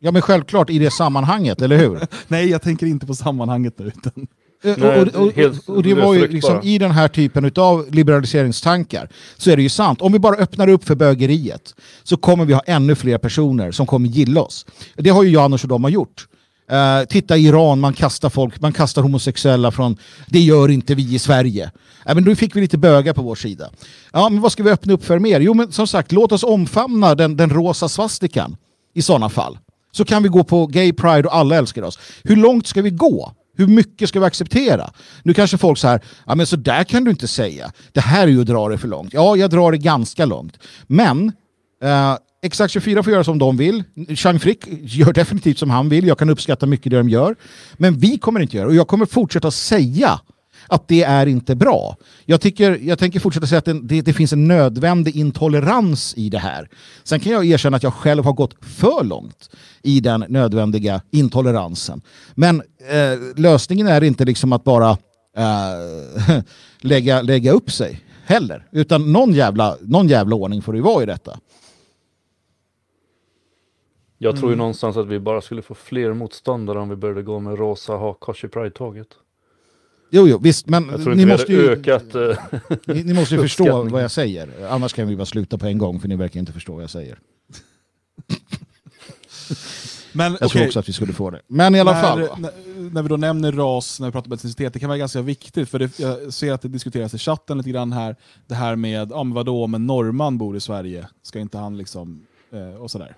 ja, men självklart i det sammanhanget, eller hur? Nej, jag tänker inte på sammanhanget nu. Utan, Nej, och, och, helt och det var ju liksom i den här typen av liberaliseringstankar så är det ju sant. Om vi bara öppnar upp för bögeriet så kommer vi ha ännu fler personer som kommer gilla oss. Det har ju Janusz och de har gjort. Eh, titta i Iran, man kastar folk, man kastar homosexuella från det gör inte vi i Sverige. Äh, men då fick vi lite bögar på vår sida. Ja, men vad ska vi öppna upp för mer? Jo, men som sagt, låt oss omfamna den, den rosa svastikan i sådana fall. Så kan vi gå på gay pride och alla älskar oss. Hur långt ska vi gå? Hur mycket ska vi acceptera? Nu kanske folk så här, ja men så där kan du inte säga. Det här är ju att dra det för långt. Ja, jag drar det ganska långt. Men eh, Exakt 24 får göra som de vill. Chang Frick gör definitivt som han vill. Jag kan uppskatta mycket det de gör. Men vi kommer inte göra det. Och jag kommer fortsätta säga att det är inte bra. Jag, tycker, jag tänker fortsätta säga att det, det, det finns en nödvändig intolerans i det här. Sen kan jag erkänna att jag själv har gått för långt i den nödvändiga intoleransen. Men eh, lösningen är inte liksom att bara eh, lägga, lägga upp sig heller. Utan någon jävla, någon jävla ordning får det ju vara i detta. Jag tror ju Mm. någonstans att vi bara skulle få fler motståndare om vi började gå med rosa hakkors i Pride-tåget. Jo, jo, visst, men Jag tror ni inte måste vi hade ju, ökat... eh, ni, ni måste ju förstå vad jag säger. Annars kan vi bara sluta på en gång, för ni verkar inte förstå vad jag säger. men Jag tror okej, också att vi skulle få det. Men i alla när, fall. när, när vi då nämner ras, när vi pratar om etnicitet, det kan vara ganska viktigt, för det, jag ser att det diskuteras i chatten lite grann här, det här med, ja men vadå, om en norrman bor i Sverige, ska inte han liksom, eh, och sådär,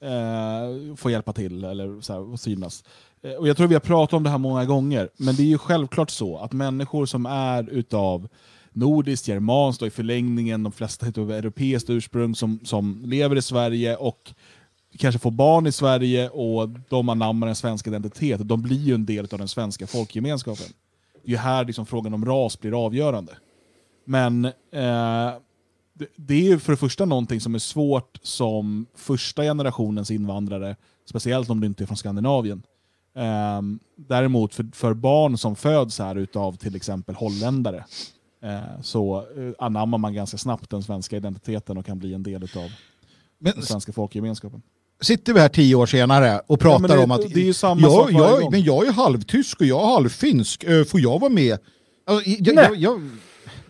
eh, få hjälpa till eller så här, och synas. Eh, och jag tror vi har pratat om det här många gånger, men det är ju självklart så att människor som är utav nordiskt, germanskt och i förlängningen de flesta utav europeiskt ursprung som, som lever i Sverige och kanske får barn i Sverige och de anammar en svensk identitet, de blir ju en del av den svenska folkgemenskapen. Det är ju här liksom frågan om ras blir avgörande. Men eh, det, det är ju för det första någonting som är svårt som första generationens invandrare, speciellt om du inte är från Skandinavien. Eh, däremot för, för barn som föds här utav till exempel holländare eh, så eh, anammar man ganska snabbt den svenska identiteten och kan bli en del utav Men den svenska folkgemenskapen. sitter vi här tio år senare och pratar men det- om att det är ju samma jag, sak jag, men jag är halvtysk och jag är halvfinsk, Eh, får jag vara med? Alltså, jag, Nej. jag, jag,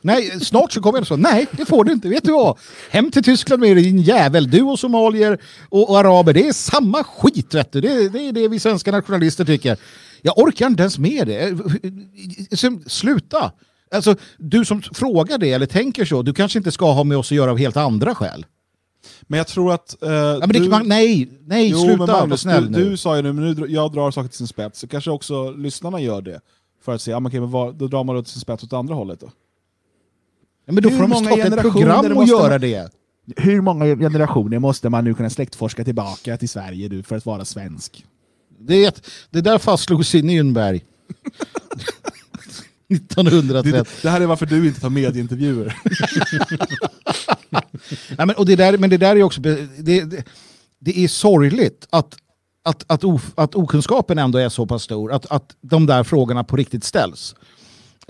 nej, snart så kommer jag så, nej det får du inte, vet du vad? Hem till Tyskland med din jävel, du och somalier och, och araber, det är samma skit vet du, det, det är det vi svenska nationalister tycker. Jag orkar inte ens med det. Sen, Sluta! Alltså, du som frågar det eller tänker så, du kanske inte ska ha med oss att göra av helt andra skäl. Men jag tror att... eh, Ja, men det, du, man, nej, nej, jo, sluta Magnus, snäll du, nu. du sa ju nu, men nu jag drar saker till sin spets, så kanske också lyssnarna gör det. För att se, ja, okej, men vad, då drar man det till sin spets åt andra hållet då. Ja, men då Hur får de många starta ett program och göra man- det. Hur många generationer måste man nu kunna släktforska tillbaka till Sverige du, för att vara svensk? Det, det där fastslogs i Nürnberg. 1930. Det, det här är varför du inte tar medieintervjuer. Ja, men, och det där, men det där är också... Det, det, det är sorgligt att, att, att, of, att okunskapen ändå är så pass stor, att, att de där frågorna på riktigt ställs.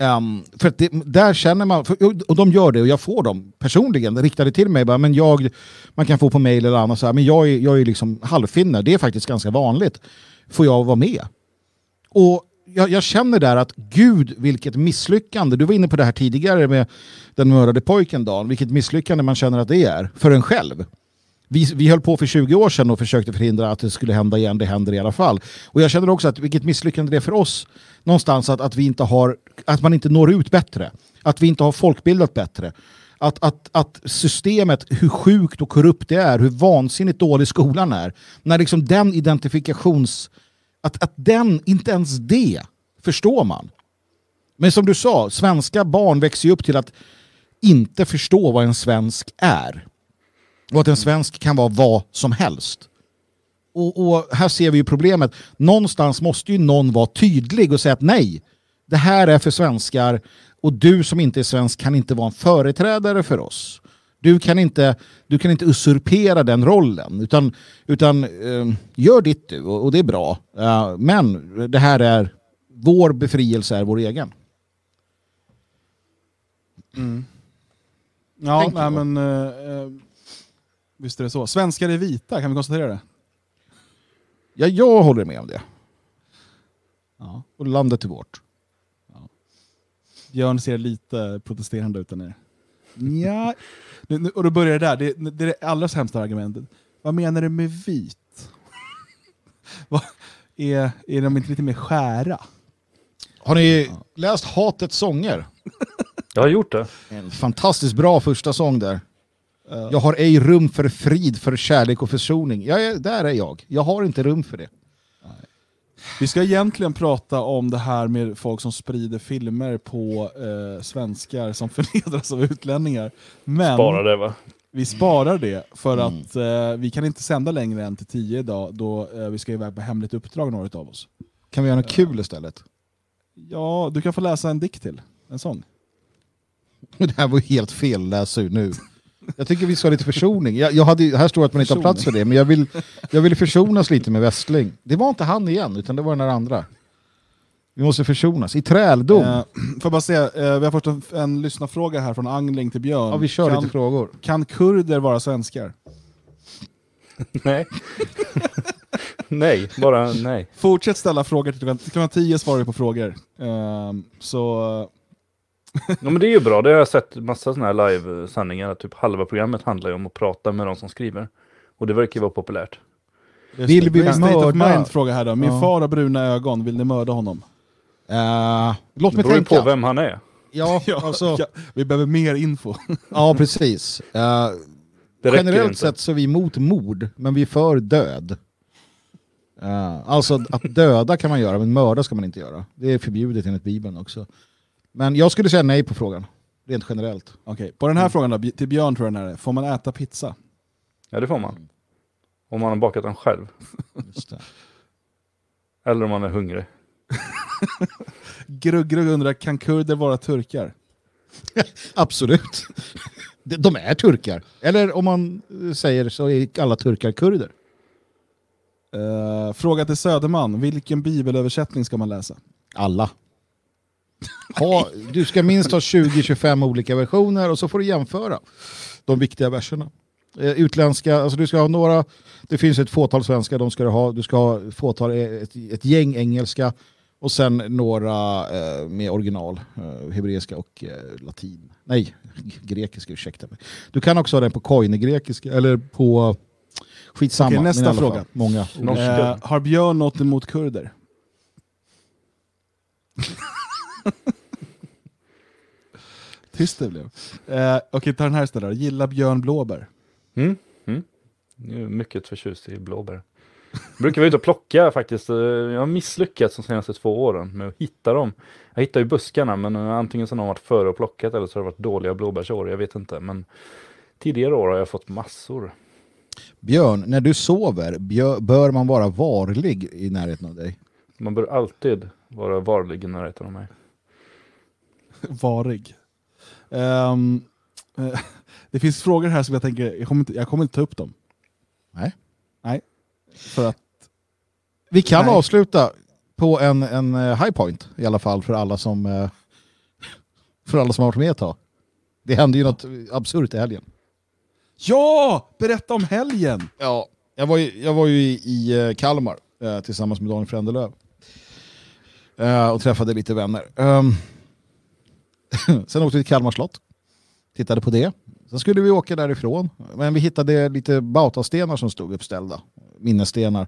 Um, för att det, där känner man, för, och de gör det och jag får dem personligen riktade till mig. Bara, men jag, man kan få på mail eller annat, så här, men jag är, jag är liksom halvfinne, det är faktiskt ganska vanligt. Får jag vara med? Och jag, jag känner där att gud vilket misslyckande. Du var inne på det här tidigare med den mördade pojken Dan. Vilket misslyckande man känner att det är för en själv. Vi, vi höll på för 20 år sedan och försökte förhindra att det skulle hända igen. Det händer i alla fall. Och jag känner också att vilket misslyckande det är för oss någonstans att, att, vi inte har, att man inte når ut bättre. Att vi inte har folkbildat bättre. Att, att, att systemet, hur sjukt och korrupt det är, hur vansinnigt dålig skolan är. När liksom den identifikations... Att, att den, inte ens det, förstår man. Men som du sa, svenska barn växer ju upp till att inte förstå vad en svensk är. Och att en svensk kan vara vad som helst. Och, och här ser vi ju problemet. Någonstans måste ju någon vara tydlig och säga att nej, det här är för svenskar och du som inte är svensk kan inte vara en företrädare för oss. Du kan inte, du kan inte usurpera den rollen, utan, utan eh, gör ditt du och, och det är bra. Eh, men det här är, vår befrielse är vår egen. Ja, Tänker nej, men eh, eh, visst är det så. Svenskar är vita, kan vi konstatera det? Ja, jag håller med om det. Ja. Och landet är vårt. Björn ser lite protesterande ut där nere. Ja. Nu, nu, och då börjar det där, det, det är det allra sämsta argumentet. Vad menar du med vit? Vad, är, är de inte lite mer skära? Har ni läst Hatets sånger? Jag har gjort det. En fantastiskt bra första sång där. Jag har ej rum för frid, för kärlek och försoning. Jag är, där är jag. Jag har inte rum för det. Vi ska egentligen prata om det här med folk som sprider filmer på eh, svenskar som förnedras av utlänningar. Men Spara det va? vi sparar det för att eh, vi kan inte sända längre än till 10 idag då eh, vi ska iväg på hemligt uppdrag några av oss. Kan vi göra något kul istället? Ja, du kan få läsa en dikt till. En sång. Det här var ju helt fel läsa ur nu. Jag tycker vi ska ha lite försoning. Jag, jag hade, här står att man inte har plats för det, men jag vill, jag vill försonas lite med Westling. Det var inte han igen, utan det var den där andra. Vi måste försonas. I träldom. Eh, får bara säga, eh, vi har fått en, en lyssnarfråga här från Angling till Björn. ja, vi kör kan, lite frågor. kan kurder vara svenskar? Nej. nej, bara nej. Fortsätt ställa frågor till klockan, till klockan 10 svarar vi på frågor. Ehm, så Ja, men det är ju bra, det har jag sett massa sådana här livesändningar. Typ halva programmet handlar ju om att prata med de som skriver. Och det verkar ju vara populärt. Vill vi State of mörda? mind fråga här då. Min Ja. far har bruna ögon, vill ni mörda honom? Eh, låt Det mig beror ju tänka. på vem han är. Ja, alltså, ja, vi behöver mer info. ja precis. Det räcker generellt inte. sett så är vi emot mord, men vi är för död. Eh, alltså att döda kan man göra, men mörda ska man inte göra. Det är förbjudet enligt Bibeln också. Men jag skulle säga nej på frågan, rent generellt. Okej, På den här frågan då, till Björn tror jag den här är. Får man äta pizza? Ja, det får man. Om man har bakat den själv. Just det. Eller om man är hungrig. Grugg Grugg undrar, kan kurder vara turkar? Absolut. De- De är turkar. Eller om man eh, säger så är alla turkar kurder. Eh, fråga till Söderman, vilken bibelöversättning ska man läsa? Alla. Ha, du ska minst ha 20-25 olika versioner och så får du jämföra de viktiga verserna. Eh, utländska, alltså du ska ha några, det finns ett fåtal svenska, de ska du ha, du ska ha ett, fåtal, ett, ett gäng engelska och sen några eh, med original, eh, hebreiska och eh, latin. Nej, grekiska, ursäkta mig. Du kan också ha den på koine-grekiska, eller på skitsamma. Okej, nästa fråga. fall, Många. Eh, har Björn något emot kurder? Tyst det blev. Eh, Okej, ta den här istället. då. Gillar Björn blåbär? Mm. Mm. Jag är mycket förtjust i blåbär. Jag brukar vara ute och plocka faktiskt. Eh, Jag har misslyckats de senaste två åren med att hitta dem. Jag hittar ju buskarna men eh, antingen så har de varit före och plockat eller så har det varit dåliga blåbärsår. Jag vet inte. Men tidigare år har jag fått massor. Björn, när du sover, bör man vara varlig i närheten av dig? Man bör alltid vara varlig i närheten av mig. Varig. Ehm, eh, det finns frågor här som jag tänker, jag kommer inte, jag kommer inte ta upp dem. Nej. Nej. För att, Vi kan Nej. avsluta på en, en eh, high point i alla fall för alla som eh, för alla som har varit med ett tag. Det hände ju något absurt i helgen. ja! Berätta om helgen! Ja, jag var ju, jag var ju i, i Kalmar eh, tillsammans med Daniel Frändelöv. Eh, och träffade lite vänner. Ehm, sen åkte vi till Kalmar slott. Tittade på det. Sen skulle vi åka därifrån. Men vi hittade lite bautastenar som stod uppställda. Minnesstenar.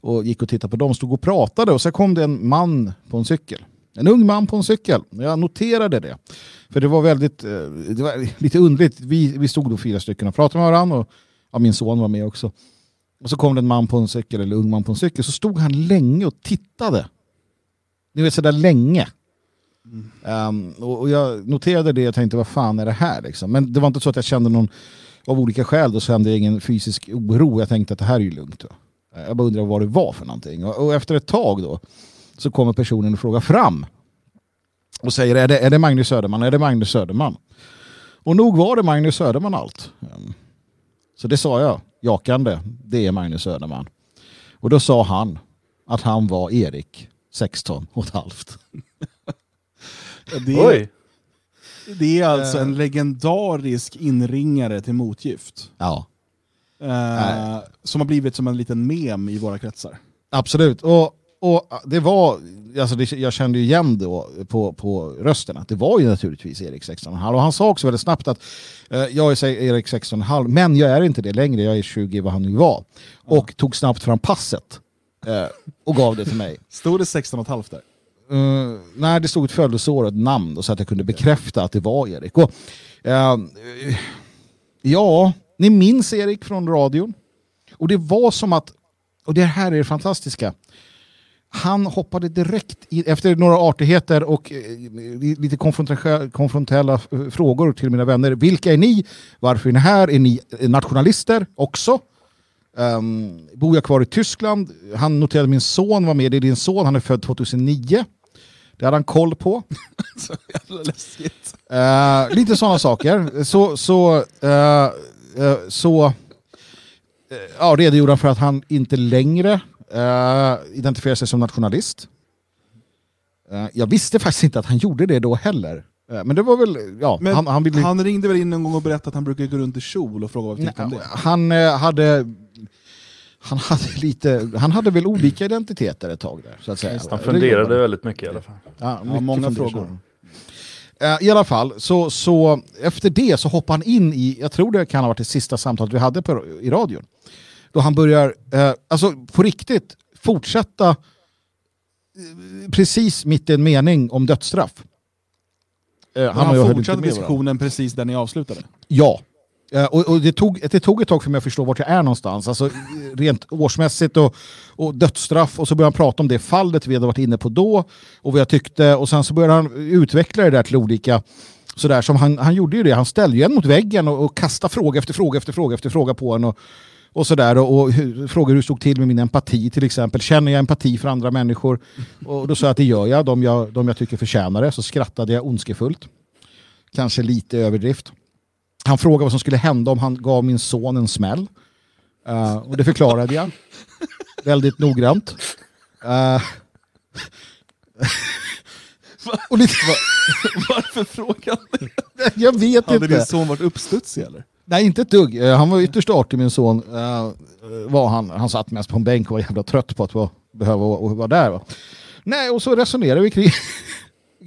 Och gick och tittade på dem. Stod och pratade. Och så kom det en man på en cykel. En ung man på en cykel. Jag noterade det. För det var väldigt, eh, det var lite underligt. Vi, vi stod då fyra stycken och pratade med varandra. Och ja, min son var med också. Och så kom det en man på en cykel, eller ung man på en cykel. Så stod han länge och tittade. Ni vet sådär länge. Ehm, och, och jag noterade det och tänkte vad fan är det här liksom. Men det var inte så att jag kände någon, av olika skäl då kände jag ingen fysisk oro. Jag tänkte att det här är ju lugnt. Då. Jag bara undrade vad det var för någonting. Och, och efter ett tag då så kommer personen och frågar fram. Och säger är det, är det Magnus Söderman? Är det Magnus Söderman? Och nog var det Magnus Söderman allt. Um, så det sa jag, jakande, det är Magnus Söderman. Och då sa han att han var Erik, 16 och ett halvt. Det är, Oj! det är alltså Eh. en legendarisk inringare till motgift. Ja, Eh, som har blivit som en liten mem i våra kretsar. absolut. Och, och det var, alltså det, jag kände ju igen då på, på rösten att det var ju naturligtvis Erik 16,5. Och han sa också väldigt snabbt att eh, jag är Erik 16,5 men jag är inte det längre, jag är 20 vad han nu var. Och tog snabbt fram passet eh, och gav det till mig. Stod det 16 och ett halvt där? Eh, uh, nej, det stod ett födelseår och ett namn då, så att jag kunde bekräfta att det var Erik. Och, uh, ja, ni minns Erik från radion. Och det var som att, och det här är det fantastiska, han hoppade direkt, i, efter några artigheter och eh, lite konfrontella eh, frågor till mina vänner. Vilka är ni? Varför är ni här? Är ni nationalister också? Um, bor jag kvar i Tyskland? Han noterade att min son var med. Det är din son, han är född 2009. Det hade han koll på. Så jävla läskigt. Eh, lite sådana saker. Så, så, eh, eh, så eh, ja, redogjorde han för att han inte längre uh, identifierar sig som nationalist. Jag visste faktiskt inte att han gjorde det då heller. Men det var väl, ja, han, han ville... Han ringde väl in en gång och berättade att han brukar gå runt i kjol och fråga vad vi tyckte om det. Han hade han hade, lite, han hade väl olika identiteter ett tag där. Så att säga. Han funderade han. väldigt mycket i alla fall. Ja, Ja, många frågor. Eh, I alla fall, så, så efter det så hoppar han in i, jag tror det kan ha varit det sista samtalet vi hade på, i radion. Då han börjar, eh, alltså på riktigt, fortsätta eh, precis mitt i en mening om dödsstraff. Eh, Han, inte fortsatte diskussionen precis där ni avslutade. Ja. Eh, och, och det, tog, det tog ett tag för mig att förstå vart jag är någonstans. Alltså, rent årsmässigt och, och dödsstraff. Och så började han prata om det fallet vi hade varit inne på då. Och vad jag tyckte. Och sen så började han utveckla det där till olika... Sådär, som han, han gjorde ju det. Han ställde ju en mot väggen och, och kastade fråga efter fråga efter fråga efter fråga på en. Och, och sådär. Och, och hur, frågade hur det stod till med min empati till exempel. Känner jag empati för andra människor? Och då sa jag att det gör jag. De jag, de jag tycker förtjänar det. Så skrattade jag ondskefullt. Kanske lite överdrift. Han frågade vad som skulle hända om han gav min son en smäll. Eh, och det förklarade jag. Väldigt noggrant. Eh, och lite, Varför frågade han det? jag vet Hade din inte. son varit uppstudsig eller? Nej, inte ett dugg. Eh, Han var ytterst artig min son. Var han. han satt mest på en bänk och var jävla trött på att vara, behöva vara vara där. Va? Nej, och så resonerade vi kring,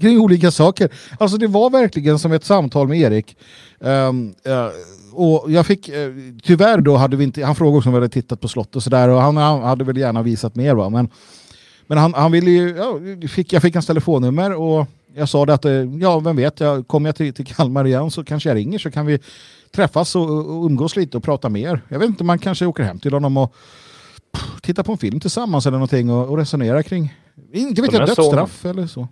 kring olika saker. Alltså det var verkligen som ett samtal med Erik. Ehm, eh, och jag fick, eh, tyvärr då hade vi inte, han frågade också om vi hade tittat på slott och sådär och han, han hade väl gärna visat mer va. Men, men han, han ville ju, ja, fick, jag fick hans telefonnummer och jag sa det att, eh, ja vem vet, jag, kommer jag till, till Kalmar igen så kanske jag ringer så kan vi träffas och, och umgås lite och prata mer. Jag vet inte, man kanske åker hem till honom och pff, tittar på en film tillsammans eller någonting och, och resonerar kring, inte vet jag, dödsstraff eller så.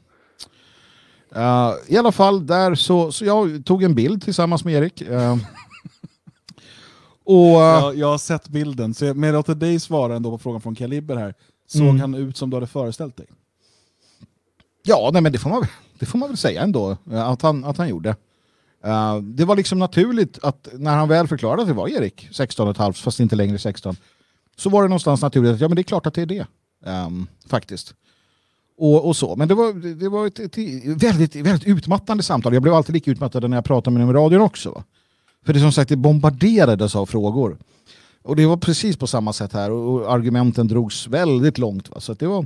Eh, I alla fall där så, så jag tog en bild tillsammans med Erik. eh, och eh, Jag, jag har sett bilden, så jag, men jag låter dig svara ändå på frågan från Kaliber här. Såg Mm. han ut som du hade föreställt dig? Ja, nej, men det får, man, det får man väl säga ändå att han, att han gjorde. Det var liksom naturligt att när han väl förklarade att det var Erik, 16,5 fast inte längre 16, så var det någonstans naturligt att ja, men det är klart att det är det. Ehm, faktiskt. Och, och så. Men det var, det var ett, ett väldigt, väldigt utmattande samtal. Jag blev alltid lika utmattad när jag pratade med honom i radion också. Va? För det som sagt, det bombarderades av frågor. Och det var precis på samma sätt här och, argumenten drogs väldigt långt. Va? Så det var,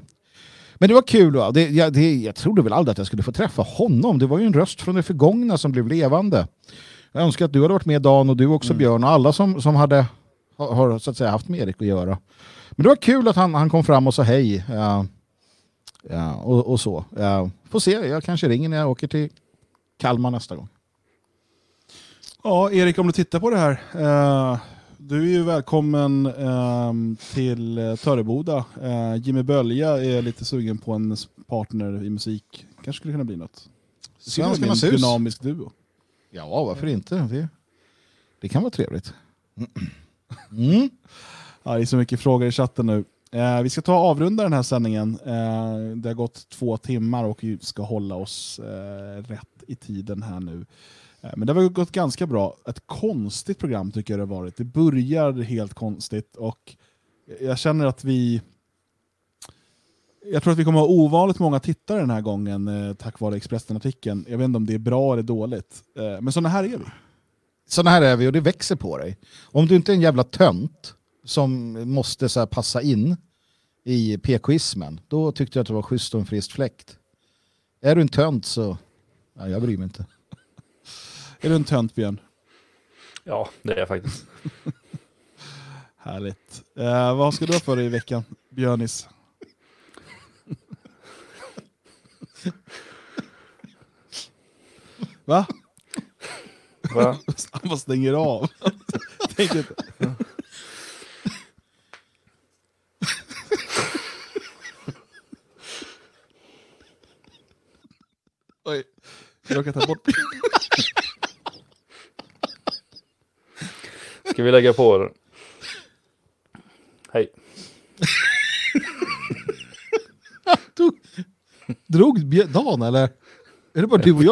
men det var kul. Va? Det, jag, det, jag trodde väl aldrig att jag skulle få träffa honom. Det var ju en röst från det förgångna som blev levande. Jag önskar att du hade varit med Dan och du också Björn och alla som, som hade har, har så att säga haft med Erik att göra. Men det var kul att han, han kom fram och sa hej. Ja, ja, och, och så. Ja, får se, jag kanske ringer när jag åker till Kalmar nästa gång. Ja, Erik, om du tittar på det här. Eh, du är ju välkommen eh, till eh, Töreboda. Eh, Jimmy Bölja är lite sugen på en partner i musik. kanske skulle kunna bli något. Svenskarnas en hus. dynamisk duo. Ja, varför inte? Det, det kan vara trevligt. Mm. Ja, det är så mycket frågor i chatten nu. Eh, vi ska ta och avrunda den här sändningen. Eh, det har gått två timmar och vi ska hålla oss eh, rätt i tiden här nu. Eh, men det har gått ganska bra. Ett konstigt program tycker jag det har varit. Det börjar helt konstigt och jag känner att vi jag tror att vi kommer att ha ovanligt många tittare den här gången eh, tack vare Expressen-artikeln. Jag vet inte om det är bra eller dåligt. Eh, men sådana här är vi. Sådana här är vi och det växer på dig. Om du inte är en jävla tönt som måste så här, passa in i PKismen, då tyckte jag att det var schysst och en frisk fläkt. Är du en tönt så, ja, jag bryr mig inte. Är du en tönt Björn? Ja, det är jag faktiskt. Härligt. Eh, vad ska du ha för dig i veckan, Björnis? Va? Va? Han bara stänger av. Tänk inte. Oj, jag råkade ta bort Ska vi lägga på? Hej. Drog Dan eller? Är det bara du och jag